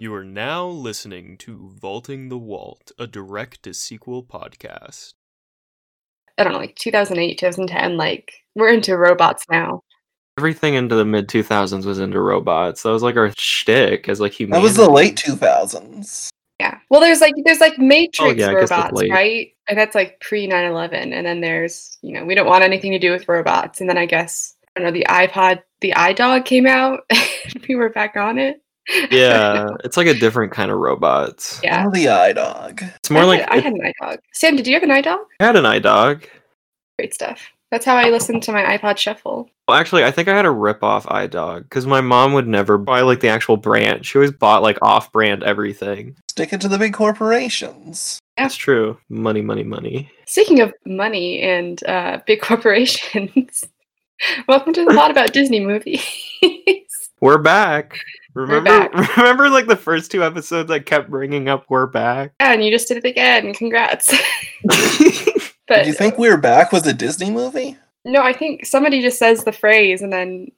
You are now listening to Vaulting the Walt, a direct to sequel podcast. I don't know, like 2008, 2010. Like we're into robots now. Everything into the mid 2000s was into robots. That was like our shtick as like That was the late 2000s. Yeah. Well, there's like there's like Matrix Oh, yeah, I guess that's robots, right? And that's like pre 9/11. And then there's you know we don't want anything to do with robots. And then I guess I don't know the iPod, the iDog came out. and we were back on it. Yeah, it's like a different kind of robots. Yeah. Oh, the iDog. It's more I like had, I had an iDog. Sam, did you have an iDog? I had an iDog. Great stuff. That's how I listened to my iPod Shuffle. Well, actually, I think I had a rip-off iDog because my mom would never buy like the actual brand. She always bought like off-brand everything. Stick it to the big corporations. That's true. Money, money, money. Speaking of money and uh, big corporations, welcome to the pod about Disney movies. We're back. Remember, remember, like the first two episodes, I kept bringing up "We're back." Yeah, and you just did it again. Congrats. Did but you think We're Back was a Disney movie? no, I think somebody just says the phrase and then,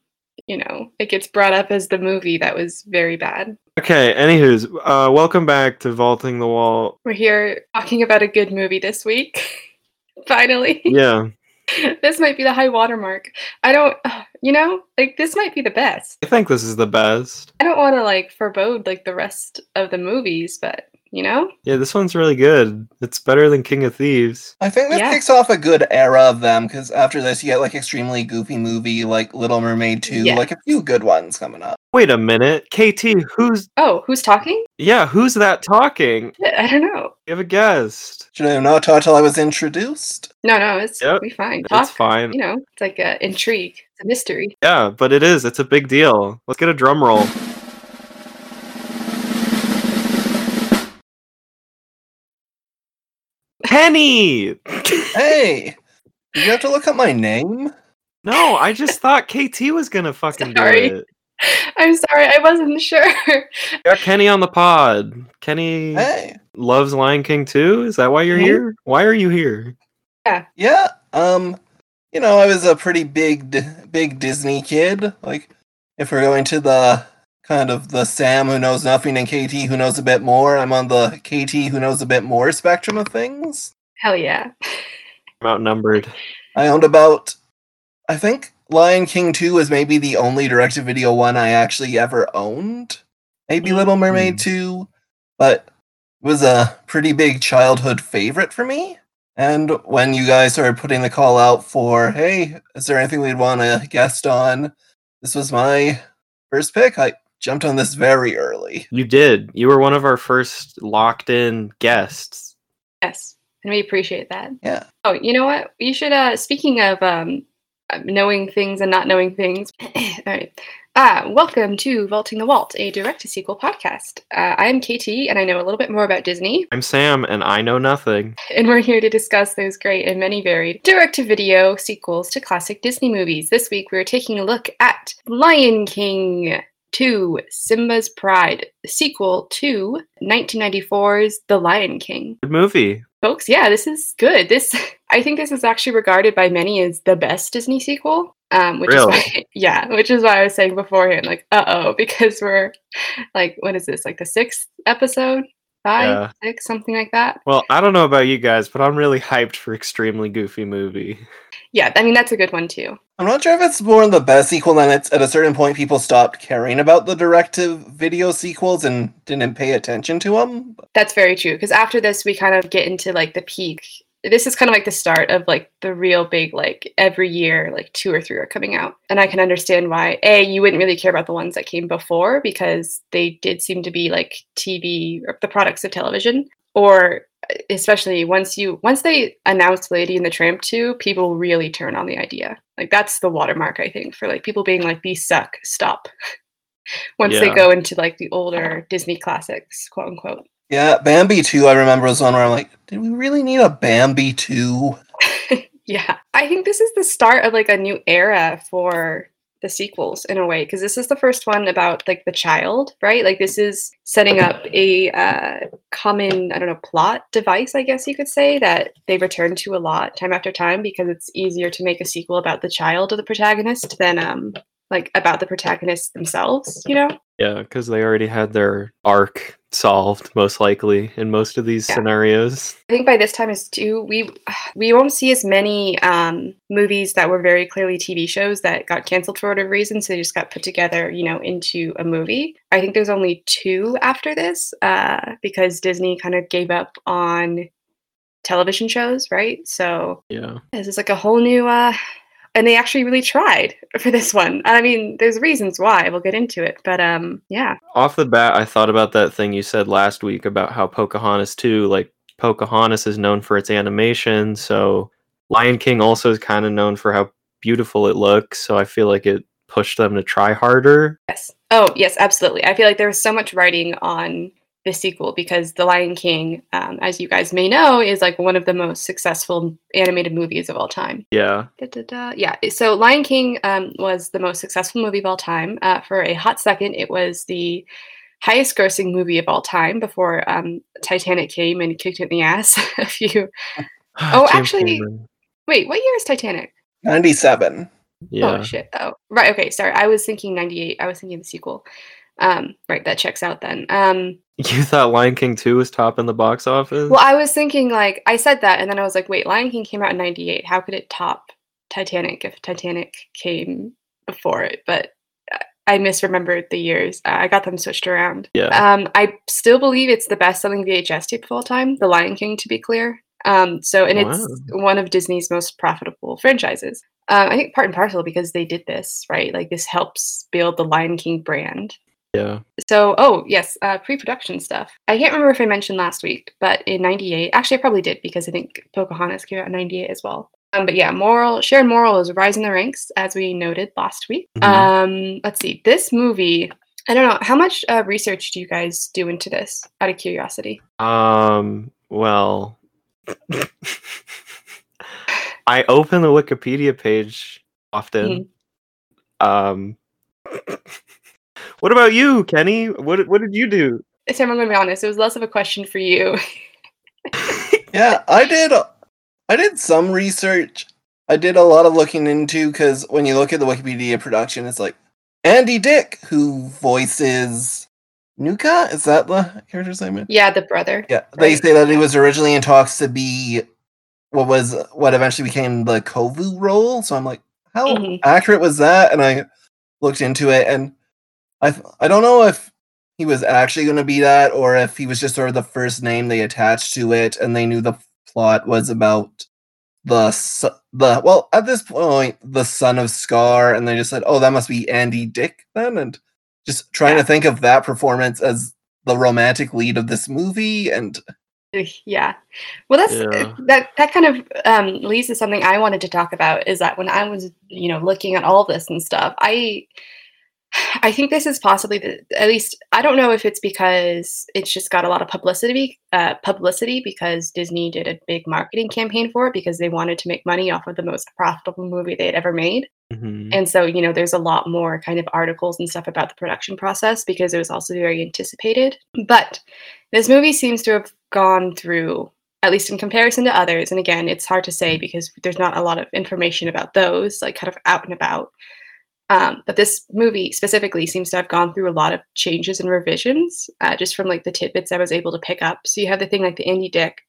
you know, it gets brought up as the movie that was very bad. okay. Anywho's, uh, welcome back to Vaulting the Walt. We're here talking about a good movie this week. Finally. Yeah, this might be the high watermark. I don't, you know, like this might be the best. I think this is the best. I don't want to like forebode like the rest of the movies, but you know, Yeah, this one's really good. It's better than King of Thieves. I think this Yeah. kicks off a good era of them because after this, you get like extremely goofy movie like Little Mermaid 2, Yeah. like a few good ones coming up. Wait a minute, KT. Who's oh, who's talking? yeah? Who's that talking? I don't know. You have a guest. Should I have not talked till I was introduced? No, no, it's Yep, we fine. It's fine. You know, it's like a intrigue. It's a mystery. Yeah, but it is. It's a big deal. Let's get a drum roll. Kenny. Hey, did you have to look up my name? No, I just thought KT was gonna fucking Sorry. do it. I'm sorry, I wasn't sure. Got Kenny on the pod. Kenny Hey, loves Lion King too. Is that why you're here? Why are you here? yeah. Yeah. Um, you know, I was a pretty big, big Disney kid. Like, if we're going to the kind of the Sam who knows nothing and KT who knows a bit more, I'm on the KT who knows a bit more spectrum of things. Hell yeah. I'm outnumbered. I owned about, I think Lion King 2 was maybe the only direct to video one I actually ever owned. Maybe mm. Little Mermaid mm. 2, but it was a pretty big childhood favorite for me. And when you guys started putting the call out for, hey, is there anything we'd want to guest on? This was my first pick. I jumped on this very early. You did. You were one of our first locked in guests. Yes. And we appreciate that. Yeah. Oh, you know what? You should uh speaking of um uh, knowing things and not knowing things. All right. Ah, welcome to Vaulting the Walt, a direct to sequel podcast. Uh, I am KT, and I know a little bit more about Disney, I'm Sam, and I know nothing. and we're here to discuss those great and many varied direct to video sequels to classic Disney movies. This week, we're taking a look at Lion King 2 Simba's Pride, sequel to 1994's The Lion King. Good movie. Folks, yeah, this is good. This I think this is actually regarded by many as the best Disney sequel. Um, which Really? is why, yeah, which is why I was saying beforehand, like, uh oh, because we're like, what is this, like the sixth episode, five, Yeah. six, something like that. Well, I don't know about you guys, but I'm really hyped for Extremely Goofy movie. Yeah, I mean that's a good one too. I'm not sure if it's more the best sequel than it's at a certain point people stopped caring about the direct to video sequels and didn't pay attention to them. That's very true. Because after this, we kind of get into like the peak. This is kind of like the start of like the real big like every year like two or three are coming out, and I can understand why a you wouldn't really care about the ones that came before because they did seem to be like TV or the products of television, or especially once you once they announced Lady and the Tramp 2, people really turn on the idea. Like that's the watermark I think for like people being like these suck, stop. once they go into like the older Disney classics, quote unquote. Yeah, Bambi 2, I remember, was one where I'm like, did we really need a Bambi 2? Yeah. I think this is the start of like a new era for the sequels in a way because this is the first one about like the child, right? Like this is setting up a uh, common, I don't know, plot device, I guess you could say that they return to a lot time after time because it's easier to make a sequel about the child of the protagonist than um like about the protagonists themselves, you know? Yeah, because they already had their arc solved, most likely, in most of these Yeah. scenarios. I think by this time is too we we won't see as many um, movies that were very clearly TV shows that got canceled for whatever reason, so they just got put together, you know, into a movie. I think there's only two after this uh, because Disney kind of gave up on television shows, right? So Yeah. this is like a whole new uh and they actually really tried for this one. I mean, there's reasons why. We'll get into it, but um yeah. Off the bat, I thought about that thing you said last week about how Pocahontas 2, like, Pocahontas is known for its animation, so Lion King also is kind of known for how beautiful it looks, so I feel like it pushed them to try harder. Yes. Oh, yes, absolutely. I feel like there was so much writing on the sequel because The Lion King, um, as you guys may know, is like one of the most successful animated movies of all time. Yeah. Da-da-da. Yeah. So Lion King um, was the most successful movie of all time. Uh, for a hot second, it was the highest grossing movie of all time before um, Titanic came and kicked it in the ass a few. Oh, James actually- Cameron. Wait, what year is Titanic? 97. Yeah. Oh shit. Oh, right. Okay. Sorry. I was thinking 98. I was thinking the sequel. Um, right. That checks out then. Um, You thought Lion King 2 was top in the box office? well, I was thinking like I said that, and then I was like, wait, Lion King came out in 98. How could it top Titanic if Titanic came before it? But uh, I misremembered the years. Uh, I got them switched around. yeah. Um, I still believe it's the best selling VHS tape of all time, The Lion King, to be clear. Um, so, and it's one of Disney's most profitable franchises. Um, I think part and parcel because they did this, right? Like this helps build the Lion King brand. Yeah. So, oh, yes, uh, pre production stuff. I can't remember if I mentioned last week, but in 98, actually, I probably did because I think Pocahontas came out in 98 as well. Um, but yeah, Morrill, Sharon Morrill is rising the ranks, as we noted last week. Mhm. Um, let's see, this movie, I don't know, how much uh, research do you guys do into this out of curiosity? Um, well, I open the Wikipedia page often. Um, what about you, Kenny? What what did you do? Sam, I'm going to be honest, it was less of a question for you. Yeah, I did. I did some research. I did a lot of looking into because when you look at the Wikipedia production, it's like Andy Dick, who voices Nuka. Is that the character's name? yeah, the brother. Yeah, they say that he was originally in talks to be what was what eventually became the Kovu role. So I'm like, how Mhm. accurate was that? And I looked into it, and I I don't know if he was actually going to be that, or if he was just sort of the first name they attached to it, and they knew the plot was about the s- the well at this point the son of Scar, and they just said, oh, that must be Andy Dick then, and just trying Yeah. to think of that performance as the romantic lead of this movie and Yeah. Well, that's Yeah. that. That kind of um, leads to something I wanted to talk about. Is that when I was, you know, looking at all this and stuff, I, I think this is possibly the. At least I don't know if it's because it's just got a lot of publicity. Uh, publicity because Disney did a big marketing campaign for it because they wanted to make money off of the most profitable movie they had ever made. Mhm. And so, you know, there's a lot more kind of articles and stuff about the production process because it was also very anticipated. But this movie seems to have gone through, at least in comparison to others, and again, it's hard to say because there's not a lot of information about those, like kind of out and about. Um, but this movie specifically seems to have gone through a lot of changes and revisions, uh, just from like the tidbits I was able to pick up. So you have the thing like the Andy Dick.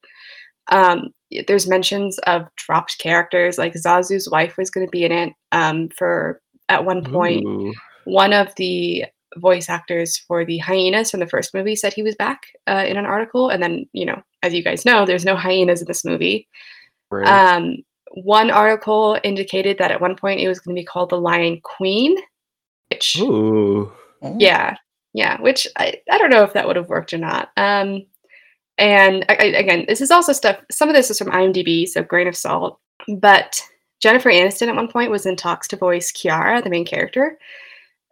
Um, there's mentions of dropped characters, like Zazu's wife was going to be in it um, for at one point. Ooh. One of the voice actors for the hyenas from the first movie said he was back uh, in an article, and then you know, as you guys know, there's no hyenas in this movie. Right. Um, one article indicated that at one point it was going to be called the Lion Queen, which Ooh. yeah, yeah, which I, I don't know if that would have worked or not. Um, and I, I, again, this is also stuff. Some of this is from IMDb, so grain of salt. But Jennifer Aniston at one point was in talks to voice Kiara, the main character,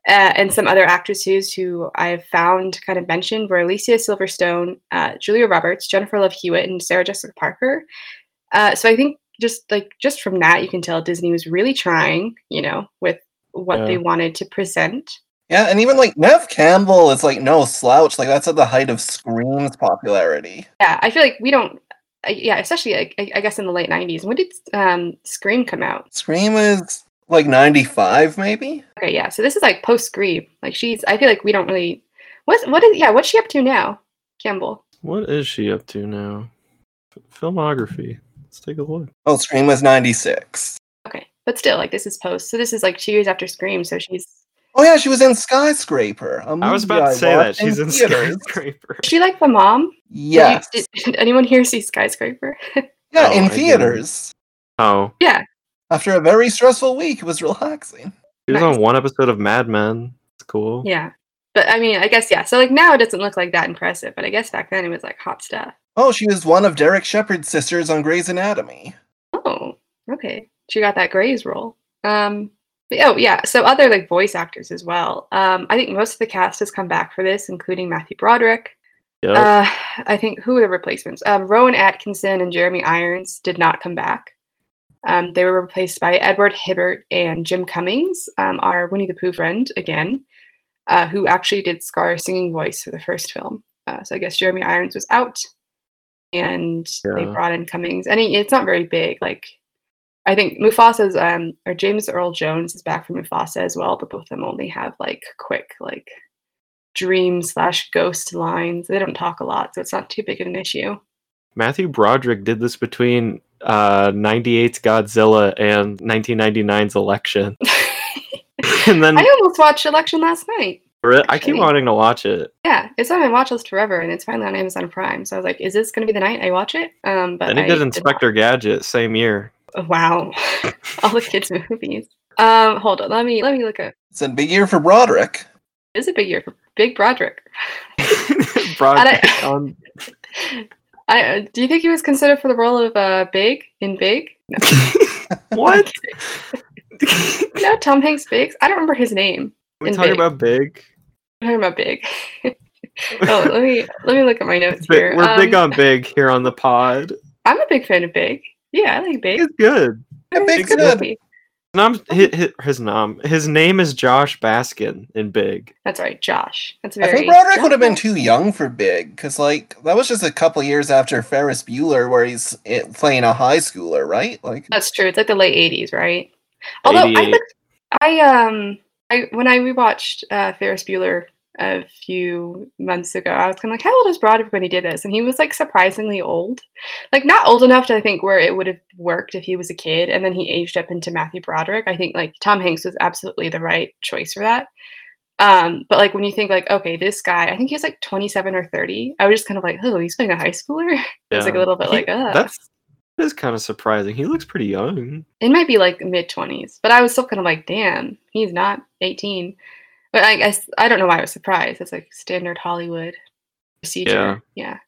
uh, and some other actresses who I've found kind of mentioned were Alicia Silverstone, uh, Julia Roberts, Jennifer Love Hewitt, and Sarah Jessica Parker. Uh, so I think just like just from that, you can tell Disney was really trying, you know, with what Yeah. they wanted to present. Yeah, and even like Neve Campbell is like no slouch. Like that's at the height of Scream's popularity. yeah i feel like we don't I- yeah especially I, I I guess in the late 90s when did um scream come out Scream is like 95 maybe. Okay, yeah. So this is like post Scream. Like she's. I feel like we don't really. What's what is yeah? What's she up to now, Campbell? What is she up to now? F- filmography. Let's take a look. Oh, Scream was 96. Okay, but still, like this is post. So this is like two years after Scream. So she's. Oh yeah, she was in Skyscraper. I was about to say that she's in theaters. skyscraper. Is she like the mom? Did you- Did, did anyone here see Skyscraper? Yeah, Oh, I in didn't. theaters. Oh, yeah. After a very stressful week, it was relaxing. she was Nice. on one episode of Mad Men. It's cool. Yeah. But I mean, I guess yeah. So like now it doesn't look like that impressive, but I guess back then it was like hot stuff. Oh, she was one of Derek Shepherd's sisters on Grey's Anatomy. Oh, okay. She got that Grey's role. Um, but- oh yeah. So other like voice actors as well. Um, I think most of the cast has come back for this, including Matthew Broderick. Yep. Uh, I think who are the replacements? Um, Rowan Atkinson and Jeremy Irons did not come back. Um, they were replaced by Edward Hibbert and Jim Cummings, um, our Winnie the Pooh friend again, uh, who actually did Scar's singing voice for the first film. Uh, so I guess Jeremy Irons was out, and they brought in Cummings. And he, it's not very big. Like I think Mufasa's um or James Earl Jones is back from Mufasa as well, but both of them only have like quick like dream slash ghost lines. They don't talk a lot, so it's not too big of an issue. Matthew Broderick did this between uh 98's Godzilla and 1999's election. and then I almost watched Election last night. Re- I keep wanting to watch it. Yeah, it's on my watch list forever, and it's finally on Amazon Prime. So I was like, "Is this going to be the night I watch it?" Um, but And he did not. Inspector Gadget same year. Oh, wow, all the kids' movies. Um, hold on, let me let me look at. It's a big year for Broderick. It is a big year for Big Broderick. Broderick on I uh, do you think he was considered for the role of uh, Big in Big? No, what? no, Tom Hanks Biggs. I don't remember his name. we In talking Big. about big? I'm talking about Big. oh, let me let me look at my notes Bi- here. We're big Um, on big here on the pod. I'm a big fan of Big. Yeah, I like Big. It's good. Yeah, It's Big's a good. Nom, his, his nom, his name is Josh Baskin in Big. That's right, Josh. That's very. I very. think Broderick would have been too young for Big, because like that was just a couple years after Ferris Bueller, where he's eh, playing a high schooler, right? Like, That's true. It's like the late '80s, right? Although I, 88. looked, I um, I when I rewatched uh, Ferris Bueller a few months ago, I was kind of like, how old is Broderick when he did this? And he was like surprisingly old, like not old enough to I think where it would have worked if he was a kid, and then he aged up into Matthew Broderick. I think like Tom Hanks was absolutely the right choice for that. Um, but like when you think like, okay, this guy, I think he's like 27 or 30. I was just kind of like, oh, he's playing a high schooler. It was like a little bit He- like, uh That's that is kind of surprising. He looks pretty young. it might be like mid 20s, but I was still kind of like, damn, he's not 18. But I guess I don't know why I was surprised. It's like standard Hollywood procedure. Yeah.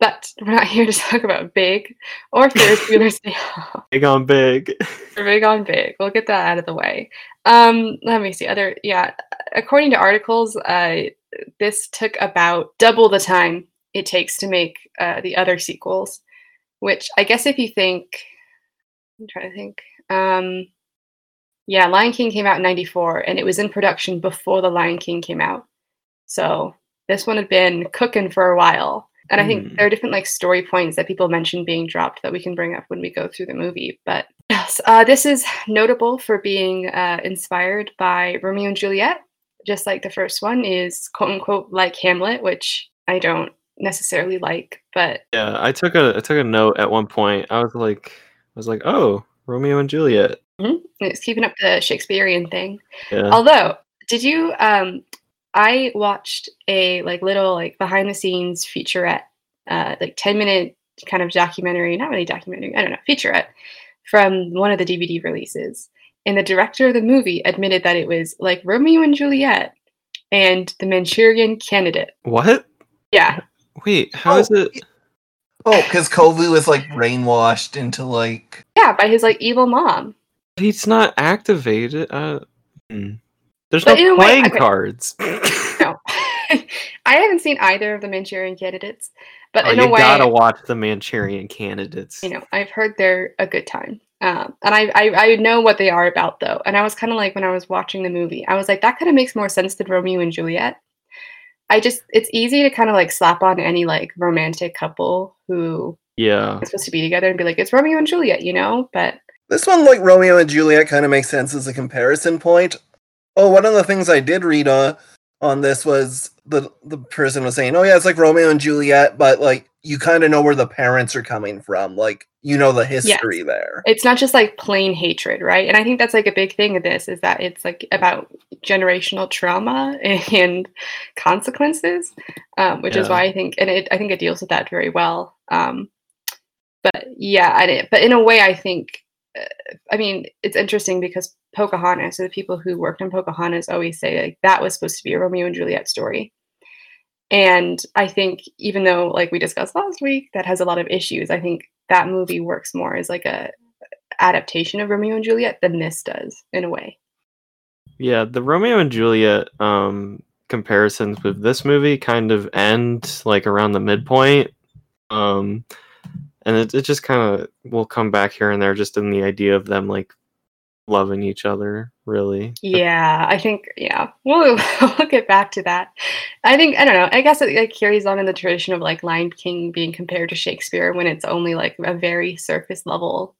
But we're not here to talk about Big or Ferris Bueller's Day Off. Big on big. We're big on Big. We'll get that out of the way. Um, let me see. Other yeah. According to articles, uh, this took about double the time it takes to make uh, the other sequels. Which I guess if you think, I'm trying to think. Um, yeah, Lion King came out in '94, and it was in production before the Lion King came out. So this one had been cooking for a while. And I think Hmm. there are different like story points that people mentioned being dropped that we can bring up when we go through the movie. But yes, uh, this is notable for being uh, inspired by Romeo and Juliet, just like the first one is quote unquote like Hamlet, which I don't necessarily like, but Yeah, I took a I took a note at one point. I was like I was like, "Oh, Romeo and Juliet." it's keeping up the Shakespearean thing. Yeah. Although, did you? Um, I watched a like little like behind the scenes featurette, uh, like ten minute kind of documentary, not really documentary, I don't know, featurette from one of the DVD releases, and the director of the movie admitted that it was like Romeo and Juliet and the Manchurian Candidate. what? Yeah, Wait, how Oh, is it? oh, because Kovu was like brainwashed into like, yeah, by his like evil mom. He's not activated. Uh, hmm. There's But no a way- playing okay. cards. No, I haven't seen either of the Manchurian Candidates, but oh, in you a way, gotta watch the Manchurian Candidates. you know, I've heard they're a good time. Um, and I, I I know what they are about though. And I was kind of like when I was watching the movie, I was like, that kind of makes more sense than Romeo and Juliet. I just it's easy to kind of like slap on any like romantic couple who yeah, is supposed to be together and be like, it's Romeo and Juliet, you know? But This one, like Romeo and Juliet, kind of makes sense as a comparison point. Oh, one of the things I did read uh, on this was the the person was saying, "Oh yeah, it's like Romeo and Juliet, but like you kind of know where the parents are coming from, like you know the history there." It's not just like plain hatred, right? And I think that's like a big thing of this is that it's like about generational trauma and consequences, um, which is why I think, and it, I think it deals with that very well. Um, but yeah, I did, but in a way, I think, I mean, it's interesting because Pocahontas, so the people who worked on Pocahontas always say like that was supposed to be a Romeo and Juliet story. And I think even though like we discussed last week, that has a lot of issues, I think that movie works more as like a adaptation of Romeo and Juliet than this does in a way. Yeah, the Romeo and Juliet um comparisons with this movie kind of end like around the midpoint. Um and it, it just kind of will come back here and there just in the idea of them like loving each other, really. Yeah, I think yeah. We'll we'll get back to that. I think I don't know. I guess it like carries on in the tradition of like Lion King being compared to Shakespeare when it's only like a very surface level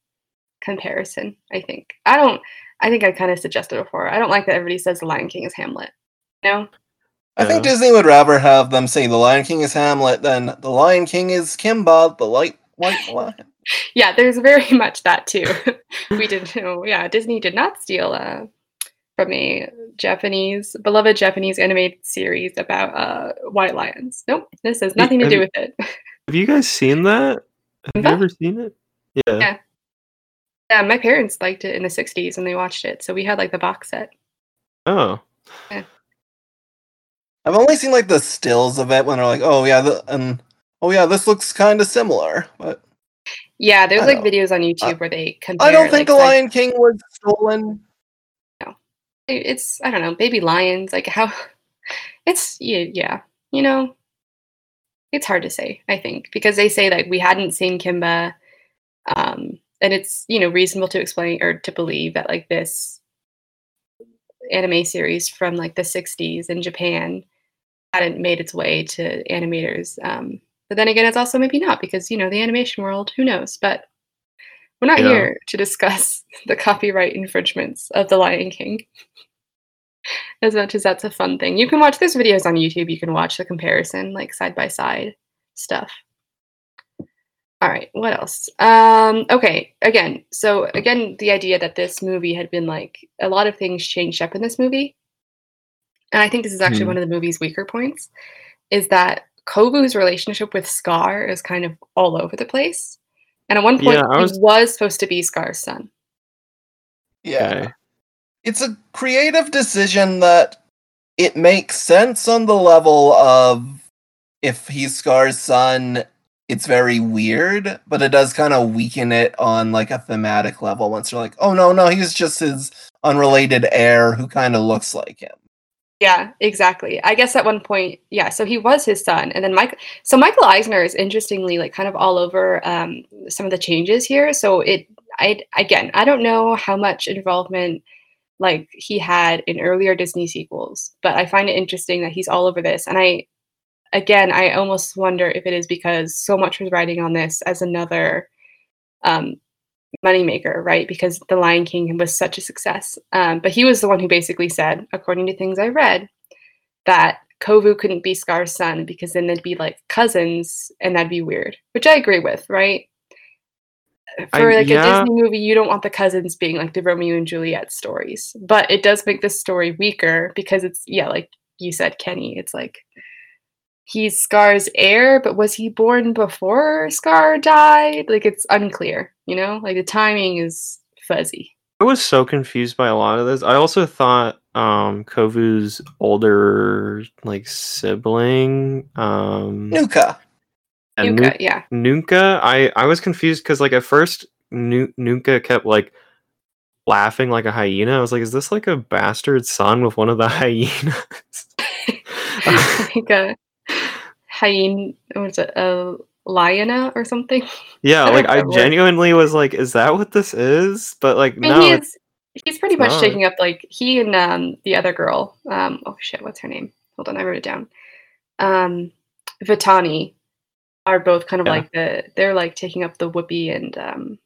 comparison. I think I don't. I think I kind of suggested before. I don't like that everybody says the Lion King is Hamlet. No, I think Disney would rather have them say the Lion King is Hamlet than the Lion King is Kimba, the light white lion. yeah, there's very much that too. we did know. Yeah, Disney did not steal uh, from a Japanese beloved Japanese animated series about uh, white lions. Nope, this has nothing to have do with it. Have you guys seen that? Have you ever seen it? Yeah. Yeah. Yeah, my parents liked it in the 60s and they watched it. So we had like the box set. Oh. I've only seen like the stills of it when they're like, oh yeah, the, and oh yeah, this looks kind of similar. But Yeah, there's like don't- videos on YouTube I- where they compare. I don't think like, the Lion King was stolen. No, it's I don't know, baby lions. Like how, it's yeah, yeah. You know, it's hard to say. I think because they say like we hadn't seen Kimba, um, and it's you know reasonable to explain or to believe that like this anime series from like the 60s in Japan hadn't made its way to animators. Um, but then again, it's also maybe not because you know the animation world. Who knows? But we're not Yeah. here to discuss the copyright infringements of The Lion King. as much as that's a fun thing, you can watch. those videos on YouTube. You can watch the comparison, like side by side stuff. All right, what else? Um, okay, again, so again, the idea that this movie had been like a lot of things changed up in this movie, and I think this is actually Hmm. one of the movie's weaker points, is that Kovu's relationship with Scar is kind of all over the place, and at one point Yeah, I he was- was supposed to be Scar's son. Yeah. Okay. It's a creative decision that it makes sense on the level of if he's Scar's son, it's very weird, but it does kind of weaken it on like a thematic level once you're like, oh no, no, he's just his unrelated heir who kind of looks like him. Yeah, exactly. I guess at one point, yeah. So he was his son, and then Mike. So Michael Eisner is interestingly like kind of all over um, some of the changes here. So it, I again, I don't know how much involvement like he had in earlier Disney sequels, but I find it interesting that he's all over this. And I, again, I almost wonder if it is because so much was riding on this as another um, moneymaker, right? Because The Lion King was such a success. Um, but he was the one who basically said, according to things I read, that Kovu couldn't be Scar's son because then they'd be like cousins and that'd be weird, which I agree with, right? For I- like yeah. a Disney movie, you don't want the cousins being like the Romeo and Juliet stories, but it does make this story weaker because it's, yeah, like you said, Kenny, it's like he's Scar's heir, but was he born before Scar died? Like it's unclear, you know? Like the timing is fuzzy. I was so confused by a lot of this. I also thought um Kovu's older like sibling um Nuka. and Nuka, yeah. Nuka, I I was confused because like at first Nu- Nuka kept like laughing like a hyena. I was like, is this like a bastard son with one of the hyenas? like a hyena, what is it, a liona or something? yeah, I like I genuinely was like, is that what this is? But like I mean, no, he it's- is, he's pretty much not. taking up like he and um the other girl, um oh shit, what's her name? Hold on, I wrote it down. Um Vitani are both kind of Yeah. like the they're like taking up the Whoopi and um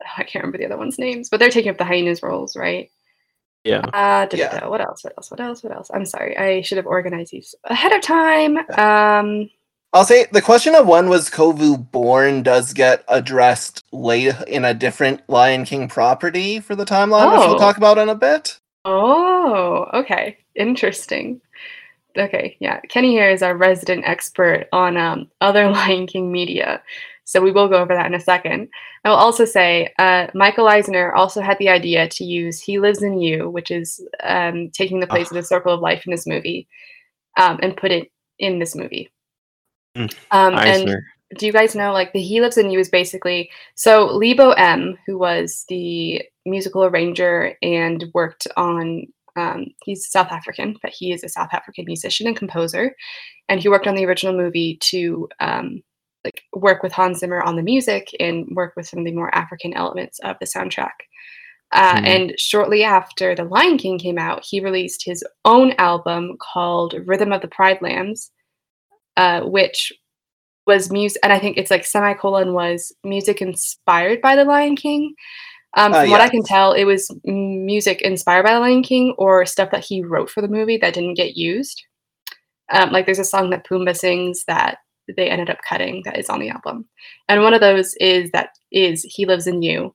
I can't remember the other one's names, but they're taking up the hyenas roles, right? Yeah. Uh, Yeah. da, da. What else? What else? What else? What else? I'm sorry. I should have organized these ahead of time. Um, I'll say the question of when was Kovu born does get addressed late in a different Lion King property for the timeline, which Oh. we'll talk about in a bit. oh, okay. Interesting. Okay, yeah. Kenny here is our resident expert on um, other Lion King media. So we will go over that in a second. I will also say uh, Michael Eisner also had the idea to use He Lives in You, which is um, taking the place of the Circle of Life in this movie, um, and put it in this movie. Mm, Um, and do you guys know like the He Lives in You is basically so Lebo M, who was the musical arranger and worked on um, he's South African, but he is a South African musician and composer, and he worked on the original movie to um, like work with Hans Zimmer on the music and work with some of the more African elements of the soundtrack. Uh, Mhm. And shortly after The Lion King came out, he released his own album called Rhythm of the Pride Lands, uh, which was music, and I think it's like semicolon was music inspired by The Lion King. Um, Uh, from what I can tell, it was music inspired by The Lion King or stuff that he wrote for the movie that didn't get used. Um, like there's a song that Pumbaa sings that they ended up cutting that is on the album, and one of those is that is "He Lives in You,"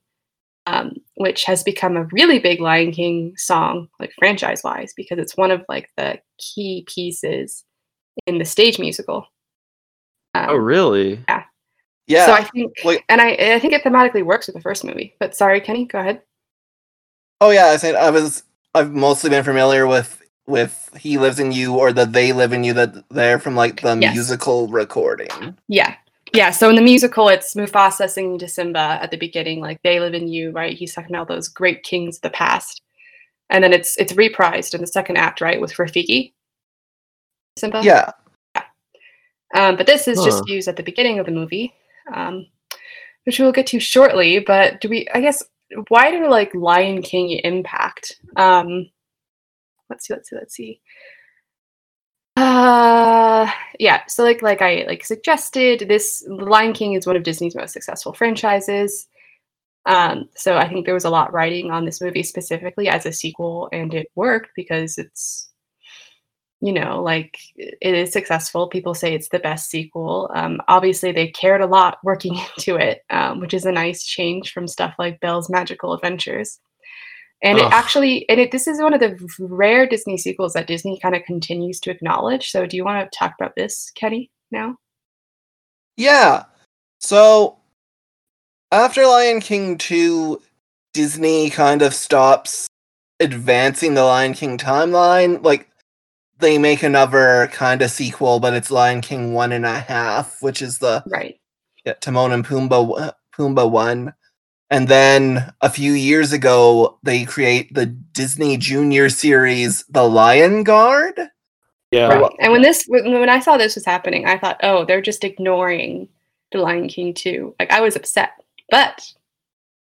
um, which has become a really big Lion King song, like franchise wise, because it's one of like the key pieces in the stage musical. Um, Oh, really? Yeah. Yeah. So I think, Wait. and I, I think it thematically works with the first movie. But sorry, Kenny, go ahead. oh yeah, I said I was I've mostly been familiar with with He Lives in You or the They Live in You that they're from like the Yes. musical recording. Yeah. Yeah. So in the musical, it's Mufasa singing to Simba at the beginning, like "They live in you," right? He's talking about those great kings of the past, and then it's it's reprised in the second act, right, with Rafiki. Simba. Yeah. Um, but this is Huh. just used at the beginning of the movie, um, which we'll get to shortly. But do we? I guess why do like Lion King impact? Um, let's see. Let's see. Let's see. Uh, yeah. So like like I like suggested, this Lion King is one of Disney's most successful franchises. Um, so I think there was a lot writing on this movie specifically as a sequel, and it worked because it's you know, like it is successful. People say it's the best sequel. Um, obviously, they cared a lot working into it, um, which is a nice change from stuff like Belle's Magical Adventures. And it actually, and it, this is one of the rare Disney sequels that Disney kind of continues to acknowledge. So, do you want to talk about this, Kenny? Now, Yeah. So after Lion King 2, Disney kind of stops advancing the Lion King timeline. Like they make another kind of sequel, but it's Lion King one and a half, which is the right? yeah, Timon and Pumbaa w- Pumbaa one. And then a few years ago, they create the Disney Junior series, The Lion Guard. Yeah. Right. And when this, when, when I saw this was happening, I thought, oh, they're just ignoring the Lion King 2. Like I was upset, but,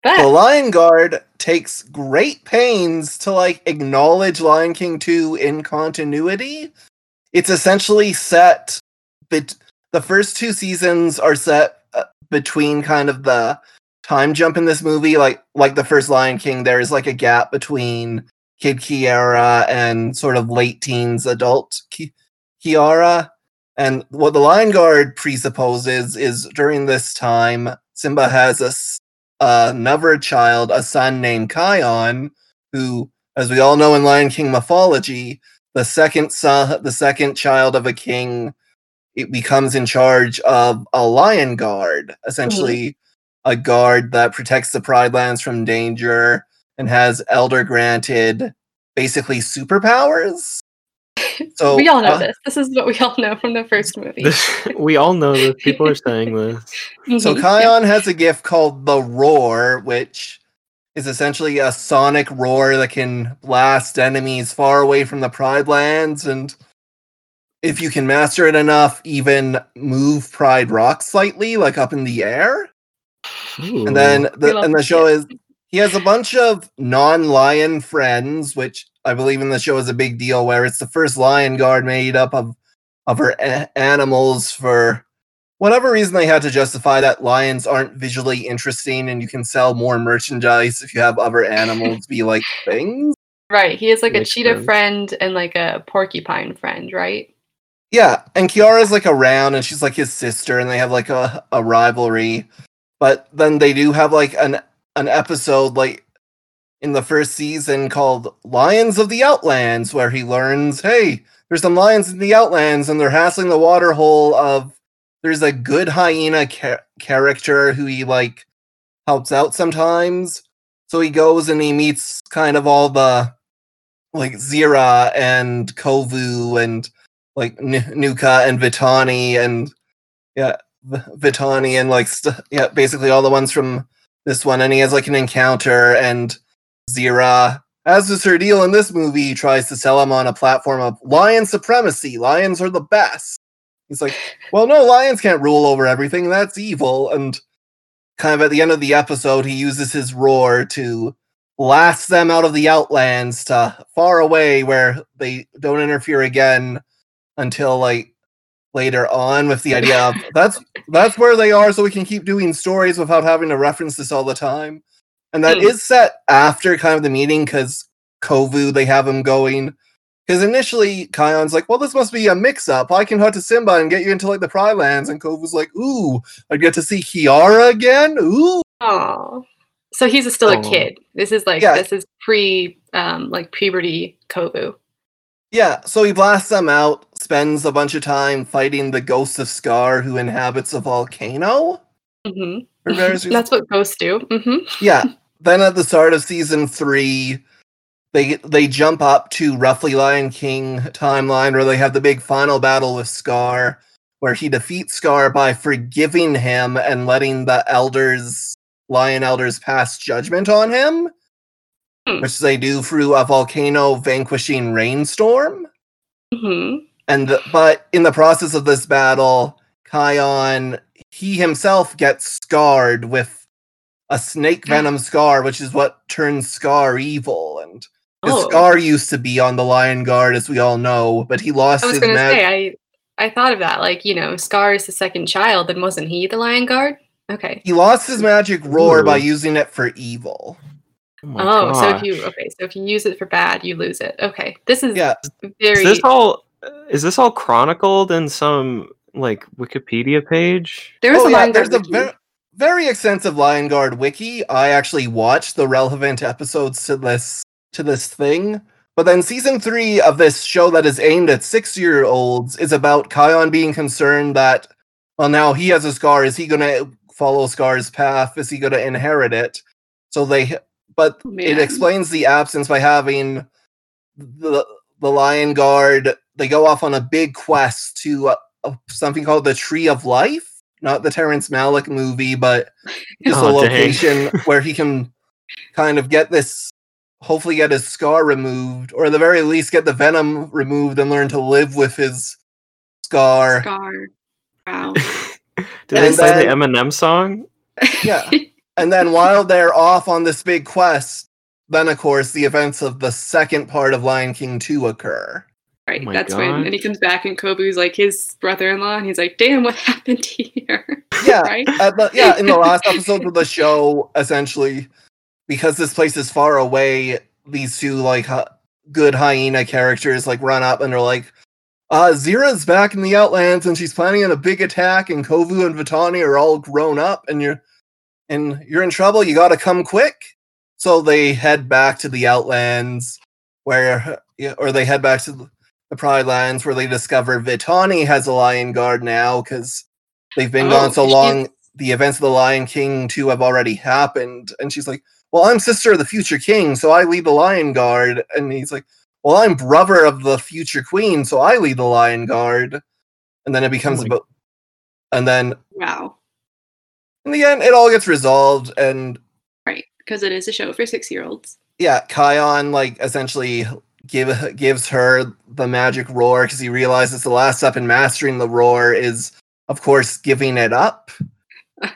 but The Lion Guard takes great pains to like acknowledge Lion King 2 in continuity. It's essentially set the first two seasons are set uh, between kind of the time jump in this movie like like the first Lion King there is like a gap between Kid Kiara and sort of late teens adult Ki- Kiara and what the Lion Guard presupposes is during this time Simba has a another child, a son named Kion, who, as we all know in Lion King mythology, the second son, the second child of a king, it becomes in charge of a lion guard, essentially a guard that protects the Pride Lands from danger and has elder granted basically superpowers. So we all know uh, this. This is what we all know from the first movie. This, we all know this. People are saying this. So Mhm. Kion has a gift called the Roar, which is essentially a sonic roar that can blast enemies far away from the Pride Lands, and if you can master it enough, even move Pride Rock slightly, like up in the air. Ooh. And then the and the show it. is he has a bunch of non-lion friends, which I believe in the show is a big deal. Where it's the first lion guard made up of of her a- animals for whatever reason they had to justify that lions aren't visually interesting and you can sell more merchandise if you have other animals be like things. Right. He has like a cheetah sense. friend and like a porcupine friend, right? Yeah, and Kiara's like around and she's like his sister and they have like a, a rivalry. But then they do have like an an episode like in the first season called Lions of the Outlands where he learns, hey, there's some lions in the Outlands and they're hassling the water hole of there's a good hyena cha- character who he like helps out sometimes. So he goes and he meets kind of all the like Zira and Kovu and like N- Nuka and Vitani and yeah, Vitani and like st- yeah, basically all the ones from this one. And he has like an encounter and Zira, as is her deal in this movie, he tries to sell him on a platform of lion supremacy. Lions are the best. He's like, well, no, lions can't rule over everything. That's evil. And kind of at the end of the episode, he uses his roar to blast them out of the outlands to far away where they don't interfere again until like later on with the idea of that's that's where they are so we can keep doing stories without having to reference this all the time and that Hmm. is set after kind of the meeting because kovu they have him going because initially Kion's like well this must be a mix-up i can hunt to simba and get you into like the pride lands and kovu's like ooh i'd get to see kiara again ooh Oh. So he's still a kid. This is like Yeah. this is pre um like puberty Kovu. Yeah, so he blasts them out, spends a bunch of time fighting the ghost of Scar who inhabits a volcano. hmm for various reasons. That's what ghosts do. hmm yeah. Then at the start of season three, they they jump up to roughly Lion King timeline where they have the big final battle with Scar, where he defeats Scar by forgiving him and letting the elders, lion elders, pass judgment on him, Hmm. which they do through a volcano vanquishing rainstorm. hmm and the, but in the process of this battle Kion he himself gets scarred with a snake venom scar which is what turns Scar evil And Oh. Scar used to be on the Lion Guard as we all know but he lost I was his gonna mag- say I I thought of that. Like, you know, Scar is the second child, then wasn't he the Lion Guard? Okay. he lost his magic roar by using it for evil Oh, Oh, so if you okay, so if you use it for bad, you lose it. Okay. This is yeah very Is this all is this all chronicled in some like Wikipedia page? There is oh a yeah Lion there's Guard a wiki. Very extensive Lion Guard wiki I actually watched the relevant episodes to this to this thing But then season three of this show that is aimed at six year olds is about Kion being concerned that, well, now he has a scar. Is he going to follow Scar's path? Is he going to inherit it? So they, but it explains the absence by having the the Lion Guard. They go off on a big quest to uh, something called the Tree of Life, not the Terrence Malick movie, but just a Oh, dang. location where he can kind of get this hopefully get his scar removed or at the very least get the venom removed and learn to live with his scar Scar. Wow. Did they And play the then- Eminem song? Yeah. and then while they're off on this big quest then of course the events of the second part of lion king 2 occur Right. Oh my that's when and he comes back and Kovu's like his brother-in-law and he's like, "Damn, what happened here?" yeah right? the, yeah in the last episode of the show essentially because this place is far away these two like hy- good hyena characters like run up and are like uh zira's back in the outlands and she's planning on a big attack and kovu and vitani are all grown up and you're and you're in trouble you gotta come quick so they head back to the outlands where or they head back to the the pride lands where they discover vitani has a lion guard now because they've been Oh, gone so she's- long the events of the lion king 2 have already happened and she's like well i'm sister of the future king so i lead the lion guard and he's like well i'm brother of the future queen so i lead the lion guard and then it becomes oh my- about and then Wow. in the end it all gets resolved and Right. Because it is a show for six-year-olds. yeah kion like essentially give gives her the magic roar because he realizes the last step in mastering the roar is of course giving it up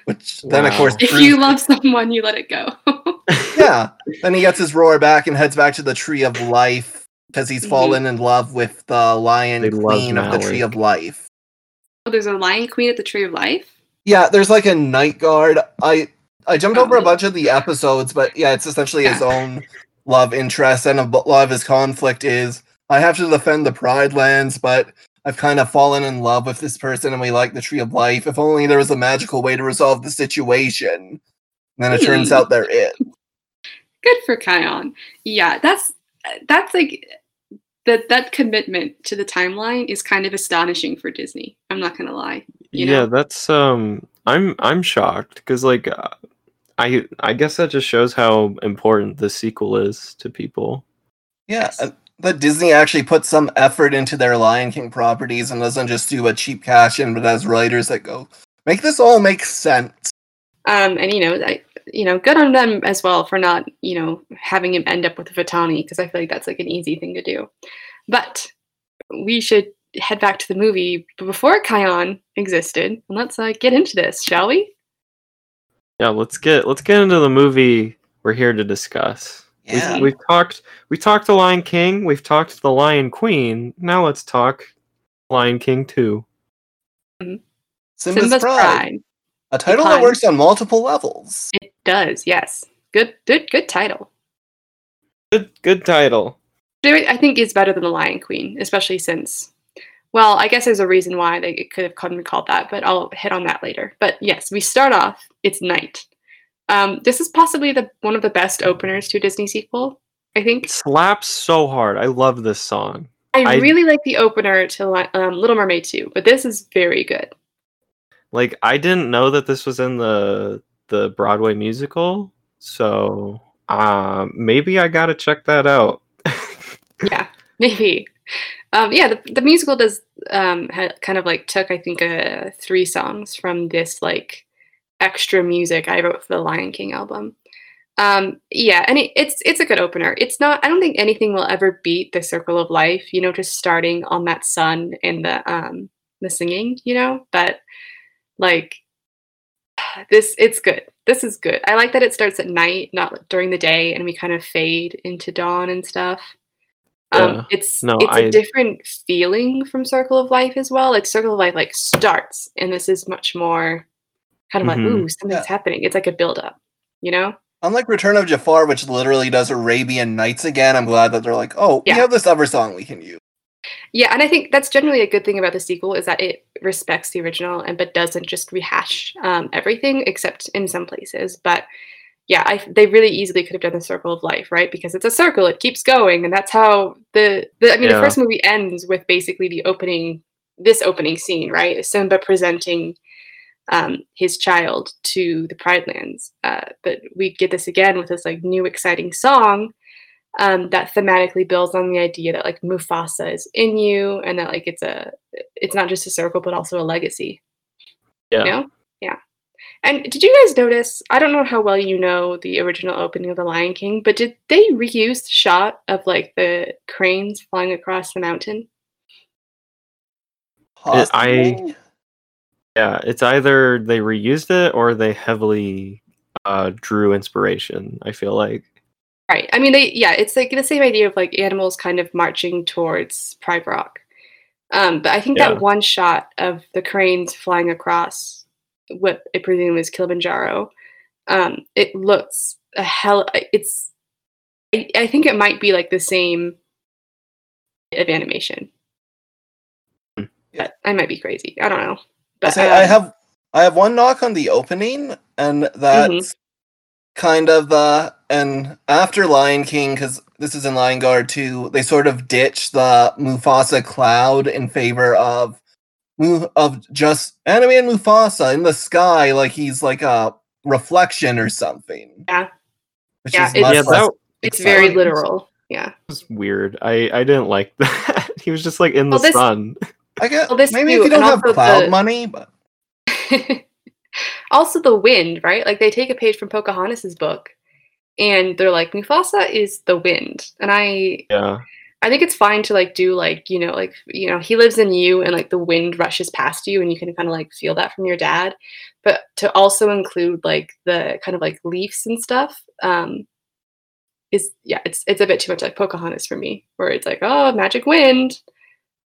which then of course If you love someone, you let it go. yeah. Then he gets his roar back and heads back to the Tree of Life because he's Mhm. fallen in love with the Lion They Queen of the Tree of Life. Oh, there's a lion queen at the Tree of Life. Yeah, there's like a night guard. I I jumped Oh. over a bunch of the episodes, but yeah, it's essentially his own love interest, and a lot of his conflict is I have to defend the Pride Lands, but I've kind of fallen in love with this person, and we like the Tree of Life. If only there was a magical way to resolve the situation. And then it turns out there is. Good for Kion. Yeah, that's that's like that that commitment to the timeline is kind of astonishing for Disney. I'm not gonna lie. You yeah, know? that's um I'm I'm shocked because like uh, I I guess that just shows how important the sequel is to people. Yeah, Yes. uh, that Disney actually puts some effort into their Lion King properties and doesn't just do a cheap cash in, but has writers that go, make this all make sense. Um, and you know, I, you know, good on them as well for not, you know, having him end up with Vitani because I feel like that's like an easy thing to do. But we should head back to the movie before Kion existed, and let's uh, get into this, shall we? Yeah, let's get let's get into the movie we're here to discuss. Yeah. We've, we've talked we talked the Lion King, we've talked the Lion Queen. Now let's talk Lion King 2. Simba's, Pride. A title that works on multiple levels. It does, yes. Good, good, good title. Good good title. I think is better than the Lion Queen, especially since. Well, I guess there's a reason why they it could have been called that, but I'll hit on that later. But yes, we start off. It's night. Um, this is possibly the one of the best openers to a Disney sequel. I think It slaps so hard. I love this song. I, I- really like the opener to um, Little Mermaid 2, but this is very good. Like I didn't know that this was in the the Broadway musical, so uh, maybe I gotta check that out. yeah, maybe. Um, yeah, the, the musical does um, kind of like took I think uh, three songs from this like extra music I wrote for the Lion King album. Um, yeah, and it, it's it's a good opener. It's not. I don't think anything will ever beat the Circle of Life. You know, just starting on that sun and the um the singing. You know, but like this, it's good. This is good. I like that it starts at night, not during the day, and we kind of fade into dawn and stuff. Yeah. Um, it's No, it's I- a different feeling from Circle of Life as well. Like Circle of Life like starts, and this is much more kind of Mhm. like ooh something's Yeah. happening. It's like a build up, you know. Unlike Return of Jafar, which literally does Arabian Nights again, I'm glad that they're like, oh, Yeah. we have this other song we can use. Yeah, and I think that's generally a good thing about the sequel is that it respects the original and but doesn't just rehash um, everything except in some places. But yeah, I, they really easily could have done the Circle of Life, right? Because it's a circle, it keeps going, and that's how the, the I mean, Yeah. the first movie ends with basically the opening, this opening scene, right? Simba presenting um, his child to the Pride Lands, uh, but we get this again with this like new exciting song um, that thematically builds on the idea that like Mufasa is in you, and that like it's a it's not just a circle but also a legacy. Yeah. You know? Yeah. And did you guys notice? I don't know how well you know the original opening of The Lion King, but did they reuse the shot of like the cranes flying across the mountain? It- I- Possibly? Yeah, it's either they reused it or they heavily uh, drew inspiration. I feel like. Right. I mean, they yeah, it's like the same idea of like animals kind of marching towards Pride Rock. Um, but I think Yeah. that one shot of the cranes flying across what I presume is Kilimanjaro, um, it looks a hell. It's I, I think it might be like the same of animation. Hmm. Yeah. But I might be crazy. I don't know. I But say I um, have I have one knock on the opening, and that's Mm-hmm. kind of the and after Lion King, because this is in Lion Guard too, they sort of ditch the Mufasa cloud in favor of of just animated Mufasa in the sky, like he's like a reflection or something. Yeah. which Yeah, is it's- yeah, that it's very literal. Yeah. was weird. I I didn't like that. he was just like in the Well, this- sun. I guess Well, this maybe too, if you don't have also cloud the- money, but also the wind, right? Like they take a page from Pocahontas's book and they're like Mufasa is the wind. And I Yeah. I think it's fine to like do like, you know, like you know, he lives in you and like the wind rushes past you and you can kind of like feel that from your dad. But to also include like the kind of like leaves and stuff um is yeah, it's it's a bit too much like Pocahontas for me, where it's like, oh, magic wind.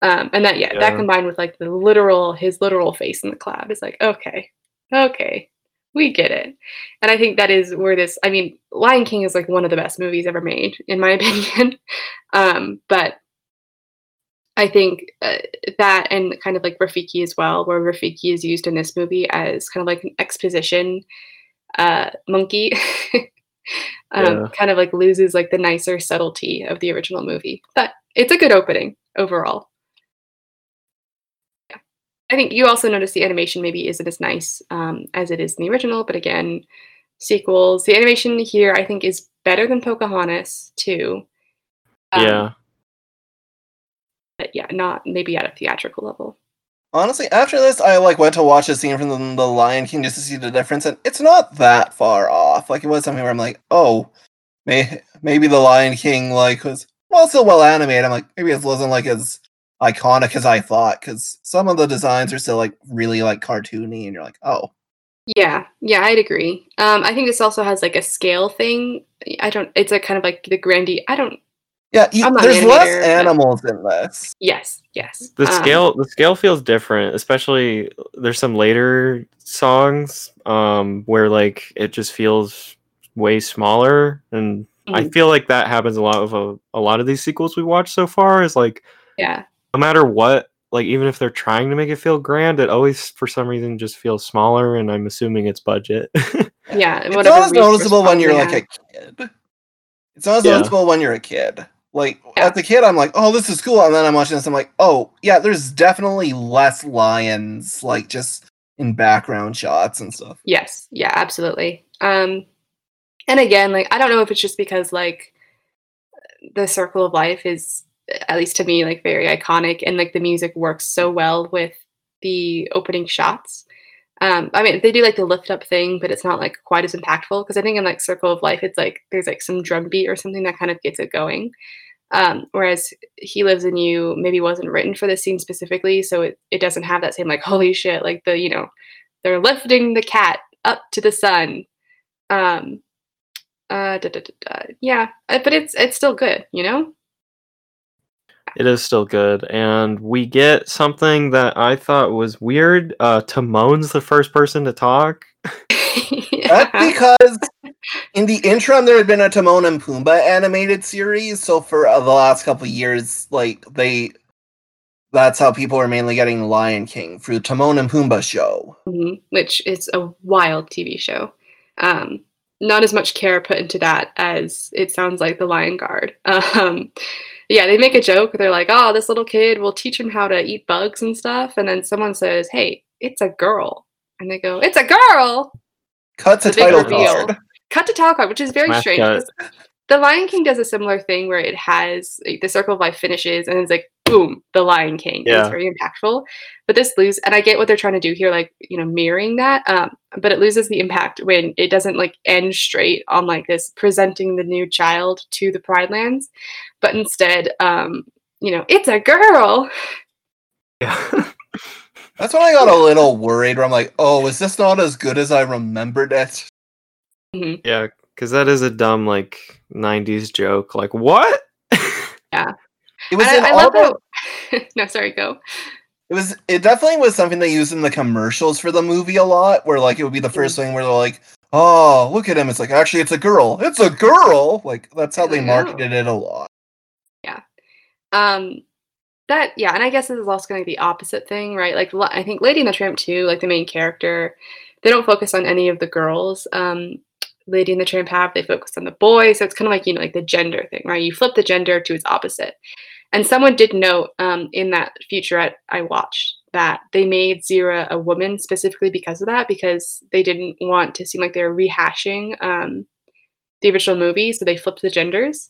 Um, and that yeah, Yeah. that combined with like the literal his literal face in the cloud is like okay, okay, we get it. And I think that is where this. I mean, Lion King is like one of the best movies ever made, in my opinion. um, but I think uh, that and kind of like Rafiki as well, where Rafiki is used in this movie as kind of like an exposition uh, monkey. um, Yeah. Kind of like loses like the nicer subtlety of the original movie, but it's a good opening overall. Yeah, I think you also notice the animation maybe isn't as nice um, as it is in the original, but again, sequels. The animation here I think is better than Pocahontas too. Um, yeah. but yeah, not maybe at a theatrical level. Honestly, after this, I like went to watch a scene from the, the Lion King just to see the difference, and it's not that far off. Like it was something where I'm like, oh, may, maybe the Lion King like was well still well animated. I'm like, maybe it wasn't like as iconic as I thought because some of the designs are still like really like cartoony, and you're like, oh, Yeah, yeah, I'd agree. Um, I think this also has like a scale thing. I don't. It's a kind of like the grandee. I don't. yeah, you, I'm an there's less animator, but- animals in this. Yes, yes. The um, scale the scale feels different, especially there's some later songs um where like it just feels way smaller and I Mhm. feel like that happens a lot of a, a lot of these sequels we watched so far is like Yeah, no matter what like even if they're trying to make it feel grand it always for some reason just feels smaller and I'm assuming it's budget. yeah. and It's whatever not as noticeable when you're problem like a kid. It's not as Yeah. noticeable when you're a kid. Like Yeah. as a kid, I'm like, oh, this is cool, and then I'm watching this, I'm like, oh, yeah, there's definitely less lions, like just in background shots and stuff. Yes, yeah, absolutely. Um, and again, like I don't know if it's just because like the circle of life is at least to me like very iconic and like the music works so well with the opening shots. Um, I mean, they do like the lift up thing, but it's not like quite as impactful because I think in like Circle of Life, it's like there's like some drum beat or something that kind of gets it going. Um, whereas He Lives in You maybe wasn't written for this scene specifically, so it, it doesn't have that same like holy shit, like the you know they're lifting the cat up to the sun. Um, uh, da, da, da, yeah, but it's it's still good, you know. It is still good, and we get something that I thought was weird. Uh, Timon's the first person to talk. That's because in the interim there had been a Timon and Pumbaa animated series, so for uh, the last couple years, like they, that's how people are mainly getting Lion King through Timon and Pumbaa show. Mhm, which is a wild TV show. Um, not as much care put into that as it sounds like the Lion Guard. Um, yeah, they make a joke. They're like, "Oh, this little kid will teach him how to eat bugs and stuff," and then someone says, "Hey, it's a girl," and they go, "It's a girl." Cut to The big title card. Cut to title card, which is very Smash strange. The Lion King does a similar thing where it has like, the Circle of Life finishes and it's like boom, the Lion King. and Yeah. It's very impactful. But this lose and I get what they're trying to do here, like, you know, mirroring that. Um, but it loses the impact when it doesn't like end straight on like this presenting the new child to the Pride Lands, but instead, um, you know, it's a girl. Yeah. That's when I got a little worried. Where I'm like, oh, is this not as good as I remembered it? Mhm. Yeah, because that is a dumb like '90s joke. Like what? It was I, I all love the, how no, sorry, go. It was. It definitely was something they used in the commercials for the movie a lot. Where like it would be the first thing where they're like, "Oh, look at him! It's like actually it's a girl. It's a girl!" Like that's how they know. marketed it a lot. Yeah. Um that yeah and i guess this is also kind of the opposite thing right like i think lady and the tramp 2 like the main character they don't focus on any of the girls um lady and the tramp have they focus on the boys so it's kind of like you know like the gender thing right you flip the gender to its opposite and someone did note um, in that featurette i watched that they made zira a woman specifically because of that because they didn't want to seem like they were rehashing um, the original movie so they flipped the genders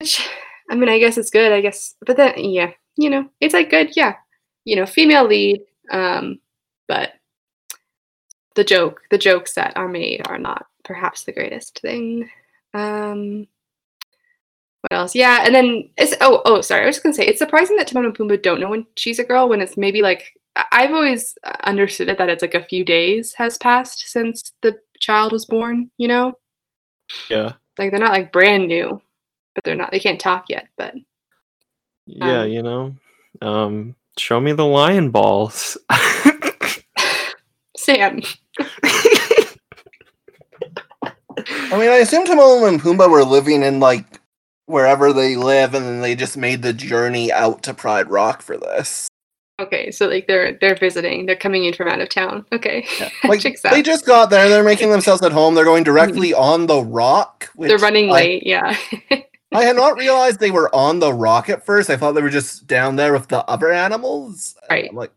which I mean, I guess it's good. I guess, but then, yeah, you know, it's like good. Yeah, you know, female lead. Um, but the joke, the jokes that are made are not perhaps the greatest thing. Um, what else? Yeah, and then it's oh oh sorry, I was just gonna say it's surprising that Timon and Pumbaa don't know when she's a girl when it's maybe like I- I've always understood it that it's like a few days has passed since the child was born. You know, yeah. like they're not like brand new, but they're not they can't talk yet. But Yeah, Um, you know. Um, show me the lion balls. Sam. I mean, I assume Timon and Pumbaa were living in like wherever they live, and then they just made the journey out to Pride Rock for this. Okay, so like they're they're visiting. They're coming in from out of town. Okay. Like Checks they just got there, they're making themselves at home. They're going directly mm-hmm. on the rock. Which They're running I- late, yeah. I had not realized they were on the rock at first. I thought they were just down there with the other animals. Right. I'm like,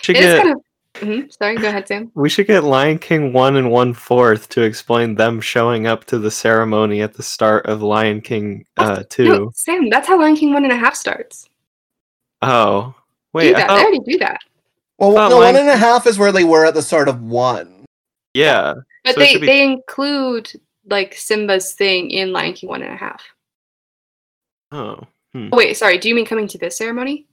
should get, kind of Mhm, sorry, go ahead, Sam. we should get Lion King one and one fourth to explain them showing up to the ceremony at the start of Lion King uh two. No, Sam, that's how Lion King one and a half starts. Oh, do wait, I thought- They already do that. well, thought no, one Lion and a half is where they were at the start of one. yeah. But So they be- they include like Simba's thing in Lion King one and a half. Oh, hmm. Oh, wait, sorry. Do you mean coming to this ceremony?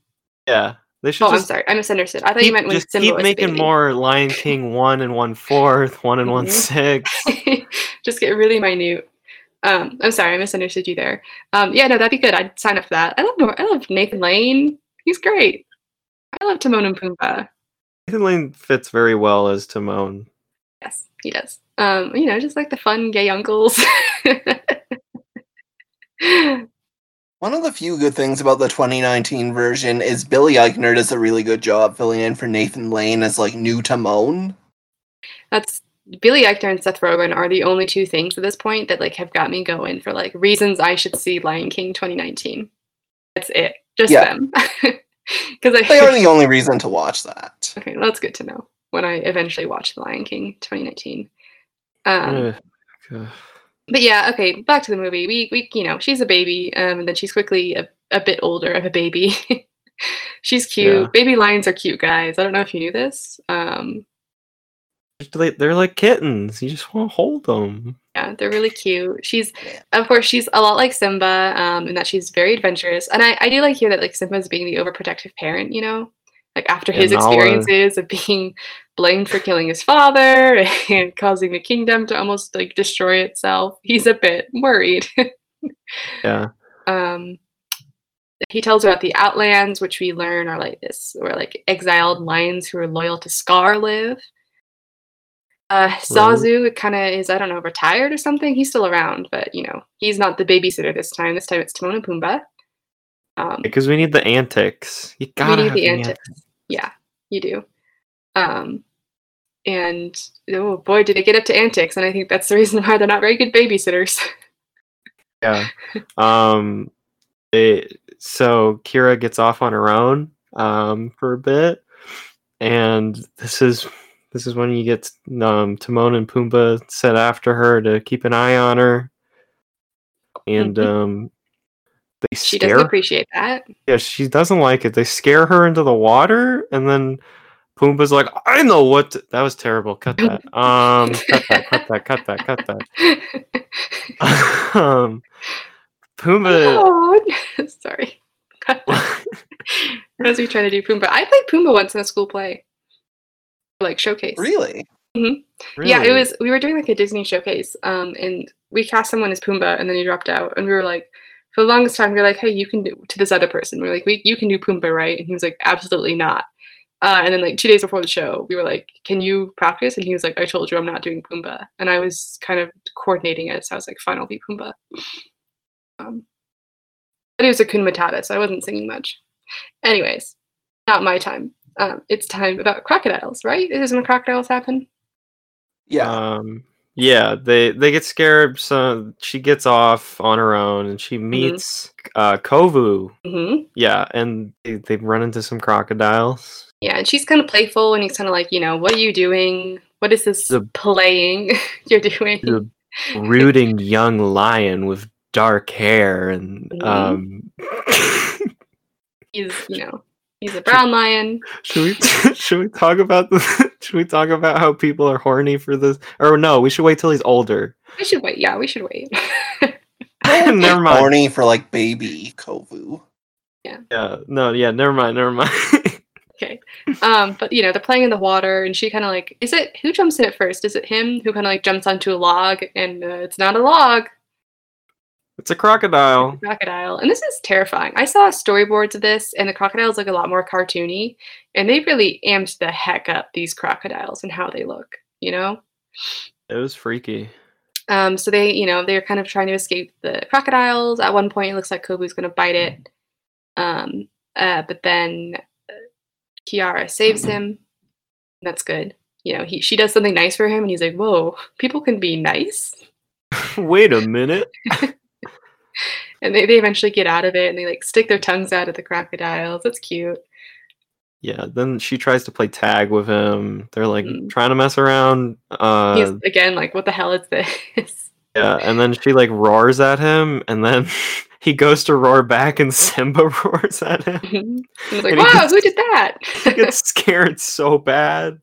yeah. They should Oh, I'm sorry. I misunderstood. I thought you meant when just Simba keep making baby. more Lion King one and one fourth, one and one Mhm. six. Just get really minute. Um, I'm sorry, I misunderstood you there. Um, yeah, no, that'd be good. I'd sign up for that. I love I love Nathan Lane. He's great. I love Timon and Pumbaa. Nathan Lane fits very well as Timon. Yes, he does. Um, you know, just like the fun gay uncles. One of the few good things about the 2019 version is Billy Eichner does a really good job filling in for Nathan Lane as like new Timon. That's Billy Eichner and Seth Rogen are the only two things at this point that like have got me going for like reasons I should see Lion King 2019. That's it. Just Yeah. them. Because I They are the only reason to watch that. Okay, well, that's good to know when I eventually watch The Lion King 2019. Um, Ugh, ugh. But yeah, okay, back to the movie. We, we you know, she's a baby, um, and then she's quickly a, a bit older of a baby. she's cute. Yeah. Baby lions are cute, guys. I don't know if you knew this. Um, They- They're like kittens. You just want to hold them. yeah, they're really cute. She's, of course, she's a lot like Simba, um, in that she's very adventurous. And I, I do like here that like Simba's being the overprotective parent, you know, like after his experiences of being blamed for killing his father and causing the kingdom to almost like destroy itself, he's a bit worried. Yeah. um, he tells about the Outlands, which we learn are like this, where like exiled lions who are loyal to Scar live. Uh, Zazu kind of is, I don't know, retired or something. He's still around, but you know, he's not the babysitter this time. This time it's Timon and Pumbaa. Um, Because we need the antics. You we gotta need have the the antics. Yeah, you do. Um, and oh boy, did it get up to antics! And I think that's the reason why they're not very good babysitters. Yeah. Um they, so Kiara gets off on her own um for a bit. And this is this is when you get um Timon and Pumbaa set after her to keep an eye on her. And Mhm. um they she doesn't appreciate that. yeah, she doesn't like it. They scare her into the water and then Pumbaa's like, I know what to-" that was terrible. Cut that. Um cut that, cut that, cut that, cut that. um Pumbaa oh, sorry. As we try to do Pumbaa, I played Pumbaa once in a school play, like showcase. Really? Yeah, it was. We were doing like a Disney showcase, um, and we cast someone as Pumbaa, and then he dropped out, and we were like, for the longest time, we are like, hey, you can do to this other person. We are like, we, you can do Pumbaa, right? And he was like, absolutely not. Uh, and then like two days before the show, we were like, can you practice? And he was like, I told you I'm not doing Pumbaa, and I was kind of coordinating it, so I was like, fine, I'll be Pumbaa. Um, but it was Hakuna Matata, so I wasn't singing much. Anyways, not my time. Um, it's time about crocodiles, right? This is when crocodiles happen. Yeah. Um, yeah, they they get scared. So she gets off on her own, and she Mm-hmm. meets uh, Kovu. hmm Yeah, and they, they run into some crocodiles. Yeah, and she's kind of playful, and he's kind of like, you know, what are you doing? What is this The- playing you're doing? The brooding young lion with dark hair, and Mhm. um, He's, you know, he's a brown lion. should we should we talk about the should we talk about how people are horny for this? Or no, we should wait till he's older. We should wait. Yeah, we should wait. never mind. Horny for like baby Kovu. Yeah, Yeah. no, yeah, never mind, never mind. okay. Um, but you know, they're playing in the water, and she kind of like, is it who jumps in at first? Is it him who kind of like jumps onto a log, and uh, it's not a log? It's a crocodile. crocodile. And this is terrifying. I saw storyboards of this, and the crocodiles look a lot more cartoony, and they really amped the heck up these crocodiles and how they look, you know? It was freaky. Um, so they, you know, they're kind of trying to escape the crocodiles. At one point, it looks like Kovu's going to bite it. Um, uh, but then uh, Kiara saves him. That's good. You know, he she does something nice for him, and he's like, "Whoa, people can be nice." Wait a minute. and they, they eventually get out of it, and they like stick their tongues out at the crocodiles. That's cute. Yeah, then she tries to play tag with him. They're like Mm. trying to mess around. Uh, He's again like, "What the hell is this?" yeah, and then she like roars at him, and then he goes to roar back, and Simba roars at him. And he's like, And he "Wow, gets- who did that?" He gets scared so bad.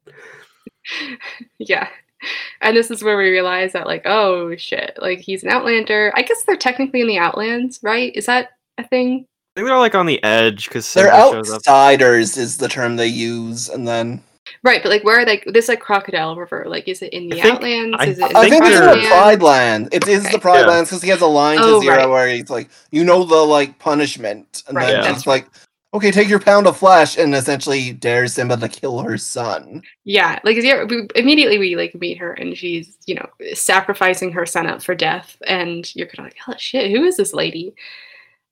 yeah. And this is where we realize that, like, oh shit, like he's an Outlander. I guess they're technically in the Outlands, right? Is that a thing? I think they're like on the edge because They're Simba up. outsiders is the term they use, and then Right, but like, where are they? This like Crocodile River. Like, is it in the I think- Outlands? I is it in I the think it's in they're- the Pride Pride Land. It is Okay. the Pride Yeah. Lands because he has a line to Oh, Zira right. where he's like, "You know the like punishment," and Right, then that's she's like, "Okay, take your pound of flesh," and essentially dares Simba to kill her son. Yeah, like yeah, we, immediately we like meet her and she's you know sacrificing her son up for death, and you're kind of like, oh shit, who is this lady?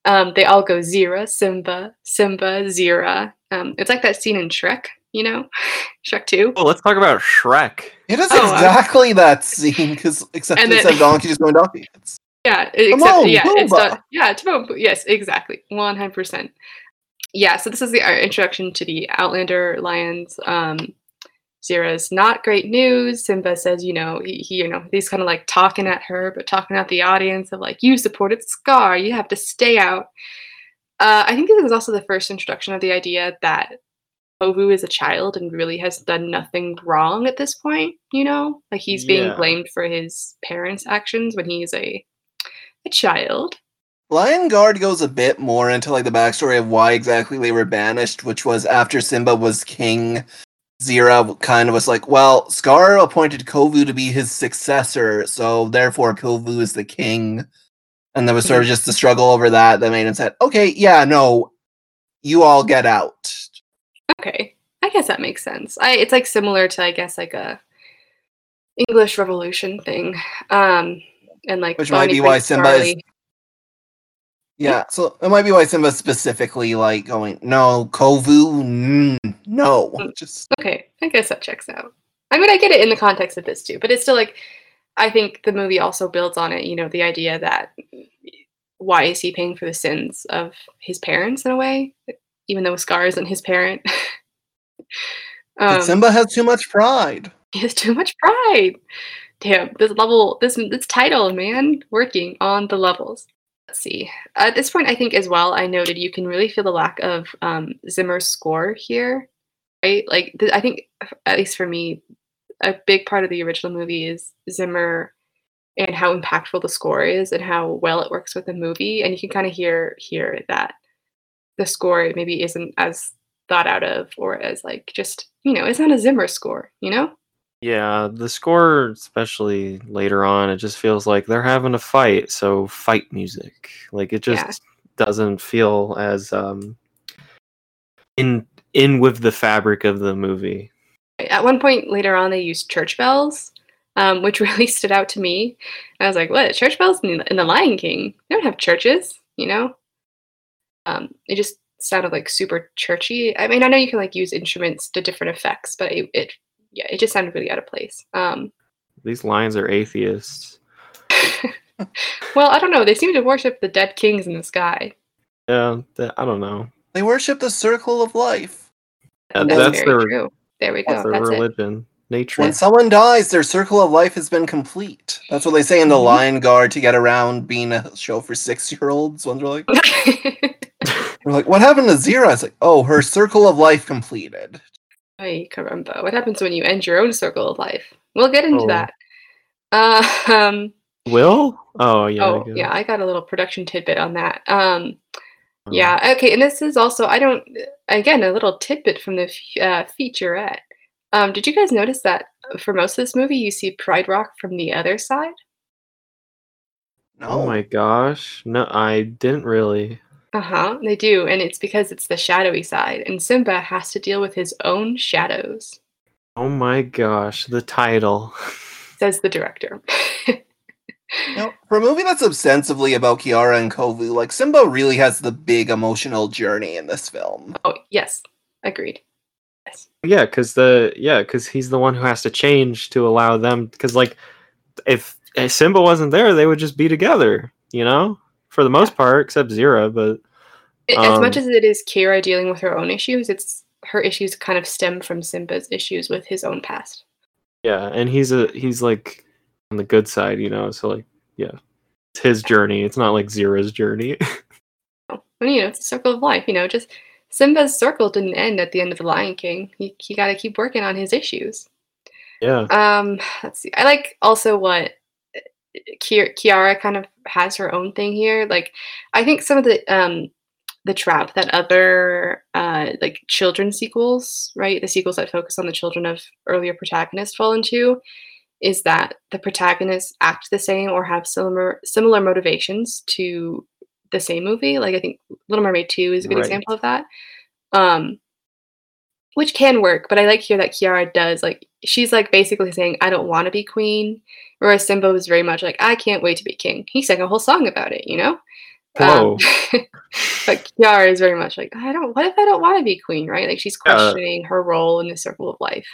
Um, they all go Zira, Simba, Simba, Zira. Um, it's like that scene in Shrek, you know, Shrek Two. Oh, let's talk about Shrek. It is Oh, I- exactly that scene because except And instead then- of donkey, just going donkey. It's, Yeah, except Timon, yeah, it's Pumbaa. Yeah, Timon, Pu- yes, exactly, one hundred percent. Yeah, so this is the our introduction to the Outlander lions. Um, Zira's not great news. Simba says, you know, he, he you know, he's kind of like talking at her, but talking at the audience of like, you supported Scar, you have to stay out. Uh, I think this is also the first introduction of the idea that Kovu is a child and really has done nothing wrong at this point. You know, like he's being Yeah. blamed for his parents' actions when he's a a child. Lion Guard goes a bit more into like the backstory of why exactly they were banished, which was after Simba was king. Zira kind of was like, well, Scar appointed Kovu to be his successor, so therefore Kovu is the king. And there was sort of just a struggle over that that made him said, okay, yeah, no, you all get out. Okay, I guess that makes sense. I it's like similar to I guess like a English Revolution thing, um, and like Which might be why Simba is- Charlie. Yeah, so it might be why Simba specifically like going, no, Kovu, mm, no, Mm. just Okay, I guess that checks out. I mean, I get it in the context of this too, but it's still like I think the movie also builds on it. You know, the idea that why is he paying for the sins of his parents in a way, even though Scar isn't his parent. but um, Simba has too much pride. he has too much pride. Damn, this level, this this title, man, working on the levels. See. At this point, I think as well, I noted you can really feel the lack of um, Zimmer's score here, right? Like, th- I think, at least for me, a big part of the original movie is Zimmer and how impactful the score is and how well it works with the movie. And you can kind of hear here that the score maybe isn't as thought out of or as like just you know it's not a Zimmer score, you know. Yeah, the score, especially later on, it just feels like they're having a fight. So fight music, like it just Yeah. doesn't feel as um in in with the fabric of the movie. At one point later on, they used church bells, um, which really stood out to me. I was like, "What? Church bells in the, in the Lion King? They don't have churches, you know." Um, it just sounded like super churchy. I mean, I know you can like use instruments to different effects, but it, it yeah, it just sounded really out of place. Um, These lions are atheists. well, I don't know. They seem to worship the dead kings in the sky. Yeah, th- I don't know. They worship the circle of life. Yeah, That's, that's very their true. There we go. that's their That's it. religion, nature. When someone dies, their circle of life has been complete. That's what they say in the Mhm. Lion Guard to get around being a show for six year olds. Ones are like, we're like, what happened to Zira? It's like, oh, her circle of life completed. Ay, caramba. What happens when you end your own circle of life? We'll get into Oh. that. Uh, um, Will? Oh yeah. I oh, guess. yeah, I got a little production tidbit on that. Um, Um, yeah, okay, and this is also, I don't, again, a little tidbit from the f- uh, featurette. Um, did you guys notice that for most of this movie, you see Pride Rock from the other side? Oh my gosh. No, I didn't really. Uh huh. They do, and it's because it's the shadowy side, and Simba has to deal with his own shadows. Oh my gosh, the title. Says the director. You know, for a movie that's ostensibly about Kiara and Kovu, like Simba really has the big emotional journey in this film. oh yes, agreed. Yes. Yeah, because the yeah, because he's the one who has to change to allow them. Because like, if, if Simba wasn't there, they would just be together. You know, for the most part, except Zira. But as much Um, as it is Kiara dealing with her own issues, it's her issues kind of stem from Simba's issues with his own past. yeah, and he's a he's like on the good side. You know, so like yeah, it's his journey. It's not like Zira's journey. And you know, it's a circle of life. You know, just Simba's circle didn't end at the end of the Lion King. He he got to keep working on his issues. yeah, Um, let's see. I like also what Kiara kind of has her own thing here. Like, I think some of the um the trap that other uh like children sequels, right? The sequels that focus on the children of earlier protagonists fall into is that the protagonists act the same or have similar similar motivations to the same movie. Like I think Little Mermaid 2 is a good Right. example of that. Um which can work, but I like here that Kiara does like she's like basically saying I don't want to be queen, whereas Simba was very much like I can't wait to be king. He sang a whole song about it, you know. Whoa. Um, but Kiara is very much like I don't. What if I don't want to be queen? Right? Like she's questioning her role in the circle of life.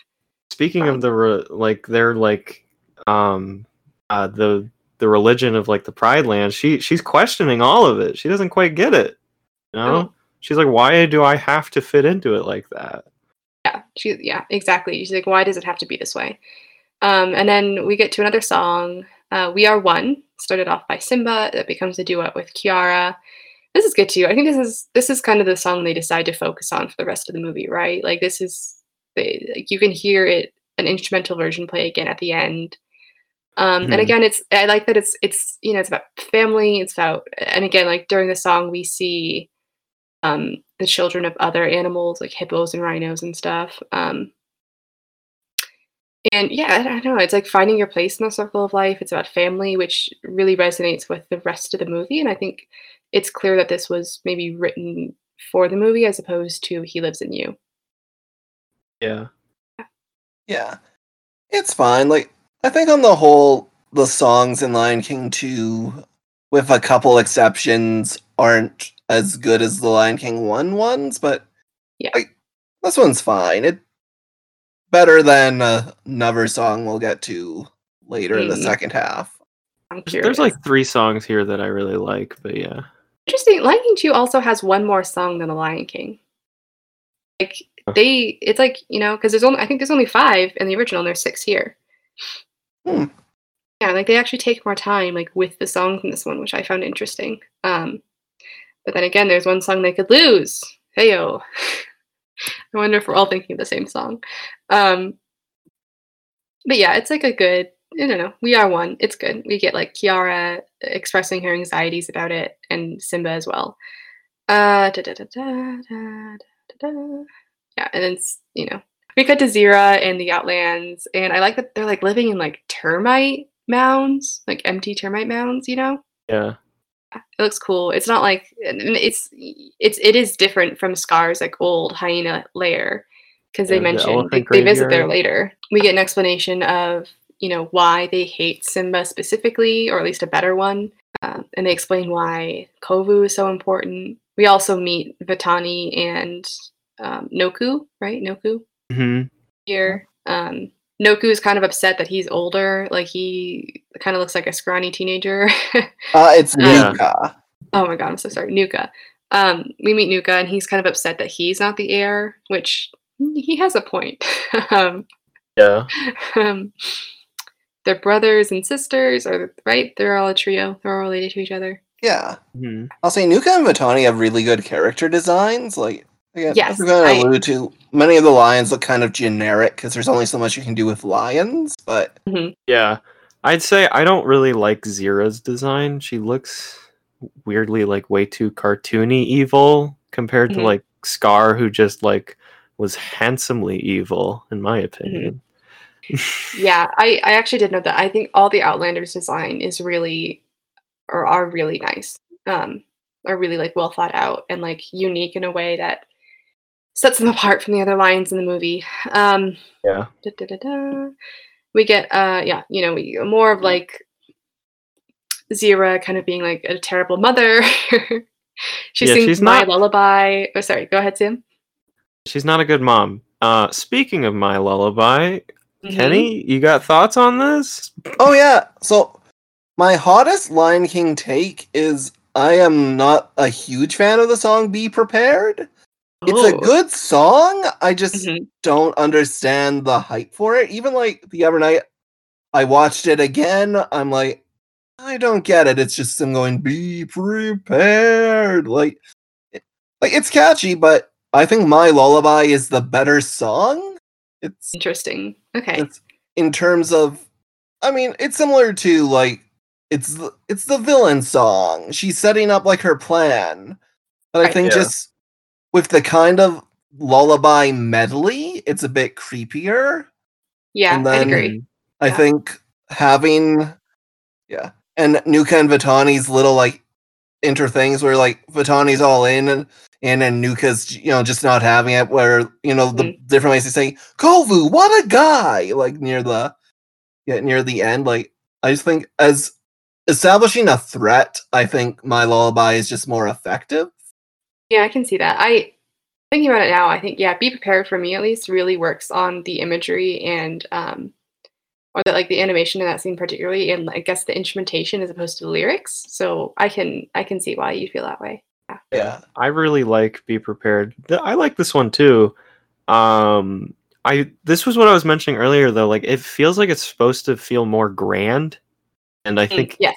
Speaking Um, of the re- like, they're like, um, uh, the the religion of like the Pride Land. She she's questioning all of it. She doesn't quite get it. You know, No. she's like, why do I have to fit into it like that? Yeah, she. Yeah, exactly. She's like, why does it have to be this way? Um, and then we get to another song. Uh, we are one. Started off by Simba. That becomes a duet with Kiara. This is good too. I think this is this is kind of the song they decide to focus on for the rest of the movie, right? Like this is they, like you can hear it an instrumental version play again at the end. Um, and Mhm. again, it's I like that it's it's you know it's about family. It's about and again like during the song we see um, the children of other animals like hippos and rhinos and stuff. Um, and yeah, I don't know. It's like finding your place in the circle of life. It's about family, which really resonates with the rest of the movie. And I think it's clear that this was maybe written for the movie as opposed to He Lives in You. Yeah, Yeah. It's fine. Like I think on the whole, the songs in Lion King 2, with a couple exceptions, aren't as good as the Lion King 1 ones, but Yeah. like, this one's fine. It better than uh, another song we'll get to later in the second half. There's, there's like three songs here that I really like, but yeah, interesting. Lion King 2 also has one more song than The Lion King. Like Huh. they, it's like you know, because there's only I think there's only five in the original, and there's six here. Hmm. Yeah, like they actually take more time like with the songs in this one, which I found interesting. Um, but then again, there's one song they could lose. Heyo. I wonder if we're all thinking of the same song. Um, but yeah, it's like a good. I don't know. We are one. It's good. We get like Kiara expressing her anxieties about it, and Simba as well. Uh. Yeah, and then you know we cut to Zira and the Outlands, and I like that they're like living in like termite mounds, like empty termite mounds. You know, yeah, it looks cool. It's not like it's it's it is different from Scar's like old hyena lair because they Yeah, the they, they visit there later. We get an explanation of you know why they hate Simba specifically, or at least a better one, uh, and they explain why Kovu is so important. We also meet Vitani and um, Noku, right? Noku hmm here. Um, Noku is kind of upset that he's older. Like he kind of looks like a scrawny teenager. Uh, it's Yeah. Nuka. Oh my god, I'm so sorry. Nuka. Um, we meet Nuka and he's kind of upset that he's not the heir, which he has a point. um, yeah, um, they're brothers and sisters, or right? They're all a trio. They're all related to each other. Yeah. hmm I'll say Nuka and Vitani have really good character designs. Like, again, Yes, as we're going I- to allude to, many of the lions look kind of generic because there's only so much you can do with lions. But yeah. I'd say I don't really like Zira's design. She looks weirdly like way too cartoony evil compared Mhm. to like Scar, who just like was handsomely evil, in my opinion. Yeah, I, I actually did know that. I think all the Outlanders design is really or are really nice. Um, are really like well thought out and like unique in a way that sets them apart from the other lions in the movie. Um, Yeah. da, da, da, da. We get uh yeah, you know, we more of like Zira kind of being like a terrible mother. she Yeah, sings she's my not- lullaby. Oh sorry, go ahead, Sam. She's not a good mom. Uh, speaking of my lullaby, Mhm. Kenny, you got thoughts on this? Oh yeah. So my hottest Lion King take is I am not a huge fan of the song Be Prepared. It's a Oh. good song. I just Mhm. don't understand the hype for it. Even like the other night I watched it again, I'm like, I don't get it. It's just them going, be prepared. Like it- like it's catchy, but I think My Lullaby is the better song. It's Interesting. Okay. it's in terms of i mean it's similar to like it's the, it's the villain song she's setting up like her plan but i think Yeah. just with the kind of lullaby medley it's a bit creepier Yeah, I agree. i Yeah. think having yeah and nuka and vitani's little like inter things where like vitani's all in and and then nuka's you know just not having it where you know the Mm. different ways to say kovu what a guy like near the yeah near the end like i just think as establishing a threat i think my lullaby is just more effective Yeah, I can see that. I thinking about it now, I think yeah, be prepared for me at least really works on the imagery and um or that like the animation in that scene particularly and I guess the instrumentation as opposed to the lyrics. So I can I can see why you feel that way. yeah I really like Be Prepared. I like this one too. Um, I this was what I was mentioning earlier though. Like it feels like it's supposed to feel more grand, and I Mm, think yes.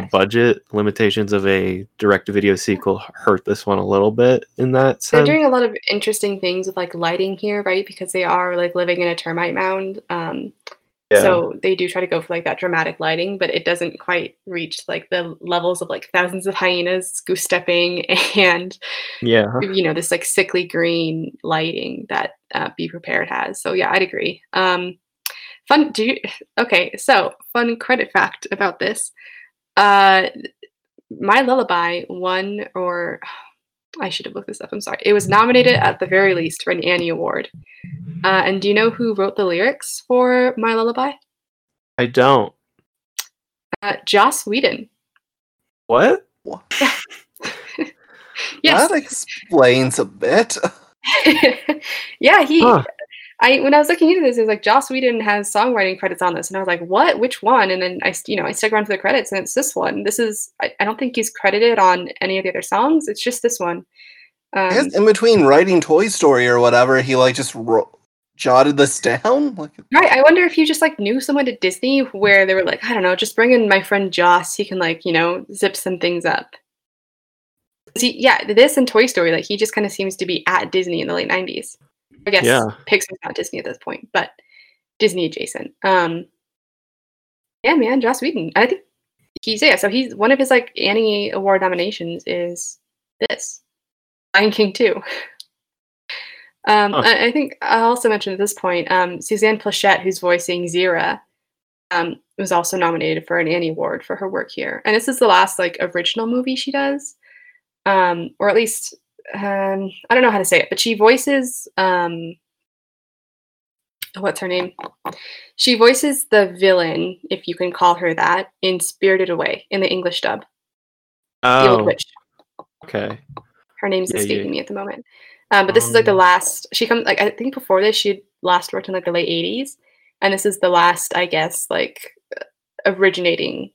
Yes. budget limitations of a direct-to-video sequel hurt this one a little bit in that sense. They're doing a lot of interesting things with like lighting here, right? Because they are like living in a termite mound. Um Yeah. So they do try to go for like that dramatic lighting, but it doesn't quite reach like the levels of like thousands of hyenas goose stepping and yeah. you know this like sickly green lighting that uh, Be Prepared has. So yeah, I'd agree. Um, fun. Do you? Okay, so fun credit fact about this. Uh, my lullaby won, or I should have looked this up. I'm sorry. It was nominated at the very least for an Annie Award. Uh, and do you know who wrote the lyrics for My Lullaby? I don't. Uh, Joss Whedon. What? Yes. that explains a bit yeah, he. Huh. I when I was looking into this, it was like Joss Whedon has songwriting credits on this, and I was like, "What? Which one?" And then I, you know, I stuck around to the credits, and it's this one. This is I, I don't think he's credited on any of the other songs. It's just this one. Um, in between writing toy story or whatever he like just ro- jotted this down like right. I wonder if you just like knew someone at Disney where they were like, I don't know, just bring in my friend Joss. He can like you know zip some things up. See, yeah, this and Toy Story, like he just kind of seems to be at Disney in the late '90s. I guess Yeah. Pixar's not Disney at this point, but Disney adjacent. Um, yeah, man, Joss Whedon. I think he's yeah. So he's one of his like Annie Award nominations is this Lion King two. Um, Huh. I, I think I also mentioned at this point, um, Suzanne Pleshette, who's voicing Zira, um, was also nominated for an Annie Award for her work here. And this is the last like original movie she does, um, or at least um, I don't know how to say it, but she voices um, what's her name? She voices the villain, if you can call her that, in Spirited Away in the English dub. The old Oh, witch. okay. Her name's Yeah, yeah. escaping me at the moment. Um, but this is like the Um, last. She comes like I think before this she had last worked in like the late '80s, and this is the last, I guess, like originating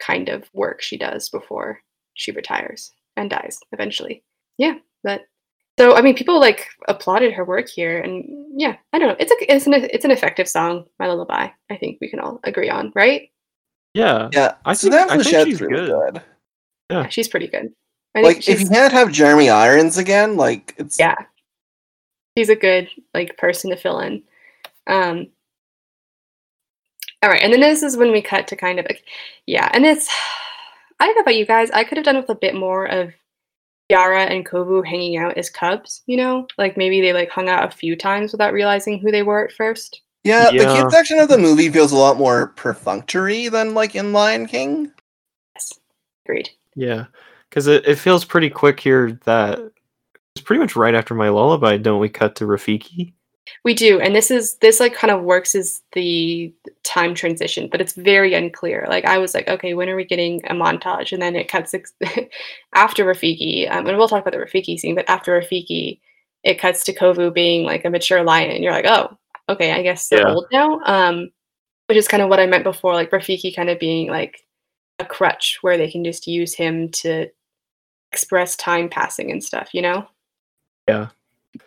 kind of work she does before she retires and dies eventually. Yeah, but so I mean, people like applauded her work here, and yeah, I don't know. It's a it's an it's an effective song, My Lullaby. I think we can all agree on, right? Yeah. yeah I so think- that I think she's really good. good, Yeah. she's pretty good. I like if you can't have jeremy irons again like it's yeah he's a good like person to fill in um all right and then this is when we cut to kind of like yeah and it's i don't know about you guys i could have done with a bit more of kiara and kovu hanging out as cubs you know like maybe they like hung out a few times without realizing who they were at first Yeah, the kid section of the movie feels a lot more perfunctory than like in Lion King. yes Agreed. Yeah, because it, it feels pretty quick here that it's pretty much right after my lullaby. Don't we cut to Rafiki? We do, and this is this like kind of works as the time transition, but it's very unclear. Like I was like, okay, when are we getting a montage? And then it cuts ex- after Rafiki, um, and we'll talk about the Rafiki scene. But after Rafiki, it cuts to Kovu being like a mature lion, and you're like, oh, okay, I guess they're Yeah. old now. Um, which is kind of what I meant before, like Rafiki kind of being like a crutch where they can just use him to express time passing and stuff, you know.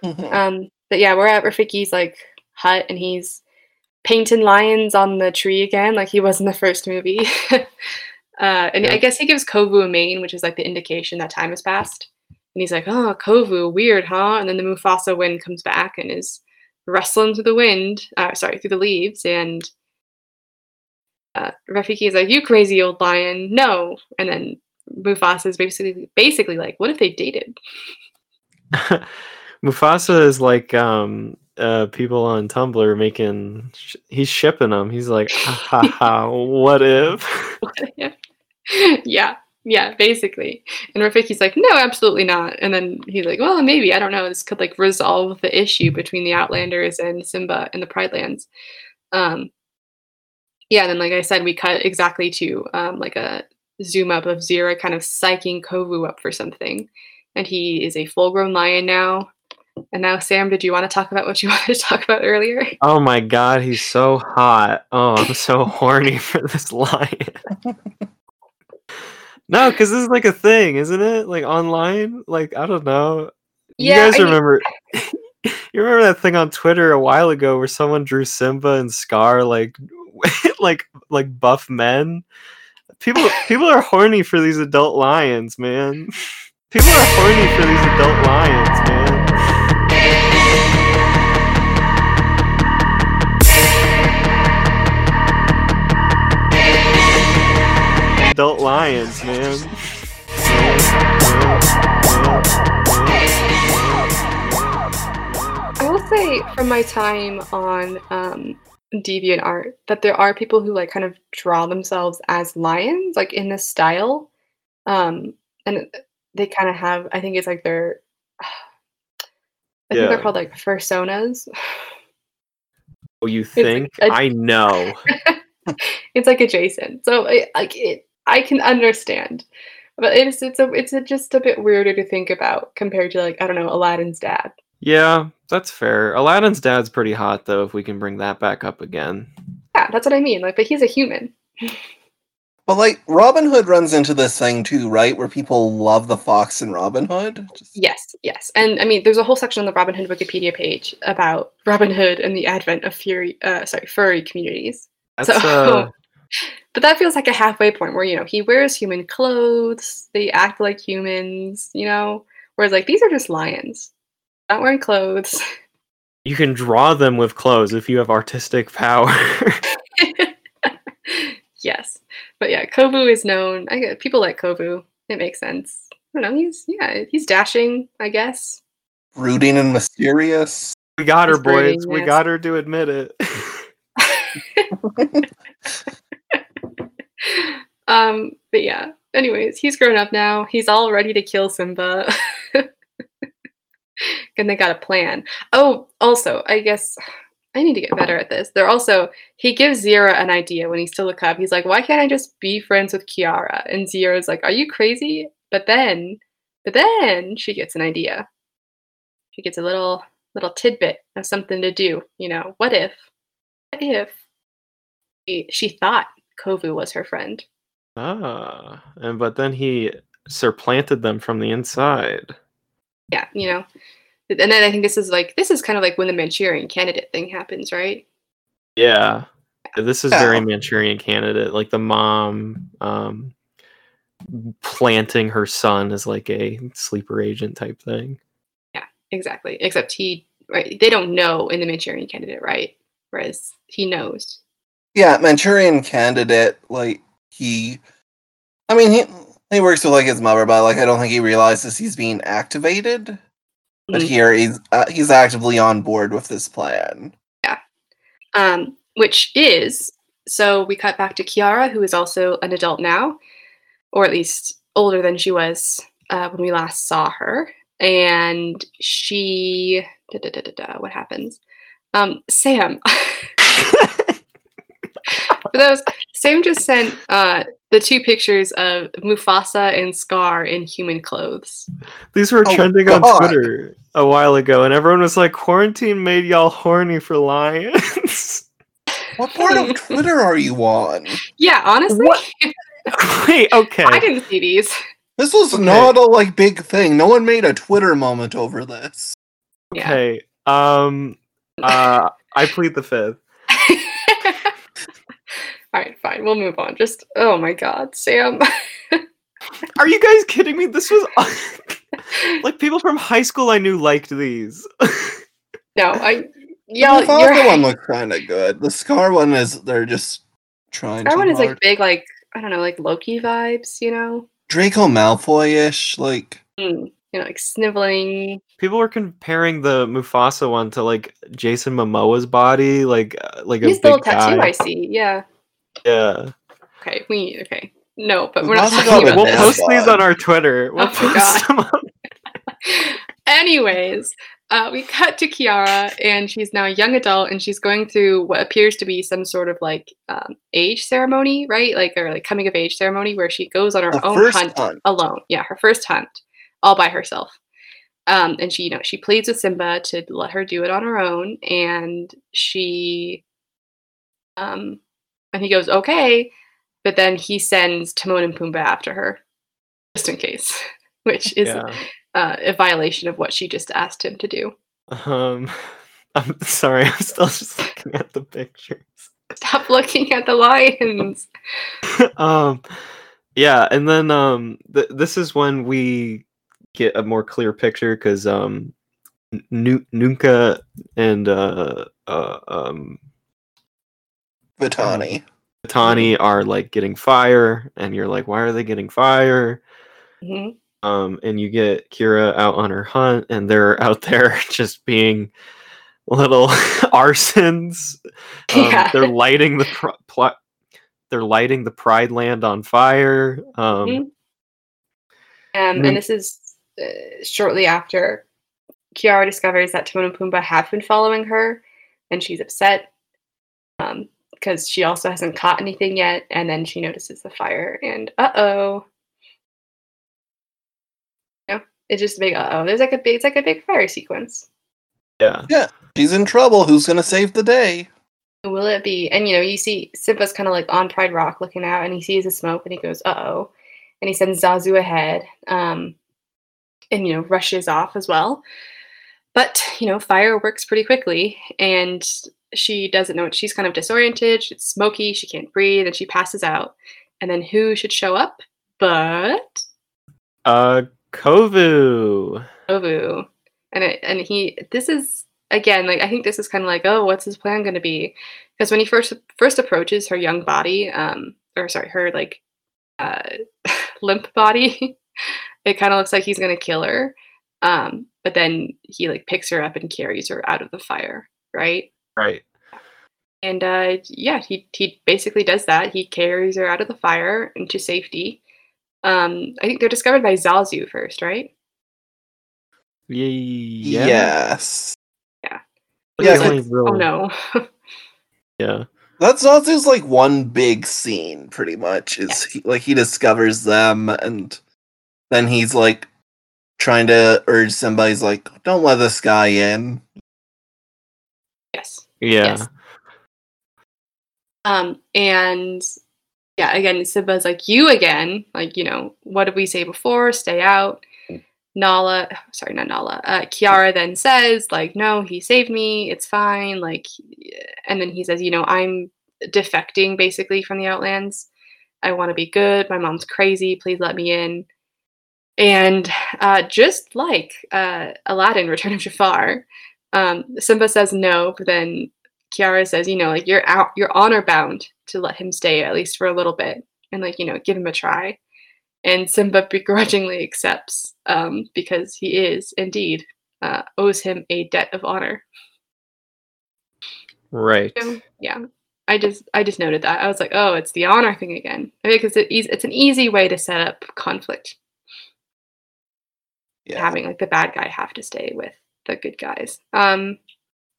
Mhm. Um, but yeah, we're at Rafiki's like hut, and he's painting lions on the tree again, like he was in the first movie. uh, and Yeah. I guess he gives Kovu a mane, which is like the indication that time has passed. And he's like, "Oh, Kovu, weird, huh?" And then the Mufasa wind comes back and is rustling through the wind. Uh, sorry, through the leaves, and uh, Rafiki is like, "You crazy old lion, no!" And then Mufasa is basically basically like, "What if they dated?" Mufasa is like um uh people on Tumblr making sh- he's shipping them. He's like, ha ha ha. What if? yeah, yeah, basically. And Rafiki's like, no, absolutely not. And then he's like, well, maybe I don't know. This could like resolve the issue between the Outlanders and Simba and the Pride Lands. Um, yeah, then like I said, we cut exactly to um, like a zoom up of Zira kind of psyching Kovu up for something, and he is a full-grown lion now. And now, Sam, did you want to talk about what you wanted to talk about earlier? Oh my god, he's so hot. Oh, I'm so horny for this lion. no, because this is like a thing, isn't it? Like online? Like, I don't know. Yeah, You guys I mean- remember you remember that thing on Twitter a while ago where someone drew Simba and Scar like like like buff men? People people are horny for these adult lions, man. People are horny for these adult lions, man. Adult lions, man. I will say from my time on um, DeviantArt that there are people who like kind of draw themselves as lions, like in this style, um, and they kind of have. I think it's like their. I think they're called like fursonas. Oh, you like think? a- I know. it's like adjacent, so it, like it. I can understand, but it's it's a it's a, just a bit weirder to think about compared to like I don't know Aladdin's dad. Yeah, that's fair. Aladdin's dad's pretty hot though, if we can bring that back up again. Yeah, that's what I mean. Like, but he's a human. But like Robin Hood runs into this thing too, right? Where people love the fox and Robin Hood. Just- Yes, yes. And I mean, there's a whole section on the Robin Hood Wikipedia page about Robin Hood and the advent of fury, uh, sorry, furry communities. That's So- uh But that feels like a halfway point where, you know, he wears human clothes, they act like humans, you know? Whereas, like, these are just lions, not wearing clothes. you can draw them with clothes if you have artistic power. yes. But yeah, Kovu is known. I get people like Kovu. It makes sense. I don't know. He's, yeah, he's dashing, I guess. brooding and mysterious. we got her, He's brooding, boys. We yes. got her to admit it. um, but yeah. Anyways, he's grown up now. He's all ready to kill Simba. and they got a plan. Oh, also, I guess I need to get better at this. They're also he gives Zira an idea when he's still a cub. He's like, "Why can't I just be friends with Kiara?" And Zira's like, "Are you crazy?" But then, but then she gets an idea. She gets a little little tidbit of something to do. You know, what if? What if she, she thought Kovu was her friend? ah, and but then he supplanted them from the inside. Yeah, you know. And then I think this is like this is kind of like when the Manchurian candidate thing happens, right? Yeah. This is very Yeah. Manchurian candidate. Like the mom um planting her son as like a sleeper agent type thing. Yeah, exactly. Except he right they don't know in the Manchurian candidate, right? Whereas he knows. Yeah, Manchurian candidate, like he I mean he he works with like his mother, but like I don't think he realizes he's being activated. But Mhm. here he's uh, he's actively on board with this plan. Yeah, um, which is so we cut back to Kiara, who is also an adult now. or at least older than she was uh, when we last saw her. And she, da, da, da, da, da, what happens? Um, Sam. For those, Sam just sent uh, the two pictures of Mufasa and Scar in human clothes. These were Oh, trending on Twitter a while ago, and everyone was like, "Quarantine made y'all horny for lions." What part of Twitter are you on? Yeah, honestly, What? Wait, okay. I didn't see these. This was Okay. not a like big thing. No one made a Twitter moment over this. Yeah. Okay. Um. Uh. I plead the fifth. All right, fine. We'll move on. Just oh my god, Sam. Are you guys kidding me? This was like people from high school I knew liked these. no, I yeah. The y'all. Mufasa Your one looked kind of good. The Scar one is they're just trying. That too one is hard. like big, like I don't know, like Loki vibes. You know, Draco Malfoy-ish. Like Mm, you know, like sniveling. people were comparing the Mufasa one to like Jason Momoa's body, like uh, like He's a still big tattoo. guy. I see. Yeah. Yeah. Okay. We need, okay. No, but we're not Mufasa talking got about a We'll this. post these on our Twitter. We'll Oh my post them on Anyways, uh, we cut to Kiara, and she's now a young adult, and she's going through what appears to be some sort of like um, age ceremony, right? Like or like coming of age ceremony, where she goes on her the own first hunt hunt. alone. Yeah, her first hunt, all by herself. Um, and she, you know, she pleads with Simba to let her do it on her own, and she, um, and he goes okay, but then he sends Timon and Pumbaa after her, just in case, which is Yeah. uh, a violation of what she just asked him to do. Um I'm sorry, I'm still just looking at the pictures. Stop looking at the lions. um yeah and then um th- this is when we get a more clear picture because um N- Nunca and uh uh um Vitani. Tani are like getting fire and you're like why are they getting fire Mhm. um and you get Kiara out on her hunt and they're out there just being little arsons um, Yeah. they're lighting the pr- pl- they're lighting the pride land on fire um Mhm. Um, Mm. and this is uh, shortly after Kiara discovers that Timon and Pumbaa have been following her, and she's upset because she also hasn't caught anything yet. And then she notices the fire, and uh oh, you know, it's just a big uh oh. There's like a big, it's like a big fire sequence. yeah Yeah. She's in trouble. Who's gonna save the day? Will it be? And you know, you see Simba's kind of like on Pride Rock looking out, and he sees the smoke, and he goes, "Uh oh," and he sends Zazu ahead, um, and you know, rushes off as well. But you know, fire works pretty quickly, and she doesn't know. She's kind of disoriented. It's smoky. She can't breathe, and she passes out. And then who should show up? But uh kovu Kovu, And it, and he this is again like I think this is kind of like oh what's his plan going to be because when he first first approaches her young body um or sorry her like uh limp body it kind of looks like he's going to kill her um but then he like picks her up and carries her out of the fire right right and uh yeah he he basically does that he carries her out of the fire into safety um I think they're discovered by Zazu first right yeah, yeah. Yes. But Yeah, it's only oh no yeah That's Zazu's like one big scene, pretty much. Is Yes. he, like he discovers them, and then he's like trying to urge somebody's like, "Don't let this guy in." Yes yeah Yes. Um, and yeah, again, Simba's like, you again. Like, you know, what did we say before? Stay out. Nala, sorry, not Nala. Uh, Kiara then says, like, no, he saved me. It's fine. Like, and then he says, you know, I'm defecting basically from the Outlands. I want to be good. My mom's crazy. Please let me in. And uh, just like uh, Aladdin, Return of Jafar, um, Simba says no, but then Kiara says, you know, like you're out, you're honor bound to let him stay at least for a little bit, and like you know, give him a try. And Simba begrudgingly accepts um, because he is indeed uh, owes him a debt of honor. right So, yeah, I just I just noted that. I was like, oh, it's the honor thing again. I mean, because it, it's an easy way to set up conflict. Yeah. Having like the bad guy have to stay with the good guys. Um,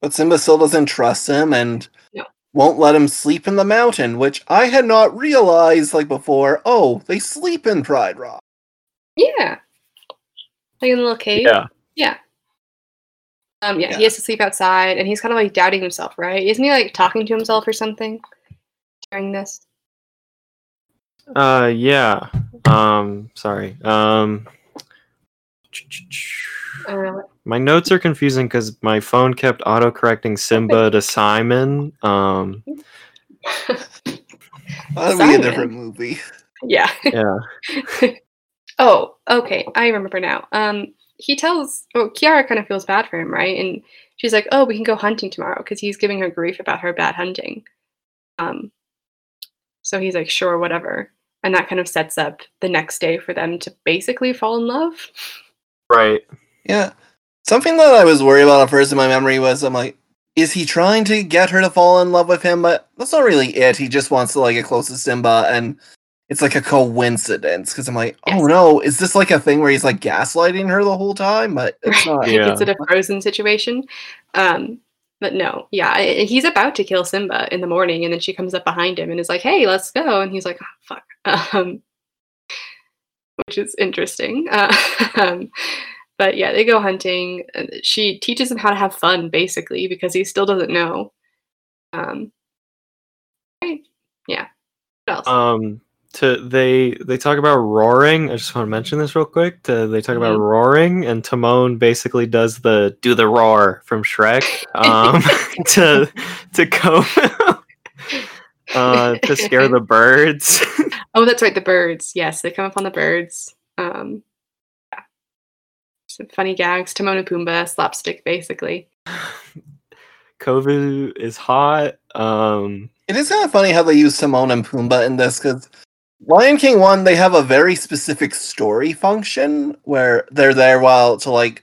But Simba still doesn't trust him and No. won't let him sleep in the mountain, which I had not realized like before. Oh, they sleep in Pride Rock. yeah, like in a little cave. Yeah. Yeah. Um, yeah, Yeah. he has to sleep outside, and he's kind of like doubting himself, right? Isn't he like talking to himself or something during this? Uh, yeah. Um, sorry. Um, Uh, my notes are confusing because my phone kept autocorrecting Simba to Simon. Um, That'd be a different movie. yeah. yeah. Oh, okay. I remember now. Um, he tells, well, Kiara kind of feels bad for him, right? And she's like, "Oh, we can go hunting tomorrow," because he's giving her grief about her bad hunting. Um, so he's like, "Sure, whatever," and that kind of sets up the next day for them to basically fall in love. Right. Yeah. Something that I was worried about at first in my memory was I'm like, is he trying to get her to fall in love with him? But that's not really it. He just wants to like get close to Simba and it's like a coincidence because I'm like, Yes. oh no, is this like a thing where he's like gaslighting her the whole time? But it's not. Yeah. it's a frozen situation. Um, but no, yeah, he's about to kill Simba in the morning, and then she comes up behind him and is like, "Hey, let's go," and he's like, oh, "Fuck," um, which is interesting. Uh, um, but yeah, they go hunting. and She teaches him how to have fun, basically, because he still doesn't know. Um? Yeah. What else? Um, to they they talk about roaring. I just want to mention this real quick. To, they talk about Mhm. roaring, and Timon basically does the do the roar from Shrek. Um, to to go uh to scare the birds. Oh, that's right, the birds. Yes, they come up on the birds. Um, funny gags. Timon and Pumbaa, slapstick, basically. Kovu is hot. Um, It is kind of funny how they use Simone and Pumbaa in this because Lion King one they have a very specific story function where they're there while to like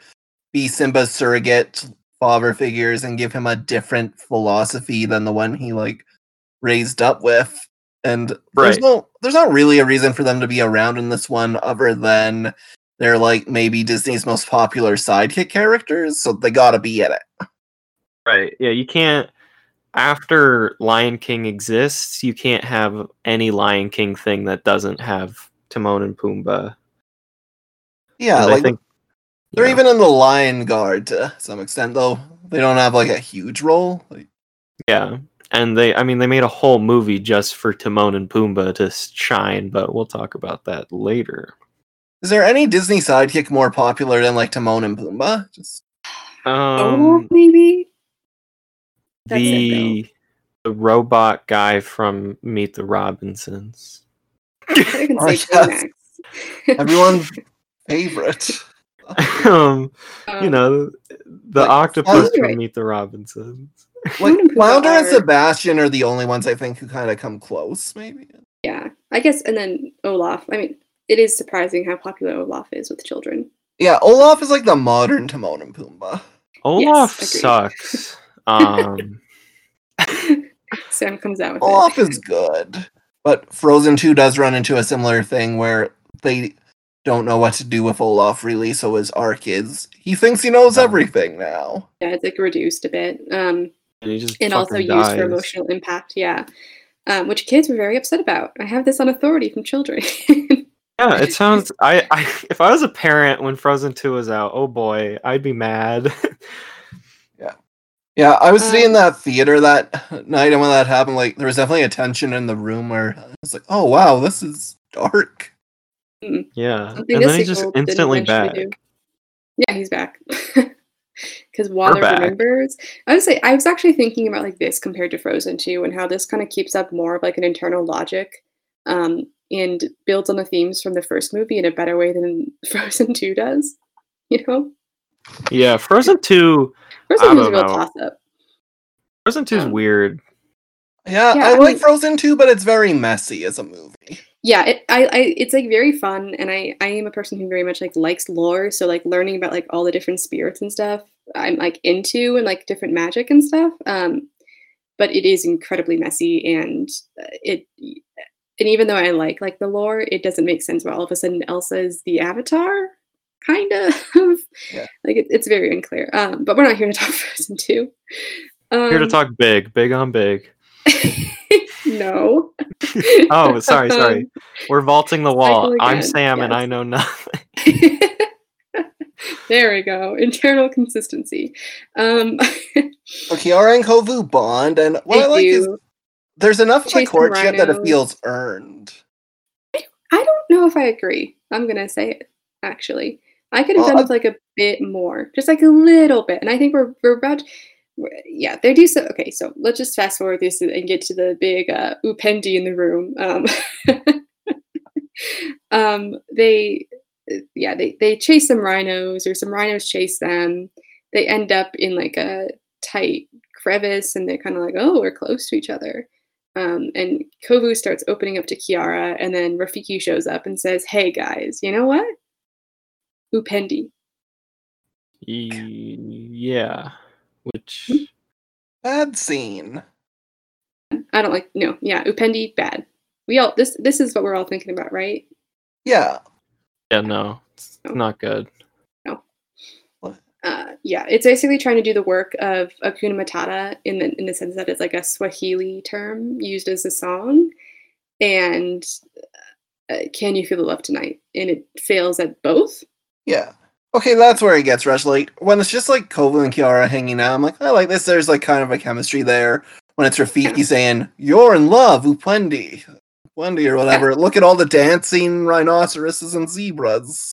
be Simba's surrogate father figures and give him a different philosophy than the one he like raised up with. And there's no there's not really a reason for them to be around in this one other than they're like maybe Disney's most popular sidekick characters, so they gotta be in it. right. Yeah, you can't. After Lion King exists, you can't have any Lion King thing that doesn't have Timon and Pumbaa. Yeah, And like I think They're even in the Lion Guard to some extent, though. They don't have like a huge role. Like, Yeah. And they, I mean, they made a whole movie just for Timon and Pumbaa to shine, but we'll talk about that later. Is there any Disney sidekick more popular than like Timon and Pumbaa? Just oh, Um, maybe? That's it, the the robot guy from Meet the Robinsons. I can Oh, yes. Everyone's favorite. um, you Um, know, the Like, octopus Flounder. from Meet the Robinsons. Like Timon and Flounder and Sebastian are the only ones I think who kind of come close, maybe. Yeah, I guess, and then Olaf. I mean, it is surprising how popular Olaf is with children. Yeah, Olaf is like the modern Timon and Pumbaa. Olaf agreed. sucks. Um, Sam comes out with Olaf it. is good, but Frozen Two does run into a similar thing where they don't know what to do with Olaf really. So his arc is he thinks he knows No. everything now. Yeah, it's like reduced a bit. Um, and he just and also fucking used for emotional impact. Yeah, um, which kids were very upset about. I have this on authority from children. Yeah, it sounds. I, I if I was a parent when Frozen Two was out, oh boy, I'd be mad. Yeah, yeah. I was sitting in Um, that theater that night, and when that happened, like there was definitely a tension in the room where I was like, "Oh wow, this is dark." yeah, Something and then he's just instantly back. do. Yeah, he's back. Because Water back. remembers. I would say I was actually thinking about like this compared to Frozen 2 and how this kind of keeps up more of like an internal logic um, and builds on the themes from the first movie in a better way than Frozen 2 does. You know? Yeah, Frozen Two. Frozen 2 is a don't real toss up. Frozen Two is Um, weird. Yeah, Yeah, I, I like mean- Frozen 2, but it's very messy as a movie. yeah it, I, I it's like very fun and i i am a person who very much like likes lore so like learning about like all the different spirits and stuff i'm like into and like different magic and stuff um but it is incredibly messy and uh, it and even though I like like the lore, it doesn't make sense why all of a sudden Elsa is the Avatar, kind of. Yeah. Like it, it's very unclear. Um, but we're not here to talk Frozen two. Um, Here to talk big, big on big. no. Oh, sorry, sorry. We're vaulting the Walt. I'm again, Sam and I know nothing. there we go. Internal consistency. Um, So Kiara and Kovu bond, and what they I like is do. There's enough of some courtship that it feels earned. I don't know if I agree. I'm gonna say it actually. I could have Well, done I- with like a bit more, just like a little bit. And I think we're we're about. we're- yeah, they do so. Okay, so let's just fast forward this and get to the big uh, upendi in the room. Um, um, they, yeah, they they chase some rhinos, or some rhinos chase them. They end up in like a tight crevice, and they're kind of like, oh, we're close to each other. Um, and Kovu starts opening up to Kiara, and then Rafiki shows up and says, "Hey guys, you know what? Upendi." Yeah. Which Bad scene. I don't like no, yeah, Upendi bad. We all this this is what we're all thinking about, right? Yeah. yeah, no. It's Oh. not good. Uh, yeah, it's basically trying to do the work of Hakuna Matata in the in the sense that it's like a Swahili term used as a song, and uh, can you feel the love tonight? And it fails at both. Yeah. Okay, that's where it gets rushed. Like when it's just like Kovu and Kiara hanging out, I'm like, I like this. There's like kind of a chemistry there. When it's Rafiki Yeah. saying, You're in love, Uplendi. Uplendi or whatever. Look at all the dancing rhinoceroses and zebras.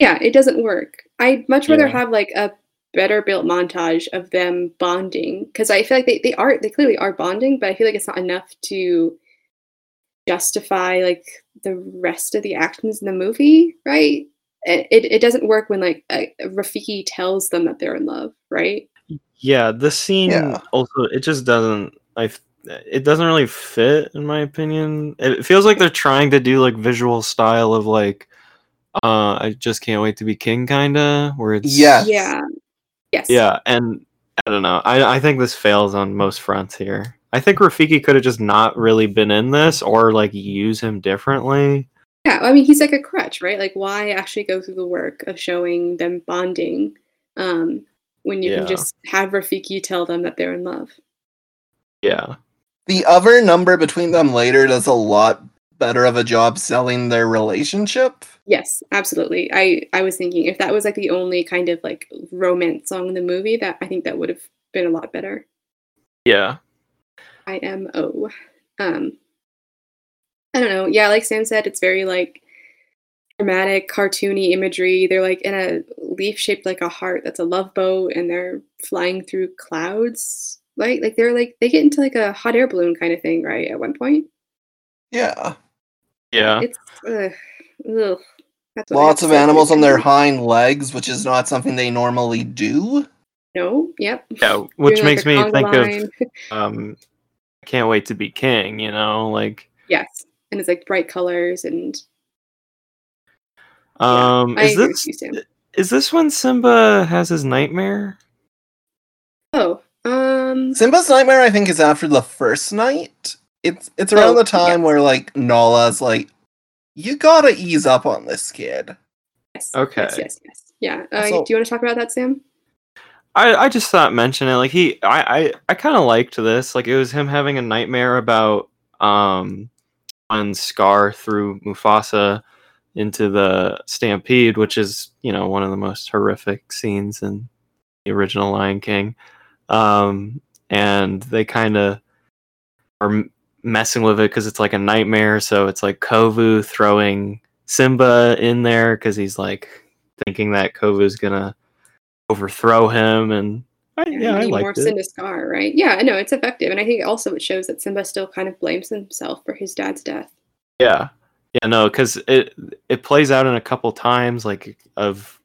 Yeah, it doesn't work. I'd much rather Yeah. have like a better built montage of them bonding because I feel like they, they are they clearly are bonding, but I feel like it's not enough to justify like the rest of the actions in the movie, right? It, it, it doesn't work when like uh, Rafiki tells them that they're in love, right? Yeah, this scene Yeah. also it just doesn't I it doesn't really fit in my opinion. It feels like they're trying to do like visual style of like uh I just can't wait to be king kinda where it's Yeah. Yeah. Yes. Yeah, and I don't know. I I think this fails on most fronts here. I think Rafiki could have just not really been in this or like use him differently. Yeah, I mean he's like a crutch, right? Like why actually go through the work of showing them bonding um when you Yeah. can just have Rafiki tell them that they're in love. Yeah. The other number between them later does a lot better of a job selling their relationship. Yes, absolutely. I I was thinking if that was like the only kind of like romance song in the movie, that I think that would have been a lot better. Yeah. IMO. Um I don't know. Yeah, like Sam said, it's very like dramatic, cartoony imagery. They're like in a leaf shaped like a heart that's a love boat and they're flying through clouds. Right? Like they're like they get into like a hot air balloon kind of thing, right? At one point. Yeah. Yeah. It's ugh, ugh. That's what I have Lots of animals on their hind legs, which is not something they normally do. No, yep. Yeah, which Doing, like, makes a me think line. of um I can't wait to be king, you know, like Yes, and it's like bright colors and um I is this with you, is this when Simba has his nightmare? Oh, um, Simba's nightmare, I think, is after the first night. It's it's around Oh, the time yes. where like Nala's like, you gotta ease up on this kid. yes, Okay. yes, yes, yes. Yeah. Uh, So- do you want to talk about that, Sam? I, I just thought mention it. Like he I I, I kinda liked this. Like it was him having a nightmare about um when Scar threw Mufasa into the stampede, which is, you know, one of the most horrific scenes in the original Lion King. Um and they kind of are m- messing with it because it's like a nightmare. So it's like Kovu throwing Simba in there because he's like thinking that Kovu's gonna overthrow him, and I, yeah, I more liked it. Simba Scar, right? Yeah, I know it's effective, and I think also it shows that Simba still kind of blames himself for his dad's death. Yeah, yeah, no, because it it plays out in a couple times, like of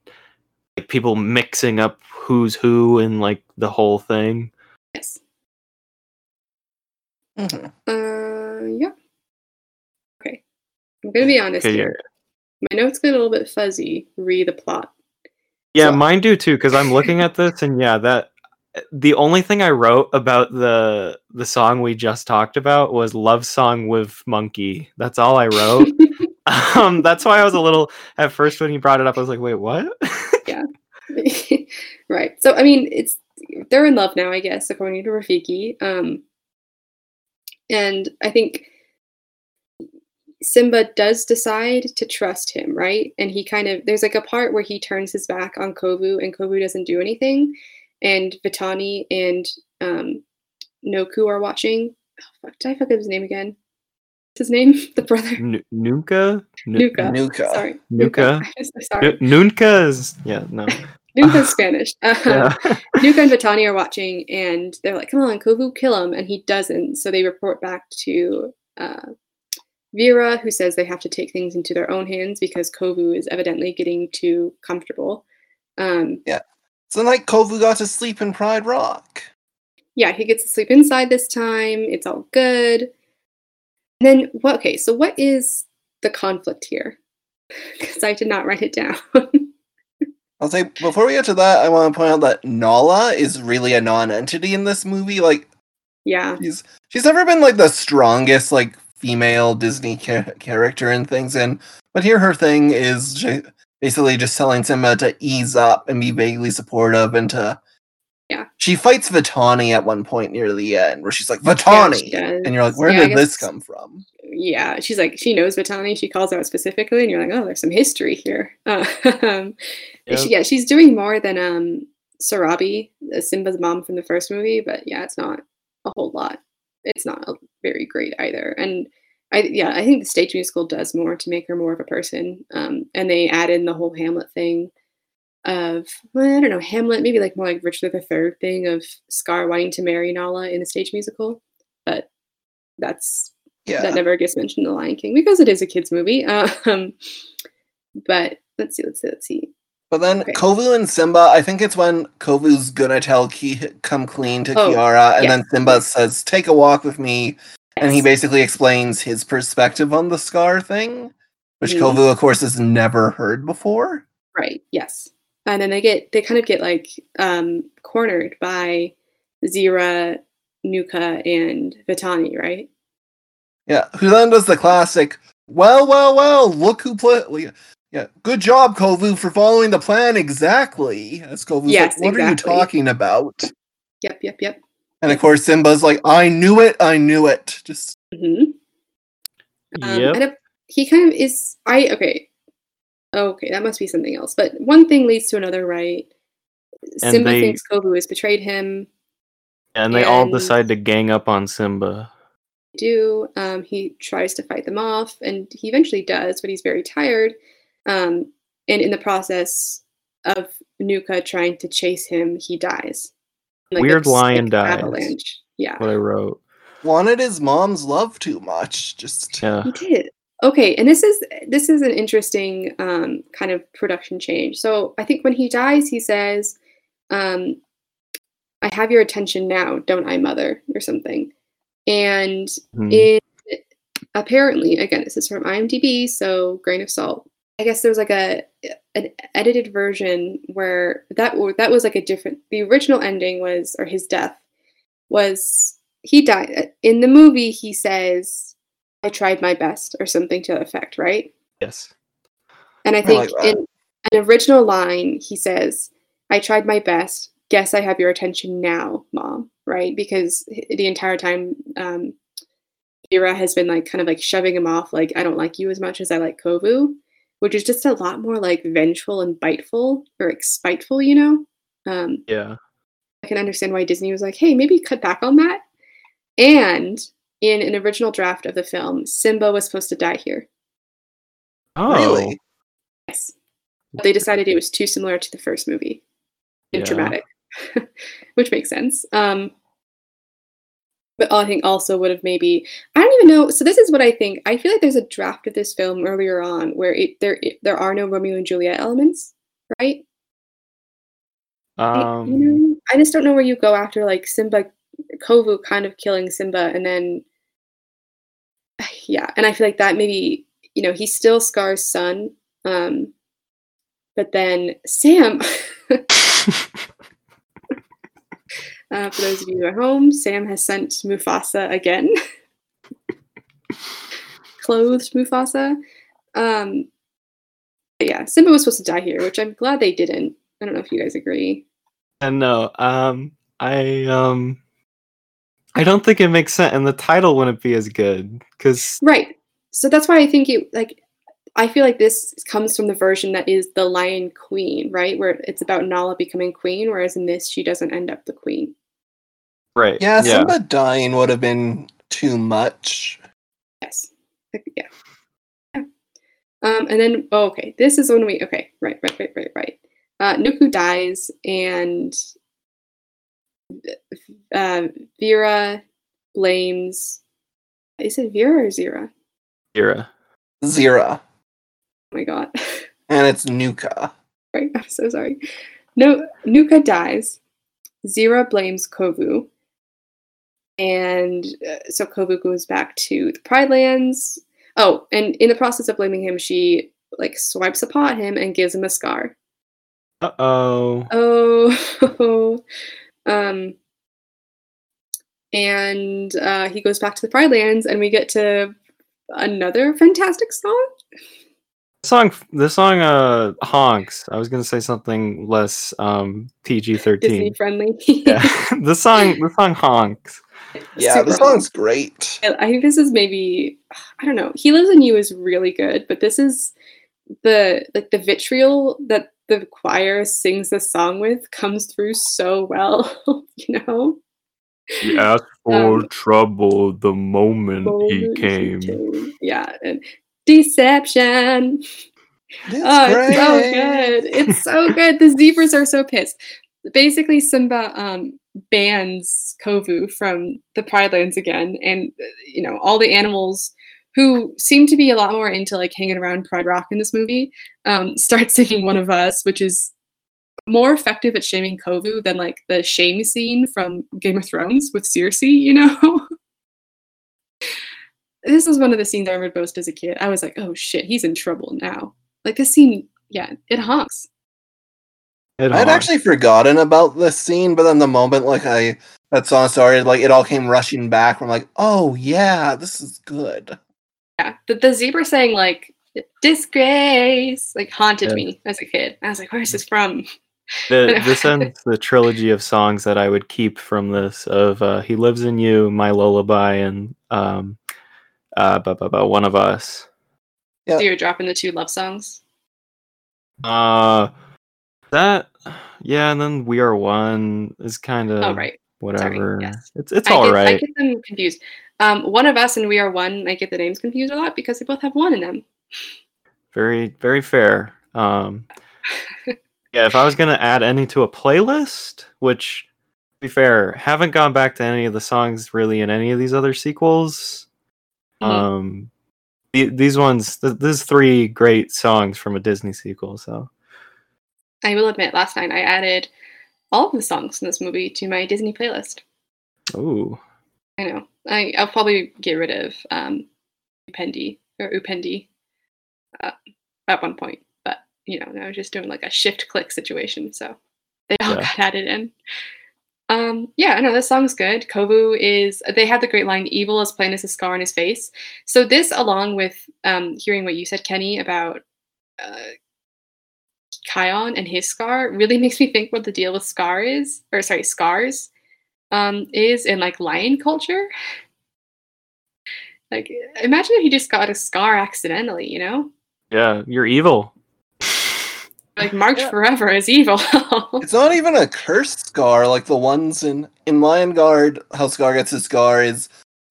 like people mixing up who's who and like the whole thing. Yes. Mhm. Uh, yeah. Okay. I'm gonna be honest Okay, yeah. here. My notes get a little bit fuzzy. Re the plot. Yeah, So- mine do too. Because I'm looking at this, and yeah, that the only thing I wrote about the the song we just talked about was love song with monkey. That's all I wrote. um, that's why I was a little at first when you brought it up. I was like, wait, what? Yeah, right. So I mean, it's they're in love now, I guess, according to Rafiki. Um, and I think Simba does decide to trust him, right? And he kind of there's like a part where he turns his back on Kovu and Kovu doesn't do anything. And Vitani and um, Noku are watching. Oh, fuck, did I fuck up his name again? What's his name? The brother? N- Nuka? Nuka. Nuka. Sorry. Nuka. I'm sorry. N- Nunca yeah, no. Nuka's Spanish. Uh, Yeah. Nuka and Vitani are watching, and they're like, "Come on, Kovu, kill him!" And he doesn't. So they report back to uh, Vera, who says they have to take things into their own hands because Kovu is evidently getting too comfortable. Um, So like Kovu got to sleep in Pride Rock. yeah, he gets to sleep inside this time. It's all good. And then what? Okay, so what is the conflict here? Because I did not write it down. I'll say before we get to that, I want to point out that Nala is really a non-entity in this movie. Like yeah, she's she's never been like the strongest like female Disney cha- character and things, and but here her thing is basically just telling Simba to ease up and be vaguely supportive and to Yeah. She fights Vitani at one point near the end, where she's like Yeah, Vitani, she and you're like, where Yeah, I did this come from? yeah, she's like, she knows Vitani. She calls out specifically, and you're like, oh, there's some history here. Uh, um, Yep. she, yeah, she's doing more than um, Sarabi, uh, Simba's mom from the first movie, but yeah, it's not a whole lot. It's not a- very great either. And I, yeah, I think the stage musical does more to make her more of a person. Um, and they add in the whole Hamlet thing of, well, I don't know, Hamlet, maybe like more like Richard III thing of Scar wanting to marry Nala in the stage musical. But that's Yeah, that never gets mentioned in The Lion King because it is a kids movie. Um, but let's see, let's see, let's see. But then Okay. Kovu and Simba, I think it's when Kovu's gonna tell Ki come clean to Oh, Kiara, and then Simba says, "Take a walk with me," and he basically explains his perspective on the scar thing, which Mhm. Kovu, of course, has never heard before. right, yes, and then they get they kind of get like um, cornered by Zira, Nuka, and Vitani, right? Yeah, who then does the classic? Well, well, well! Look who put. Yeah, good job, Kovu, for following the plan exactly. As Kovu's Yes, like, "What exactly. are you talking about?" Yep, yep, yep. And of course, Simba's like, "I knew it! I knew it!" Just Mm-hmm. Um, Yep. And it- he kind of is. I okay. Okay, that must be something else. But one thing leads to another, right? And Simba they- thinks Kovu has betrayed him. And they all decide to gang up on Simba. do. Um, he tries to fight them off, and he eventually does, but he's very tired. Um, and in the process of Nuka trying to chase him, he dies. Like Weird lion sick dies. Avalanche. Yeah, What I wrote. wanted his mom's love too much. Just Yeah. he did. Okay, and this is this is an interesting um, kind of production change. So I think when he dies, he says, um, "I have your attention now, don't I, mother?" or something. And in apparently again this is from imdb so grain of salt i guess there's like a an edited version where that that was like a different the original ending was or his death was he died in the movie he says i tried my best or something to that effect right Yes. and i I think like in an original line he says i tried my best guess i have your attention now mom right because the entire time um Vera has been like kind of like shoving him off, like I don't like you as much as I like Kovu, which is just a lot more like vengeful and biteful or like spiteful, you know. Um, Yeah. I can understand why Disney was like, hey, maybe cut back on that. And in an original draft of the film, Simba was supposed to die here. Oh. really, Yes, but they decided it was too similar to the first movie and Yeah. dramatic, which makes sense. Um, but I think also would have maybe I don't even know. So this is what I think. I feel like there's a draft of this film earlier on where it, there it, there are no Romeo and Juliet elements, right? I- Um. you know, I just don't know where you go after like Simba, Kovu kind of killing Simba, and then yeah, and I feel like that maybe you know he's still Scar's son, um, but then Sam. Uh, for those of you at home, Sam has sent Mufasa again. Clothed Mufasa. Um, yeah, Simba was supposed to die here, which I'm glad they didn't. I don't know if you guys agree. And no, um, I um, I don't think it makes sense, and the title wouldn't be as good because Right. So that's why I think it like I feel like this comes from the version that is the Lion Queen, right? Where it's about Nala becoming queen, whereas in this she doesn't end up the queen. right, Yeah, Simba dying would have been too much. Yes. Like, Yeah. Yeah. Um, and then oh, okay, this is when we okay, right, right, right, right, right. Uh, Nuku dies, and uh, Vera blames. Is it Vera or Zira? era. Zira. Oh my god. And it's Nuka. Right, I'm so sorry. No, Nuka dies. Zira blames Kovu. And uh, so Kovu goes back to the Pride Lands. Oh, and in the process of blaming him, she like swipes upon him and gives him a scar. Uh oh. Oh, um, and uh, he goes back to the Pride Lands, and we get to another fantastic song. song the song uh honks i was gonna say something less um pg-13 Disney friendly. yeah the song the song honks Yeah, Super the song's great. I I think this is maybe I don't know. He lives in you is really good, but this is the like the vitriol that the choir sings the song with comes through so well, you know. he asked for Um, trouble the moment Moment came. Yeah, and deception. It's Oh, it's so good. It's so good. The zebras are so pissed. Basically, Simba um, bans Kovu from the Pride Lands again, and uh, you know all the animals who seem to be a lot more into like hanging around Pride Rock in this movie um, start singing "One of Us," which is more effective at shaming Kovu than like the shame scene from Game of Thrones with Cersei. You know. this is one of the scenes I remember most as a kid. I was like, "Oh shit, he's in trouble now." Like this scene, yeah, it honks. It I'd actually forgotten about this scene, but then the moment like I that song started, like it all came rushing back. From like, oh yeah, this is good. Yeah, the, the zebra saying like disgrace like haunted Yeah. me as a kid. I was like, where's this from? The, this ends the trilogy of songs that I would keep from this of uh, "He Lives in You," "My Lullaby," and um, uh, "One of Us." Yeah. So you're dropping the two love songs. Uh, that yeah, and then "We Are One" is kind of oh right, whatever. yes. It's it's I all get, I right. get them confused. Um, one of us and we are one. I get the names confused a lot because they both have one in them. Very very fair. Um, yeah, if I was gonna add any to a playlist, which to be fair, haven't gone back to any of the songs really in any of these other sequels. Mhm. Um, the- these ones, th- there's three great songs from a Disney sequel. So I will admit, last night I added all of the songs in this movie to my Disney playlist. ooh, I know. I, I'll probably get rid of um, Upendi or Upendi uh, at one point, but you know, I was just doing like a shift click situation, so they all Yeah. got added in. Um, yeah, I know this song's good. Kovu is they have the great line "Evil as plain as a scar on his face." So this, along with um, hearing what you said, Kenny, about uh, Kion and his scar, really makes me think what the deal with Scar is, or sorry, scars um, is in like lion culture. Like, imagine if you just got a scar accidentally, you know? yeah, you're evil. Like, marked Yeah. forever as evil. It's not even a cursed scar like the ones in in Lion Guard. How Scar gets his scar is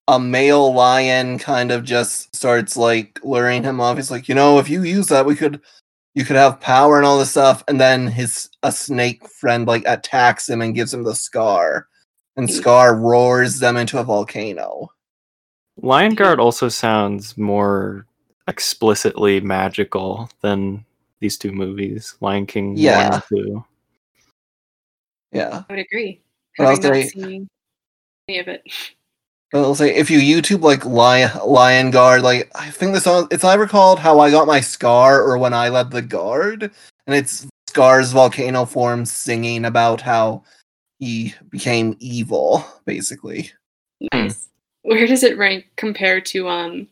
a male lion kind of just starts like luring him off. He's like, you know, if you use that, we could you could have power and all this stuff. And then his a snake friend like attacks him and gives him the scar, and. Scar roars them into a volcano. Lion Guard also sounds more explicitly magical than these two movies, Lion King one Yeah. and two. Yeah. I would agree. But I'll Having not say- seen any of it. I'll say if you YouTube like Lion Lion Guard, like I think the song it's either called "How I Got My Scar" or "When I Led the Guard," and it's Scar's volcano form singing about how he became evil, basically. Nice. Where does it rank compared to um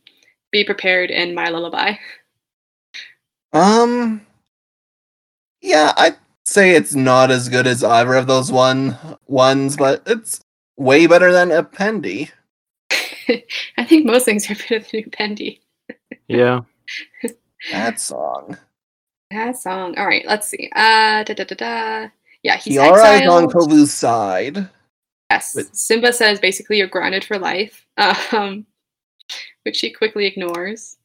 Be Prepared and My Lullaby? Um, yeah, I'd say it's not as good as either of those one ones, but it's way better than Appendi. I think most things are better than Pendy. Yeah. That song. That song. All right, let's see. Uh, da da da da. Yeah, he's Kiara is on exiled. Kovu's side. Yes, But- Simba says basically you're grounded for life, um, which she quickly ignores.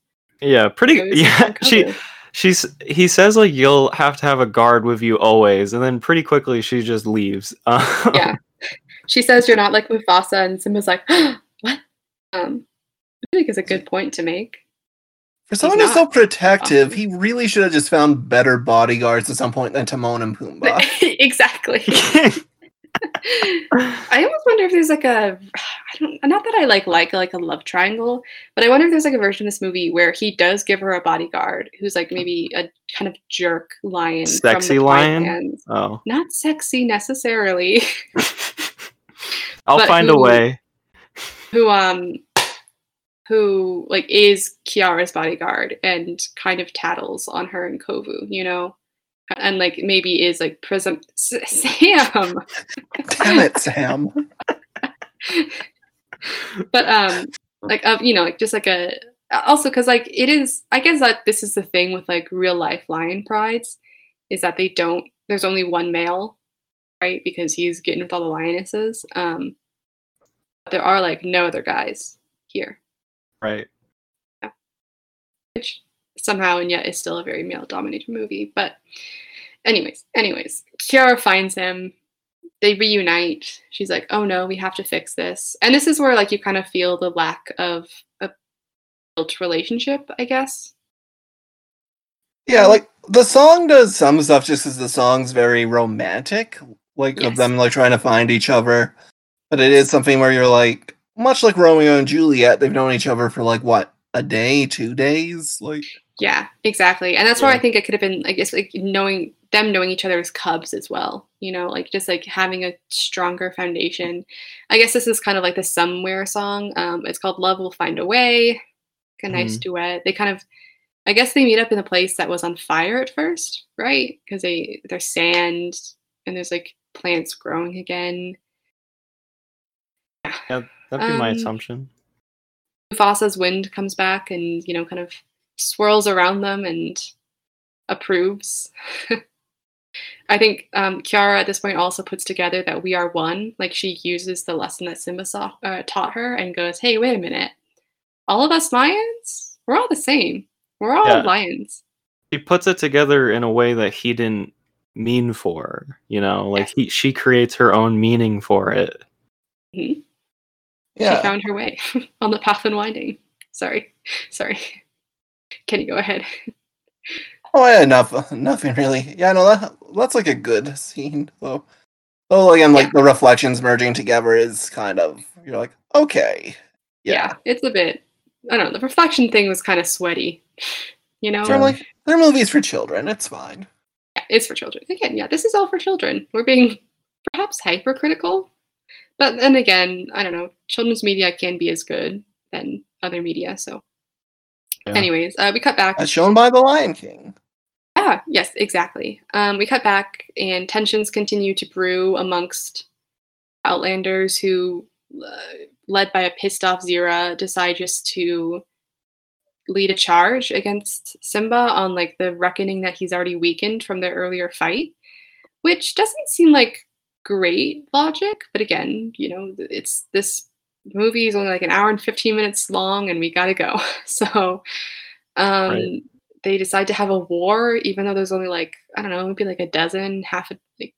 Yeah, pretty Goes yeah, she she's he says like you'll have to have a guard with you always and then pretty quickly she just leaves. Um, Yeah. She says you're not like Mufasa, and Simba's like, what? Um, I think is a good point to make. For someone who's so protective, awesome. he really should have just found better bodyguards at some point than Timon and Pumbaa. exactly. I almost wonder if there's like a, I don't, not that I like like like a love triangle, but I wonder if there's like a version of this movie where he does give her a bodyguard who's like maybe a kind of jerk lion, from Sexy the lion? Quiet oh. not sexy necessarily, I'll But find a way. who um, who like is Kiara's bodyguard and kind of tattles on her and Kovu, you know, and like maybe is like prism S- Sam. Damn it, Sam. but um like of you know like just like a also because like it is i guess that this is the thing with like real life lion prides is that they don't there's only one male right because he's getting with all the lionesses um but there are like no other guys here Right. which somehow and yet is still a very male dominated movie but anyways anyways kiara finds him they reunite she's like oh no we have to fix this and this is where like you kind of feel the lack of a built relationship i guess Yeah, like the song does some stuff just as the song's very romantic, like Yes. of them like trying to find each other. But it is something where you're like, much like Romeo and Juliet, they've known each other for like what a day, two days, like. yeah exactly. And that's where i think it could have been I guess, like knowing them knowing each other as cubs as well you know like just like having a stronger foundation. I guess this is kind of like the somewhere song um it's called love will find a way. A nice duet. They kind of i guess they meet up in a place that was on fire at first right? Because they there's sand and there's like plants growing again. Yeah, that'd be my Um, assumption. Mufasa's wind comes back and you know kind of swirls around them and approves. I think um, Kiara at this point also puts together that we are one. Like she uses the lesson that Simba saw, uh, taught her and goes, "Hey, wait a minute! All of us lions, we're all the same. We're all Yeah. lions." She puts it together in a way that he didn't mean for, you know, like he she creates her own meaning for it. Mhm. Yeah. She found her way on the path unwinding. Sorry, sorry. Can you go ahead? Oh yeah, enough nothing really. Yeah, no, that that's like a good scene though. Oh, again, like the reflections merging together is kind of you're like, okay. yeah. it's a bit i don't know the reflection thing was kind of sweaty you know I'm like, they're movies for children, it's fine. Yeah, it's for children again yeah this is all for children we're being perhaps hypercritical but then again i don't know children's media can be as good than other media so Yeah. anyways uh, we cut back As shown by The Lion King. Yeah, yes, exactly. Um, we cut back, and tensions continue to brew amongst Outlanders who, uh, led by a pissed off Zira, decide just to lead a charge against Simba on like the reckoning that he's already weakened from their earlier fight, which doesn't seem like great logic. But again, you know, it's this movie is only like an hour and 15 minutes long, and we gotta go. So, um, Right. they decide to have a war, even though there's only like I don't know, maybe like a dozen, half a like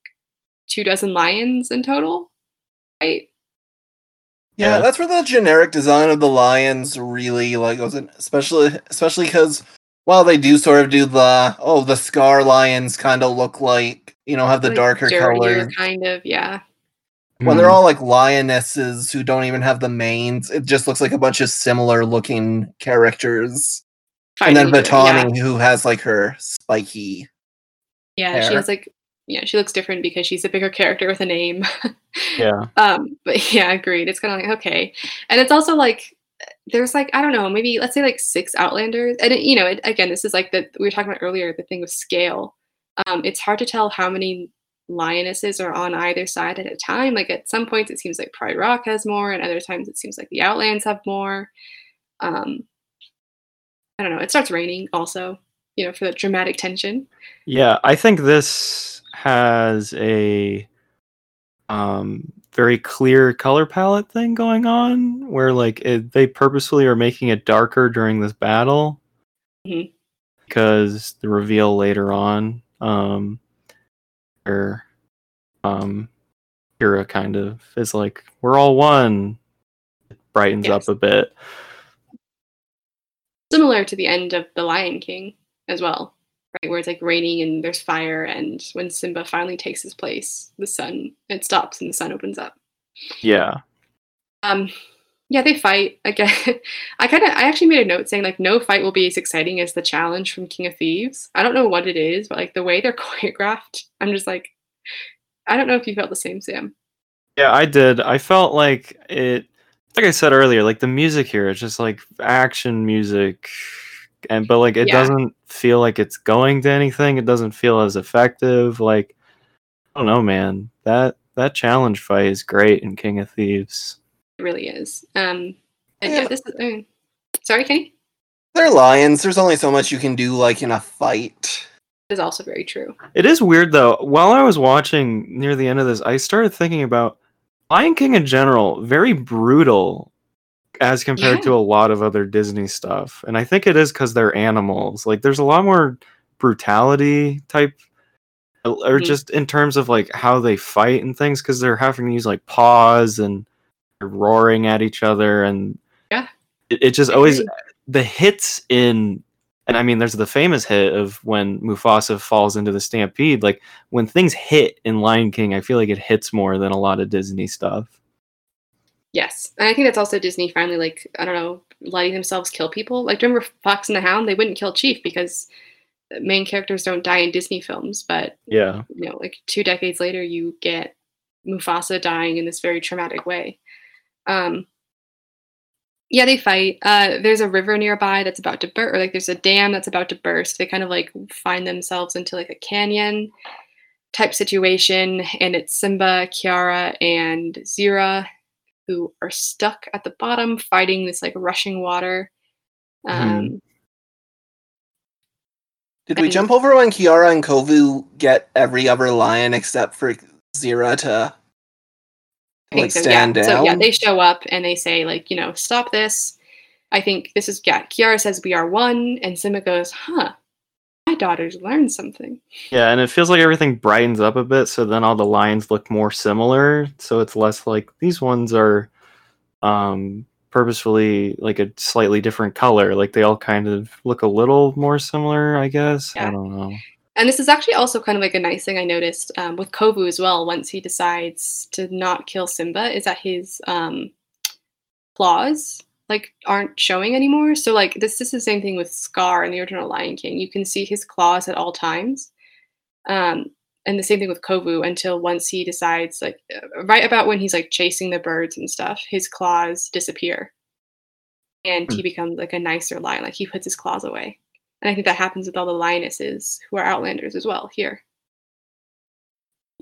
two dozen lions in total, right? Yeah, Yeah. that's where the generic design of the lions really like goes in, especially especially because while they do sort of do the oh the scar lions kind of look like you know have the Like, darker dirtier color kind of, yeah. when Hmm. they're all like lionesses who don't even have the manes it just looks like a bunch of similar looking characters and then fighting each yeah. Vitani who has like her spiky Yeah, she has like yeah, she looks different because she's a bigger character with a name. Yeah. um, but yeah, agreed. It's kind of like okay, and it's also like there's like I don't know, maybe let's say like six Outlanders, and it, you know, it, again, this is like the we were talking about earlier, the thing with scale. Um, it's hard to tell how many lionesses are on either side at a time. Like at some points, it seems like Pride Rock has more, and other times it seems like the Outlands have more. Um, I don't know. It starts raining also, you know, for the dramatic tension. Yeah, I think this has a um very clear color palette thing going on where like it, they purposefully are making it darker during this battle Mhm. because the reveal later on um or um Kiara kind of is like we're all one it brightens Yes. up a bit Similar to the end of The Lion King as well, right? Where it's like raining and there's fire, and when Simba finally takes his place, the sun it stops and the sun opens up. yeah Um, yeah, they fight again. I kind of, I actually made a note saying like, no fight will be as exciting as the challenge from King of Thieves. I don't know what it is, but like the way they're choreographed, I'm just like, I don't know if you felt the same, Sam. Yeah, I did. I felt like it like I said earlier, like the music here is just like action music and but like it Yeah. doesn't feel like it's going to anything. It doesn't feel as effective. Like I don't know, man. That that challenge fight is great in King of Thieves. It really is. Um, and yeah, Yeah. this is. uh, sorry, Kenny. They're lions. There's only so much you can do, like in a fight. This is also very true. It is weird though. While I was watching near the end of this, I started thinking about Lion King in general, very brutal as compared Yeah. to a lot of other Disney stuff. And I think it is because they're animals. Like there's a lot more brutality type or Mhm. just in terms of like how they fight and things because they're having to use like paws and roaring at each other and Yeah. it, it just always the hits in and I mean there's the famous hit of when Mufasa falls into the stampede like when things hit in Lion King I feel like it hits more than a lot of Disney stuff. Yes, and I think that's also Disney finally like I don't know letting themselves kill people. Like remember Fox and the Hound? They wouldn't kill Chief because main characters don't die in Disney films, but Yeah. you know, like two decades later, you get Mufasa dying in this very traumatic way. Um, yeah, they fight. Uh, there's a river nearby that's about to burst, or like there's a dam that's about to burst. They kind of like find themselves into like a canyon type situation, and it's Simba, Kiara, and Zira who are stuck at the bottom fighting this like rushing water. Um, Did we And- jump over when Kiara and Kovu get every other lion except for Zira to like so, stand yeah. down? So yeah, they show up and they say like, you know, stop this. I think this is yeah. Kiara says we are one, and Simba goes, huh. My daughter's learned something. Yeah, and it feels like everything brightens up a bit, so then all the lines look more similar. So it's less like these ones are um purposefully like a slightly different color. Like they all kind of look a little more similar, I guess. I don't know. And this is actually also kind of like a nice thing I noticed um, with Kovu as well. Once he decides to not kill Simba, is that his um, claws like aren't showing anymore. So like this, this is the same thing with Scar in the original Lion King. You can see his claws at all times, um, and the same thing with Kovu until once he decides like uh, right about when he's like chasing the birds and stuff, his claws disappear, and he becomes like a nicer lion. Like he puts his claws away. And I think that happens with all the lionesses who are outlanders as well here.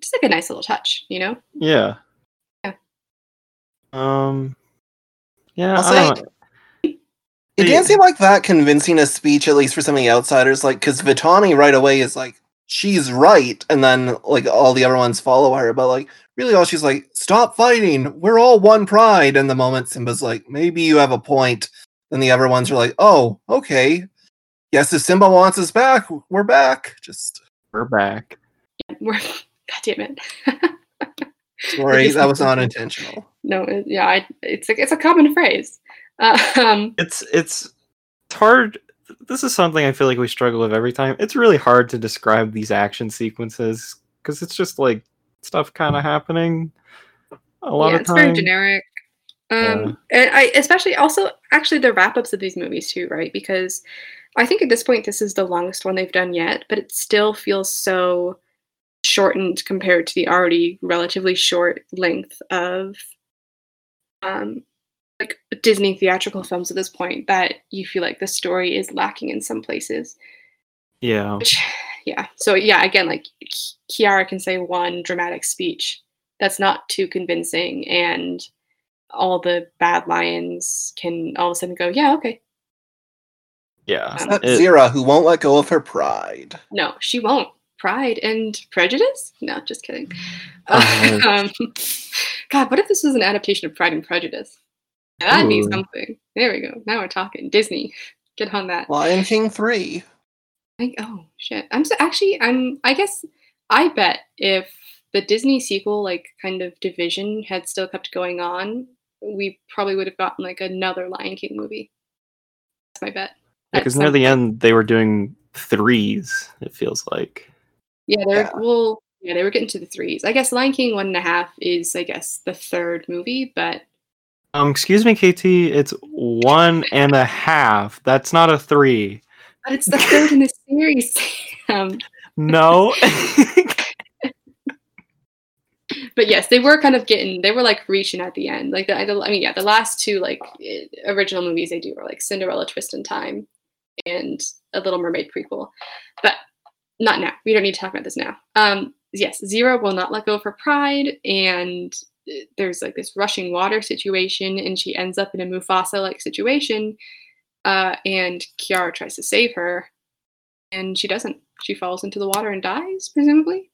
Just like a nice little touch, you know? Yeah. Yeah. Um yeah, I'll I don't say- know. It Yeah. didn't seem like that convincing a speech, at least for some of the outsiders. Like, because Vitani right away is like, she's right, and then like all the other ones follow her. But like, really, all she's like, stop fighting. We're all one pride. And the moment Simba's like, maybe you have a point, then the other ones are like, oh, okay. Yes, if Simba wants us back, we're back. Just we're back. We're, God damn it. sorry, that was not intentional. No, it, yeah, I, it's a, it's a common phrase. Uh, um, It's it's it's hard this is something I feel like we struggle with every time. It's really hard to describe these action sequences because it's just like stuff kind of happening a lot yeah, of it's very generic. Um, and I especially also actually the wrap ups of these movies too, right? Because I think at this point this is the longest one they've done yet, but it still feels so shortened compared to the already relatively short length of um, like Disney theatrical films at this point that you feel like the story is lacking in some places. Yeah. Which, yeah. So yeah, again, like Kiara can say one dramatic speech that's not too convincing, and all the bad lions can all of a sudden go, yeah, okay. Yeah. Um, That's It- Zira, who won't let go of her pride. No, she won't. Pride and prejudice? No, just kidding. Oh. um, God, what if this was an adaptation of Pride and Prejudice? That'd be something. There we go. Now we're talking. Disney, get on that. Lion King 3. I think, oh shit. I'm so, actually, I'm, I guess, I bet if the Disney sequel, like, kind of division had still kept going on, we probably would have gotten, like, another Lion King movie. That's my bet. At Because near the end, they were doing threes. It feels like. Yeah, they're Yeah. well, yeah, they were getting to the threes. I guess Lion King one and a half is, I guess, the third movie, but Um, excuse me, KT. It's one and a half. That's not a three. but it's the third in the series. um, No. but yes, they were kind of getting, they were like reaching at the end. Like the, I I mean, yeah, the last two like original movies they do are like Cinderella Twist in Time and a Little Mermaid prequel, but not now. We don't need to talk about this now. Um, yes, Zira will not let go of her pride, and eh, there's like this rushing water situation, and she ends up in a Mufasa like situation, uh, and Kiara tries to save her, and she doesn't. She falls into the water and dies, presumably.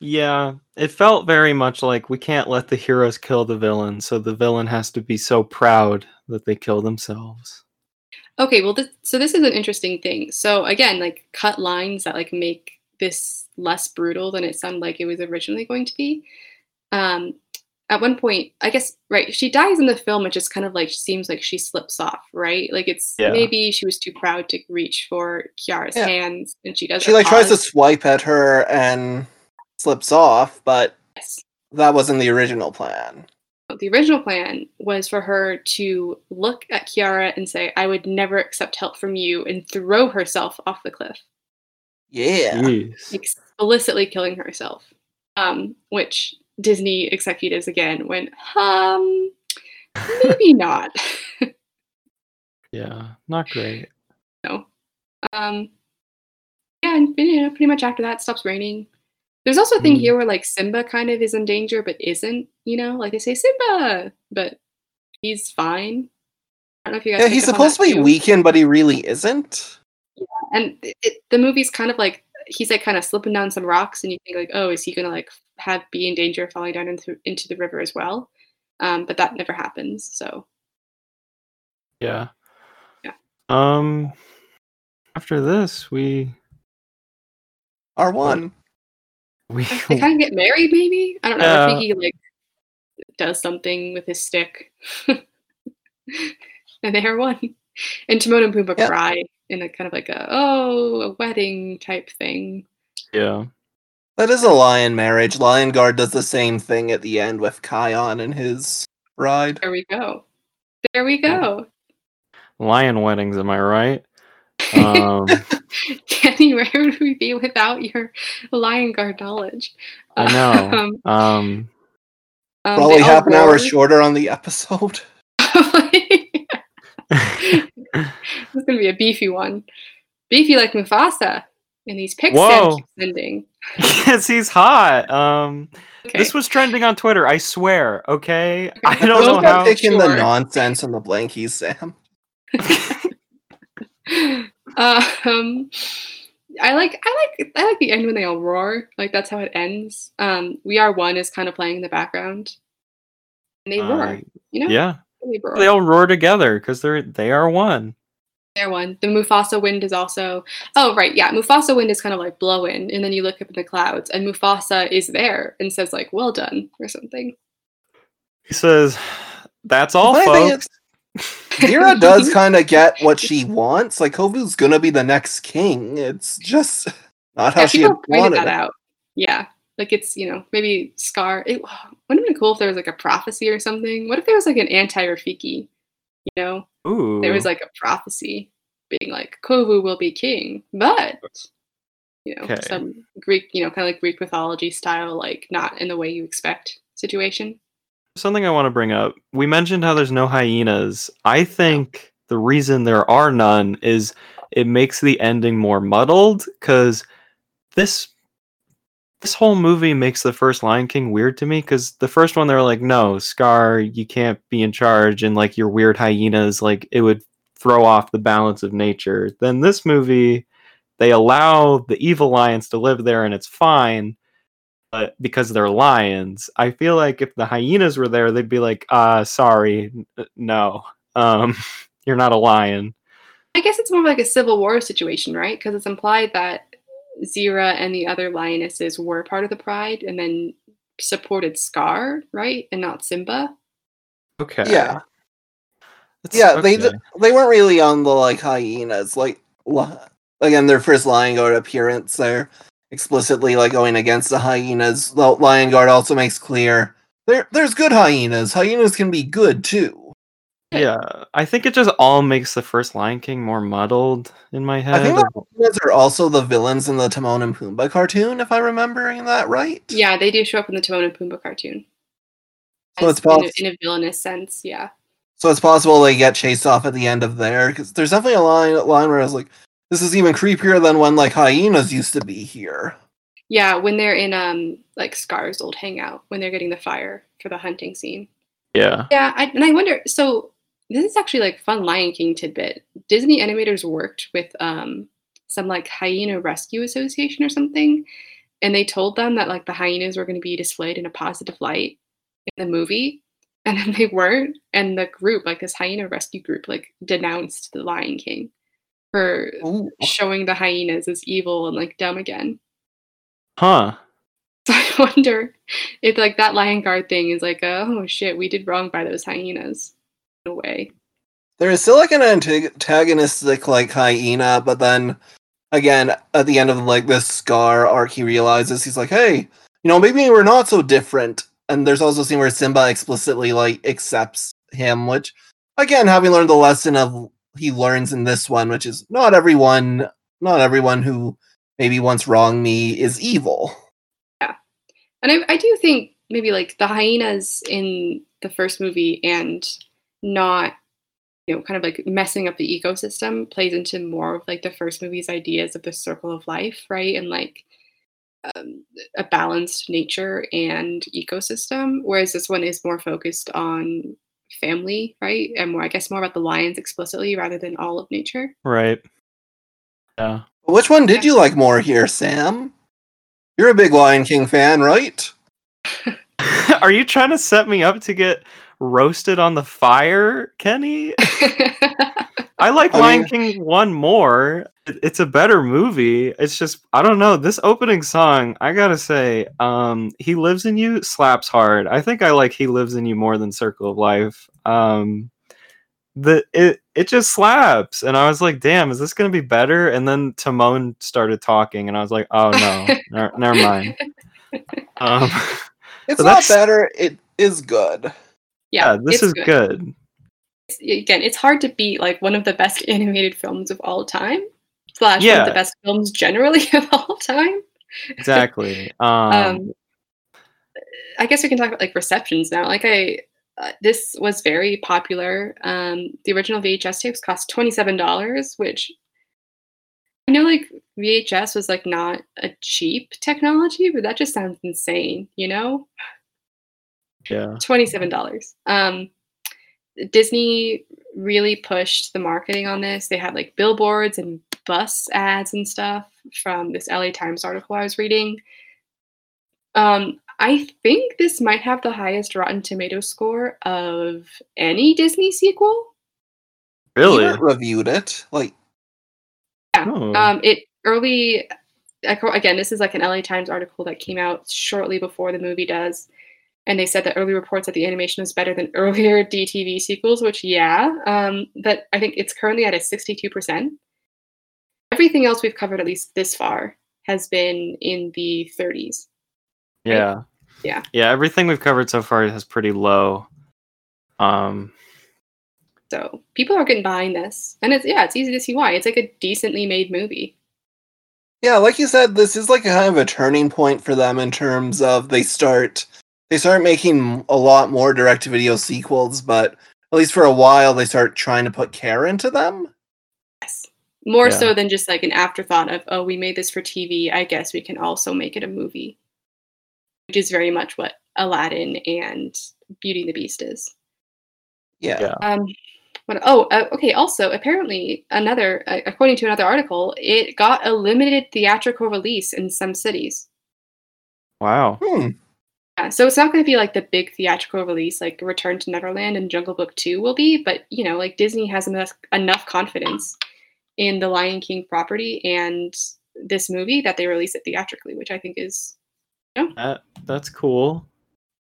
yeah, it felt very much like we can't let the heroes kill the villain, so the villain has to be so proud that they kill themselves. Okay, well, this, so this is an interesting thing. So again, like cut lines that like make this less brutal than it sounded like it was originally going to be. Um, at one point, I guess right, she dies in the film. It just kind of like seems like she slips off, right? Like it's Yeah. maybe she was too proud to reach for Kiara's Yeah. hands, and she does. She like tries to swipe at her and slips off, but Yes. that wasn't the original plan. The original plan was for her to look at Kiara and say, "I would never accept help from you," and throw herself off the cliff. Yeah. Jeez. explicitly killing herself, um, which Disney executives again went, um, maybe not. Yeah, not great. no. Um, yeah, and you know, pretty much after that, it stops raining. There's also a thing Mm. here where like Simba kind of is in danger, but isn't. You know, like they say Simba, but he's fine. I don't know if you guys. Yeah, he's supposed to be too. weakened, but he really isn't. And it, it, the movie's kind of like he's like kind of slipping down some rocks and you think like oh is he gonna like have be in danger of falling down into into the river as well um but that never happens so Yeah. Yeah. Um. After this, we Are one. we they kind of get married maybe i don't know i think he like does something with his stick and they are one and timon and pumbaa Yeah. cry in a kind of like a oh a wedding type thing yeah. That is a lion marriage. Lion Guard does the same thing at the end with Kion and his bride. there we go there we go Lion weddings, am I right? Um, Danny, where would we be without your Lion Guard knowledge? I know. Um, Um, um, Probably half an hour shorter on the episode. this is gonna be a beefy one, beefy like Mufasa in these pics Whoa. Sending. yes, he's hot. Um, Okay. this was trending on Twitter. I swear. Okay, I don't know how. taking the nonsense and the blankies, Sam. um, I like I like I like the end when they all roar. Like that's how it ends. Um, we are one is kind of playing in the background, and they roar. Uh, You know, yeah, they roar. they all roar together because they're they are one. They're one. The Mufasa wind is also. Oh right, yeah. Mufasa wind is kind of like blowing, and then you look up in the clouds, and Mufasa is there and says like "Well done" or something. He says, "That's all, funny folks." Zira does kind of get what she wants. Like Kovu's gonna be the next king. It's just not how yeah, she had people wanted that it. out. Yeah, like it's you know maybe Scar. It wouldn't it be cool if there was like a prophecy or something. What if there was like an anti-Rafiki? You know, Ooh, there was like a prophecy being like Kovu will be king, but you know, Okay. some Greek, you know, kind of like Greek mythology style, like not in the way you expect situation. Something I want to bring up. We mentioned how there's no hyenas. I think the reason there are none is it makes the ending more muddled because this this whole movie makes the first Lion King weird to me because the first one they were like, no, Scar, you can't be in charge, and like your weird hyenas, like it would throw off the balance of nature. Then this movie, they allow the evil lions to live there and it's fine but because they're lions, I feel like if the hyenas were there, they'd be like, "Uh, sorry, no, um, you're not a lion." I guess it's more like a civil war situation, right? Because it's implied that Zira and the other lionesses were part of the pride and then supported Scar, right? And not Simba. Okay. Yeah. That's- Yeah, they okay. d- they weren't really on the like hyenas. Like again, their first Lion Guard appearance, they're explicitly like going against the hyenas. The Lion Guard also makes clear there there's good hyenas. Hyenas can be good too. Yeah. I think it just all makes the first Lion King more muddled in my head. I think the hyenas are also the villains in the Timon and Pumbaa cartoon, if I'm remembering that right. Yeah, they do show up in the Timon and Pumbaa cartoon. So As- it's poss- in, a, in a villainous sense, yeah. So it's possible they get chased off at the end of there because there's definitely a line line where I was like, this is even creepier than when like hyenas used to be here. Yeah, when they're in um like Scar's old hangout, when they're getting the fire for the hunting scene. yeah. Yeah, I, and I wonder. So this is actually like fun Lion King tidbit. Disney animators worked with um some like hyena rescue association or something, and they told them that like the hyenas were going to be displayed in a positive light in the movie, and then they weren't. And the group, like this hyena rescue group, like denounced the Lion King for Ooh. showing the hyenas as evil and like dumb again. Huh. So I wonder if like that lion guard thing is like, a, oh shit, we did wrong by those hyenas in a way. There is still like an antagonistic like hyena, but then again at the end of like this Scar arc, he realizes he's like, hey, you know, maybe we're not so different. And there's also a scene where Simba explicitly like accepts him, which again, having learned the lesson of he learns in this one, which is not everyone, not everyone who maybe once wronged me is evil. Yeah, and I, I do think maybe like the hyenas in the first movie and not, you know, kind of like messing up the ecosystem plays into more of like the first movie's ideas of the circle of life, right? And like um, a balanced nature and ecosystem. Whereas this one is more focused on family, right? And more, I guess, more about the lions explicitly rather than all of nature. Right. Yeah. Which one did you like more here, Sam? You're a big Lion King fan, right? Are you trying to set me up to get roasted on the fire, Kenny? I like I Lion mean- King one more. It's a better movie. It's just I don't know. This opening song, I gotta say, um, "He Lives in You" slaps hard. I think I like "He Lives in You" more than "Circle of Life." Um, the it it just slaps, and I was like, "Damn, is this gonna be better?" And then Timon started talking, and I was like, "Oh no, ne- never mind." Um, It's So not that's- better, it is good. Yeah, this is good. It's- again, it's hard to beat like one of the best animated films of all time, slash one of the best films generally of all time. Exactly. Um, Um, I guess we can talk about like receptions now. Like I, uh, this was very popular. Um, the original VHS tapes cost twenty seven dollars, which I know like VHS was like not a cheap technology, but that just sounds insane, you know? Yeah. Twenty-seven dollars. Um, Disney really pushed the marketing on this. They had like billboards and bus ads and stuff from this LA Times article I was reading. Um, I think this might have the highest Rotten Tomato score of any Disney sequel. Really? Ebert reviewed it. Like, Oh. Um, it early ac- again. This is like an LA Times article that came out shortly before the movie does, and they said that early reports that the animation was better than earlier DTV sequels. Which, yeah, um, but I think it's currently at a sixty-two percent. Everything else we've covered, at least this far, has been in the thirties. Yeah. Yeah. Yeah, everything we've covered so far has pretty low. Um So people are getting behind this, and it's yeah, it's easy to see why. It's like a decently made movie. Yeah, like you said, this is like a kind of a turning point for them in terms of they start they start making a lot more direct to video sequels, but at least for a while they start trying to put care into them. Yes. More Yeah. so than just like an afterthought of, oh, we made this for TV. I guess we can also make it a movie, which is very much what Aladdin and Beauty and the Beast is. Yeah. Yeah. Um, what, oh, uh, okay. Also, apparently, another uh, according to another article, it got a limited theatrical release in some cities. Wow. Hmm. Yeah, so it's not going to be like the big theatrical release like Return to Neverland and Jungle Book 2 will be, but you know, like Disney has enough enough confidence in the Lion King property and this movie that they release it theatrically, which I think is That that's cool.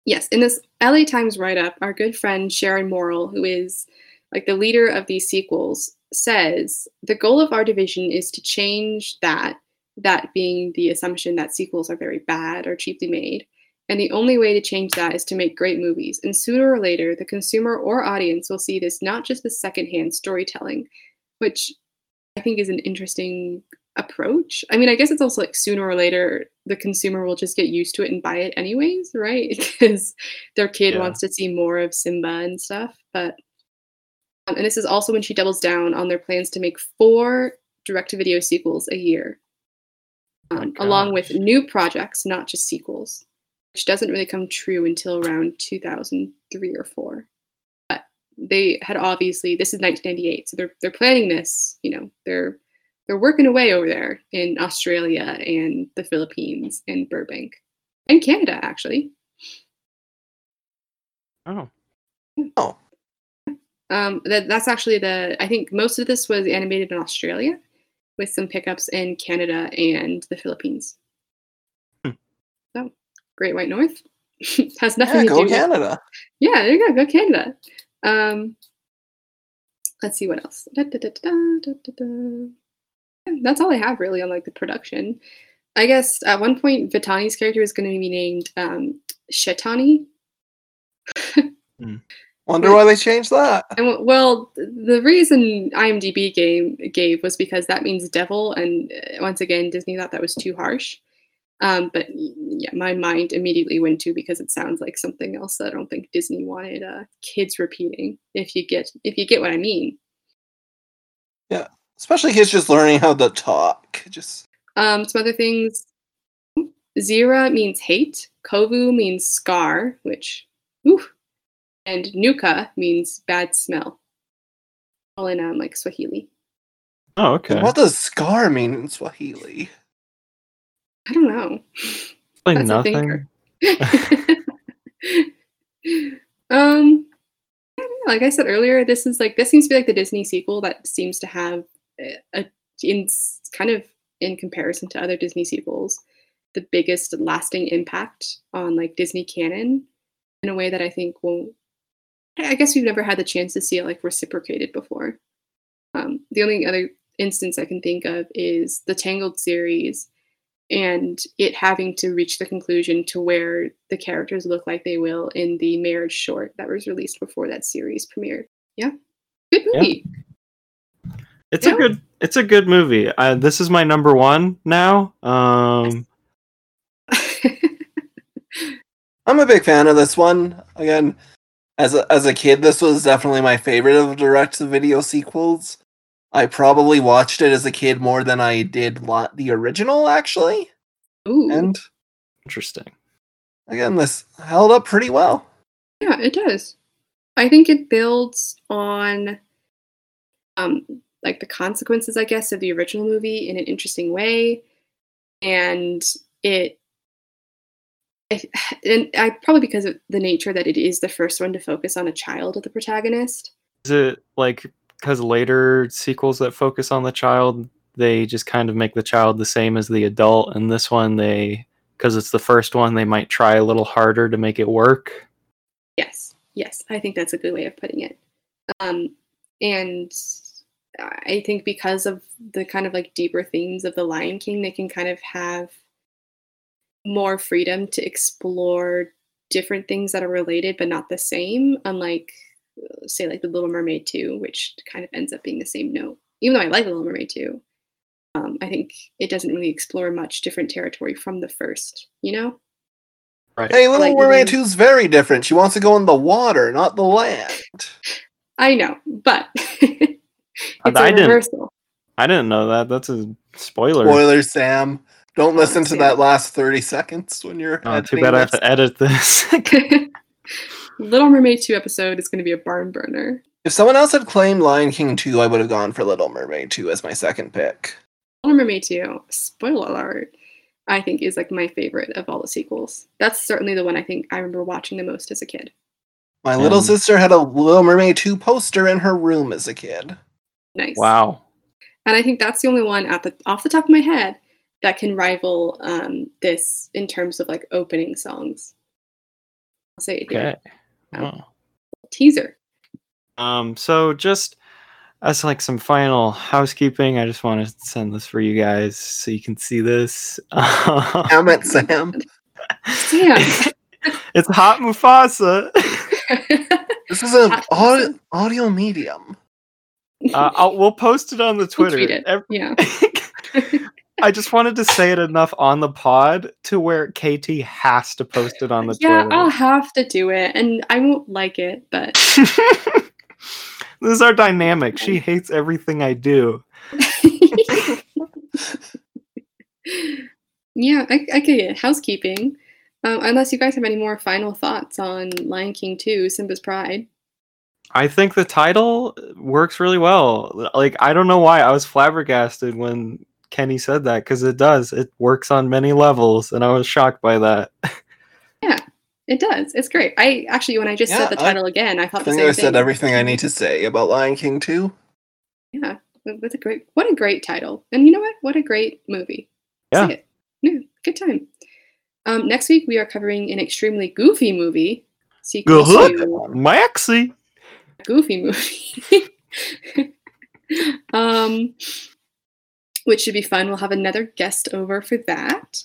Yes, in this LA Times write up, our good friend Sharon Morrill, who is like the leader of these sequels, says the goal of our division is to change that, that being the assumption that sequels are very bad or cheaply made. And the only way to change that is to make great movies. And sooner or later, the consumer or audience will see this not just as secondhand storytelling, which I think is an interesting approach. I mean, I guess it's also like sooner or later the consumer will just get used to it and buy it anyways, right? Because their kid Yeah. wants to see more of Simba and stuff. But um, and this is also when she doubles down on their plans to make four direct-to-video sequels a year, Oh um, along with new projects, not just sequels, which doesn't really come true until around 2003 or four. But they had obviously this is 1998, so they're they're planning this. You know, they're they're working away over there in Australia and the Philippines and Burbank and Canada actually. Oh. Oh. Um, that, that's actually the I think most of this was animated in Australia, with some pickups in Canada and the Philippines. Hmm. So, Great White North has nothing Yeah, to go do. With, Canada. yeah, there you go. Go Canada. Um, let's see what else. Da, da, da, da, da, da, da. That's all I have really on like the production. I guess at one point Vitani's character is going to be named um, Shetani. Wonder why they changed that. And well, the reason IMDb gave gave was because that means devil, and uh, once again, Disney thought that was too harsh. Um, but yeah, my mind immediately went to because it sounds like something else that I don't think Disney wanted uh, kids repeating. If you get if you get what I mean. Yeah, especially kids just learning how to talk. Just Um, some other things. Zira means hate. Kovu means scar, which, oof, and Nuka means bad smell. All in um, like Swahili. Oh, okay. what does scar mean in Swahili? I don't know. Like that's nothing. um, I like I said earlier, this is like this seems to be like the Disney sequel that seems to have a, a in kind of in comparison to other Disney sequels, the biggest lasting impact on like Disney canon in a way that I think won't. I I guess we've never had the chance to see it like reciprocated before. Um, the only other instance I can think of is the Tangled series and it having to reach the conclusion to where the characters look like they will in the marriage short that was released before that series premiered. Yeah. Good Yeah. movie. It's Yeah. a good it's a good movie. Uh, this is my number one now. Um I'm a big fan of this one. Again, as a as a kid, this was definitely my favorite of direct to video sequels. I probably watched it as a kid more than I did lo- the original, actually. Ooh. And interesting. again, this held up pretty well. Yeah, it does. I think it builds on um like the consequences, I guess, of the original movie in an interesting way. And it I, and I probably because of the nature that it is the first one to focus on a child of the protagonist. Is it like because later sequels that focus on the child, they just kind of make the child the same as the adult, and this one they because it's the first one, they might try a little harder to make it work. Yes, yes, I think that's a good way of putting it. Um, and I think because of the kind of like deeper themes of the Lion King, they can kind of have more freedom to explore different things that are related but not the same. Unlike, say, like the Little Mermaid 2, which kind of ends up being the same note. Even though I like the Little Mermaid 2, Um, I think it doesn't really explore much different territory from the first. You know, Right. Hey, Little Like Mermaid living- 2 is very different. She wants to go in the water, not the land. I know, but it's a I didn't- I didn't know that. That's a spoiler. Spoilers, Sam. Don't listen to Sam. that last 30 seconds when you're. Oh, too editing bad I have to edit this. Little Mermaid 2 episode is going to be a barn burner. If someone else had claimed Lion King 2, I would have gone for Little Mermaid 2 as my second pick. Little Mermaid 2, spoiler alert, I think is like my favorite of all the sequels. That's certainly the one I think I remember watching the most as a kid. My little Um, sister had a Little Mermaid 2 poster in her room as a kid. Nice. wow. And I think that's the only one at the off the top of my head that can rival um, this in terms of like opening songs. I'll say it. Okay. Oh. Wow. Teaser. Um, so just as like some final housekeeping, I just want to send this for you guys so you can see this. Damn it, Sam. Sam. it's hot Mufasa. This is an audio, audio medium. Uh, I'll, we'll post it on the We'll Twitter. tweet it. Ev- yeah. I just wanted to say it enough on the pod to where KT has to post it on the Yeah, Twitter. I'll have to do it, and I won't like it, but this is our dynamic. She hates everything I do. yeah, I, I could get housekeeping. Um, unless you guys have any more final thoughts on Lion King 2, Simba's Pride. I think the title works really well. Like I don't know why I was flabbergasted when Kenny said that because it does. It works on many levels, and I was shocked by that. Yeah, it does. It's great. I actually, when I just Yeah, said the I title again, I I thought the think same I said thing. everything I need to say about Lion King 2. Yeah, that- that's a great. What a great title, and you know what? What a great movie. Yeah. See it. yeah, good time. Um, next week we are covering an extremely goofy movie. Sequel Good. to Maxie. goofy movie. um, which should be fun. We'll have another guest over for that.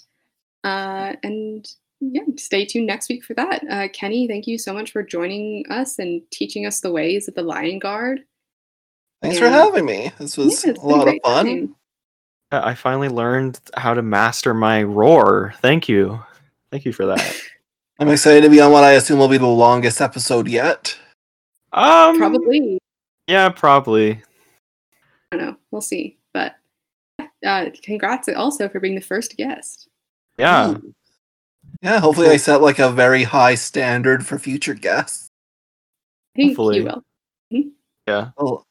Uh, and yeah, stay tuned next week for that. Uh, Kenny, thank you so much for joining us and teaching us the ways of the Lion Guard. Thanks for having me. This was Yeah, a lot of fun. time. I finally learned how to master my roar. Thank you. Thank you for that. I'm excited to be on what I assume will be the longest episode yet. Um, Probably. Yeah, probably. I don't know. We'll see. But uh, congrats also for being the first guest. Yeah. Ooh. Yeah, hopefully I set like a very high standard for future guests. I think Hopefully. you will. Yeah. They'll,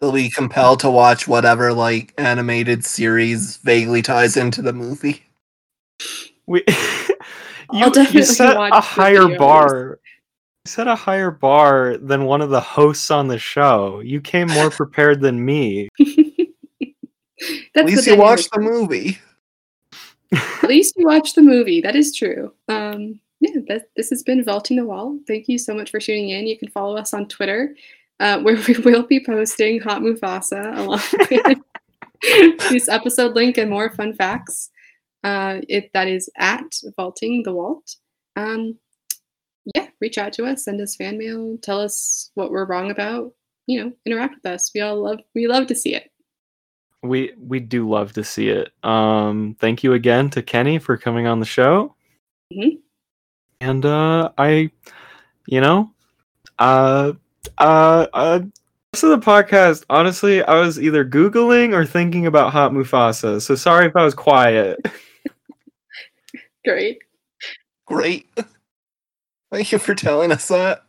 they'll be compelled to watch whatever like animated series vaguely ties into the movie. We I'll you, definitely you set watch a higher videos. bar. You set a higher bar than one of the hosts on the show. You came more prepared than me. At least you watched the movie. At least you watched the movie. That is true. Um, yeah, that, this has been Vaulting the Walt. Thank you so much for tuning in. You can follow us on Twitter, uh, where we will be posting Hot Mufasa along with this episode link and more fun facts. Uh, it that is at Vaulting the Walt. Um, yeah, reach out to us, send us fan mail, tell us what we're wrong about. You know, interact with us. We all love we love to see it. We we do love to see it. Um, thank you again to Kenny for coming on the show. Mhm. And uh, I, you know, uh, uh, uh, rest of the podcast. Honestly, I was either googling or thinking about Hot Mufasa. So sorry if I was quiet. Great. Great. Thank you for telling us that.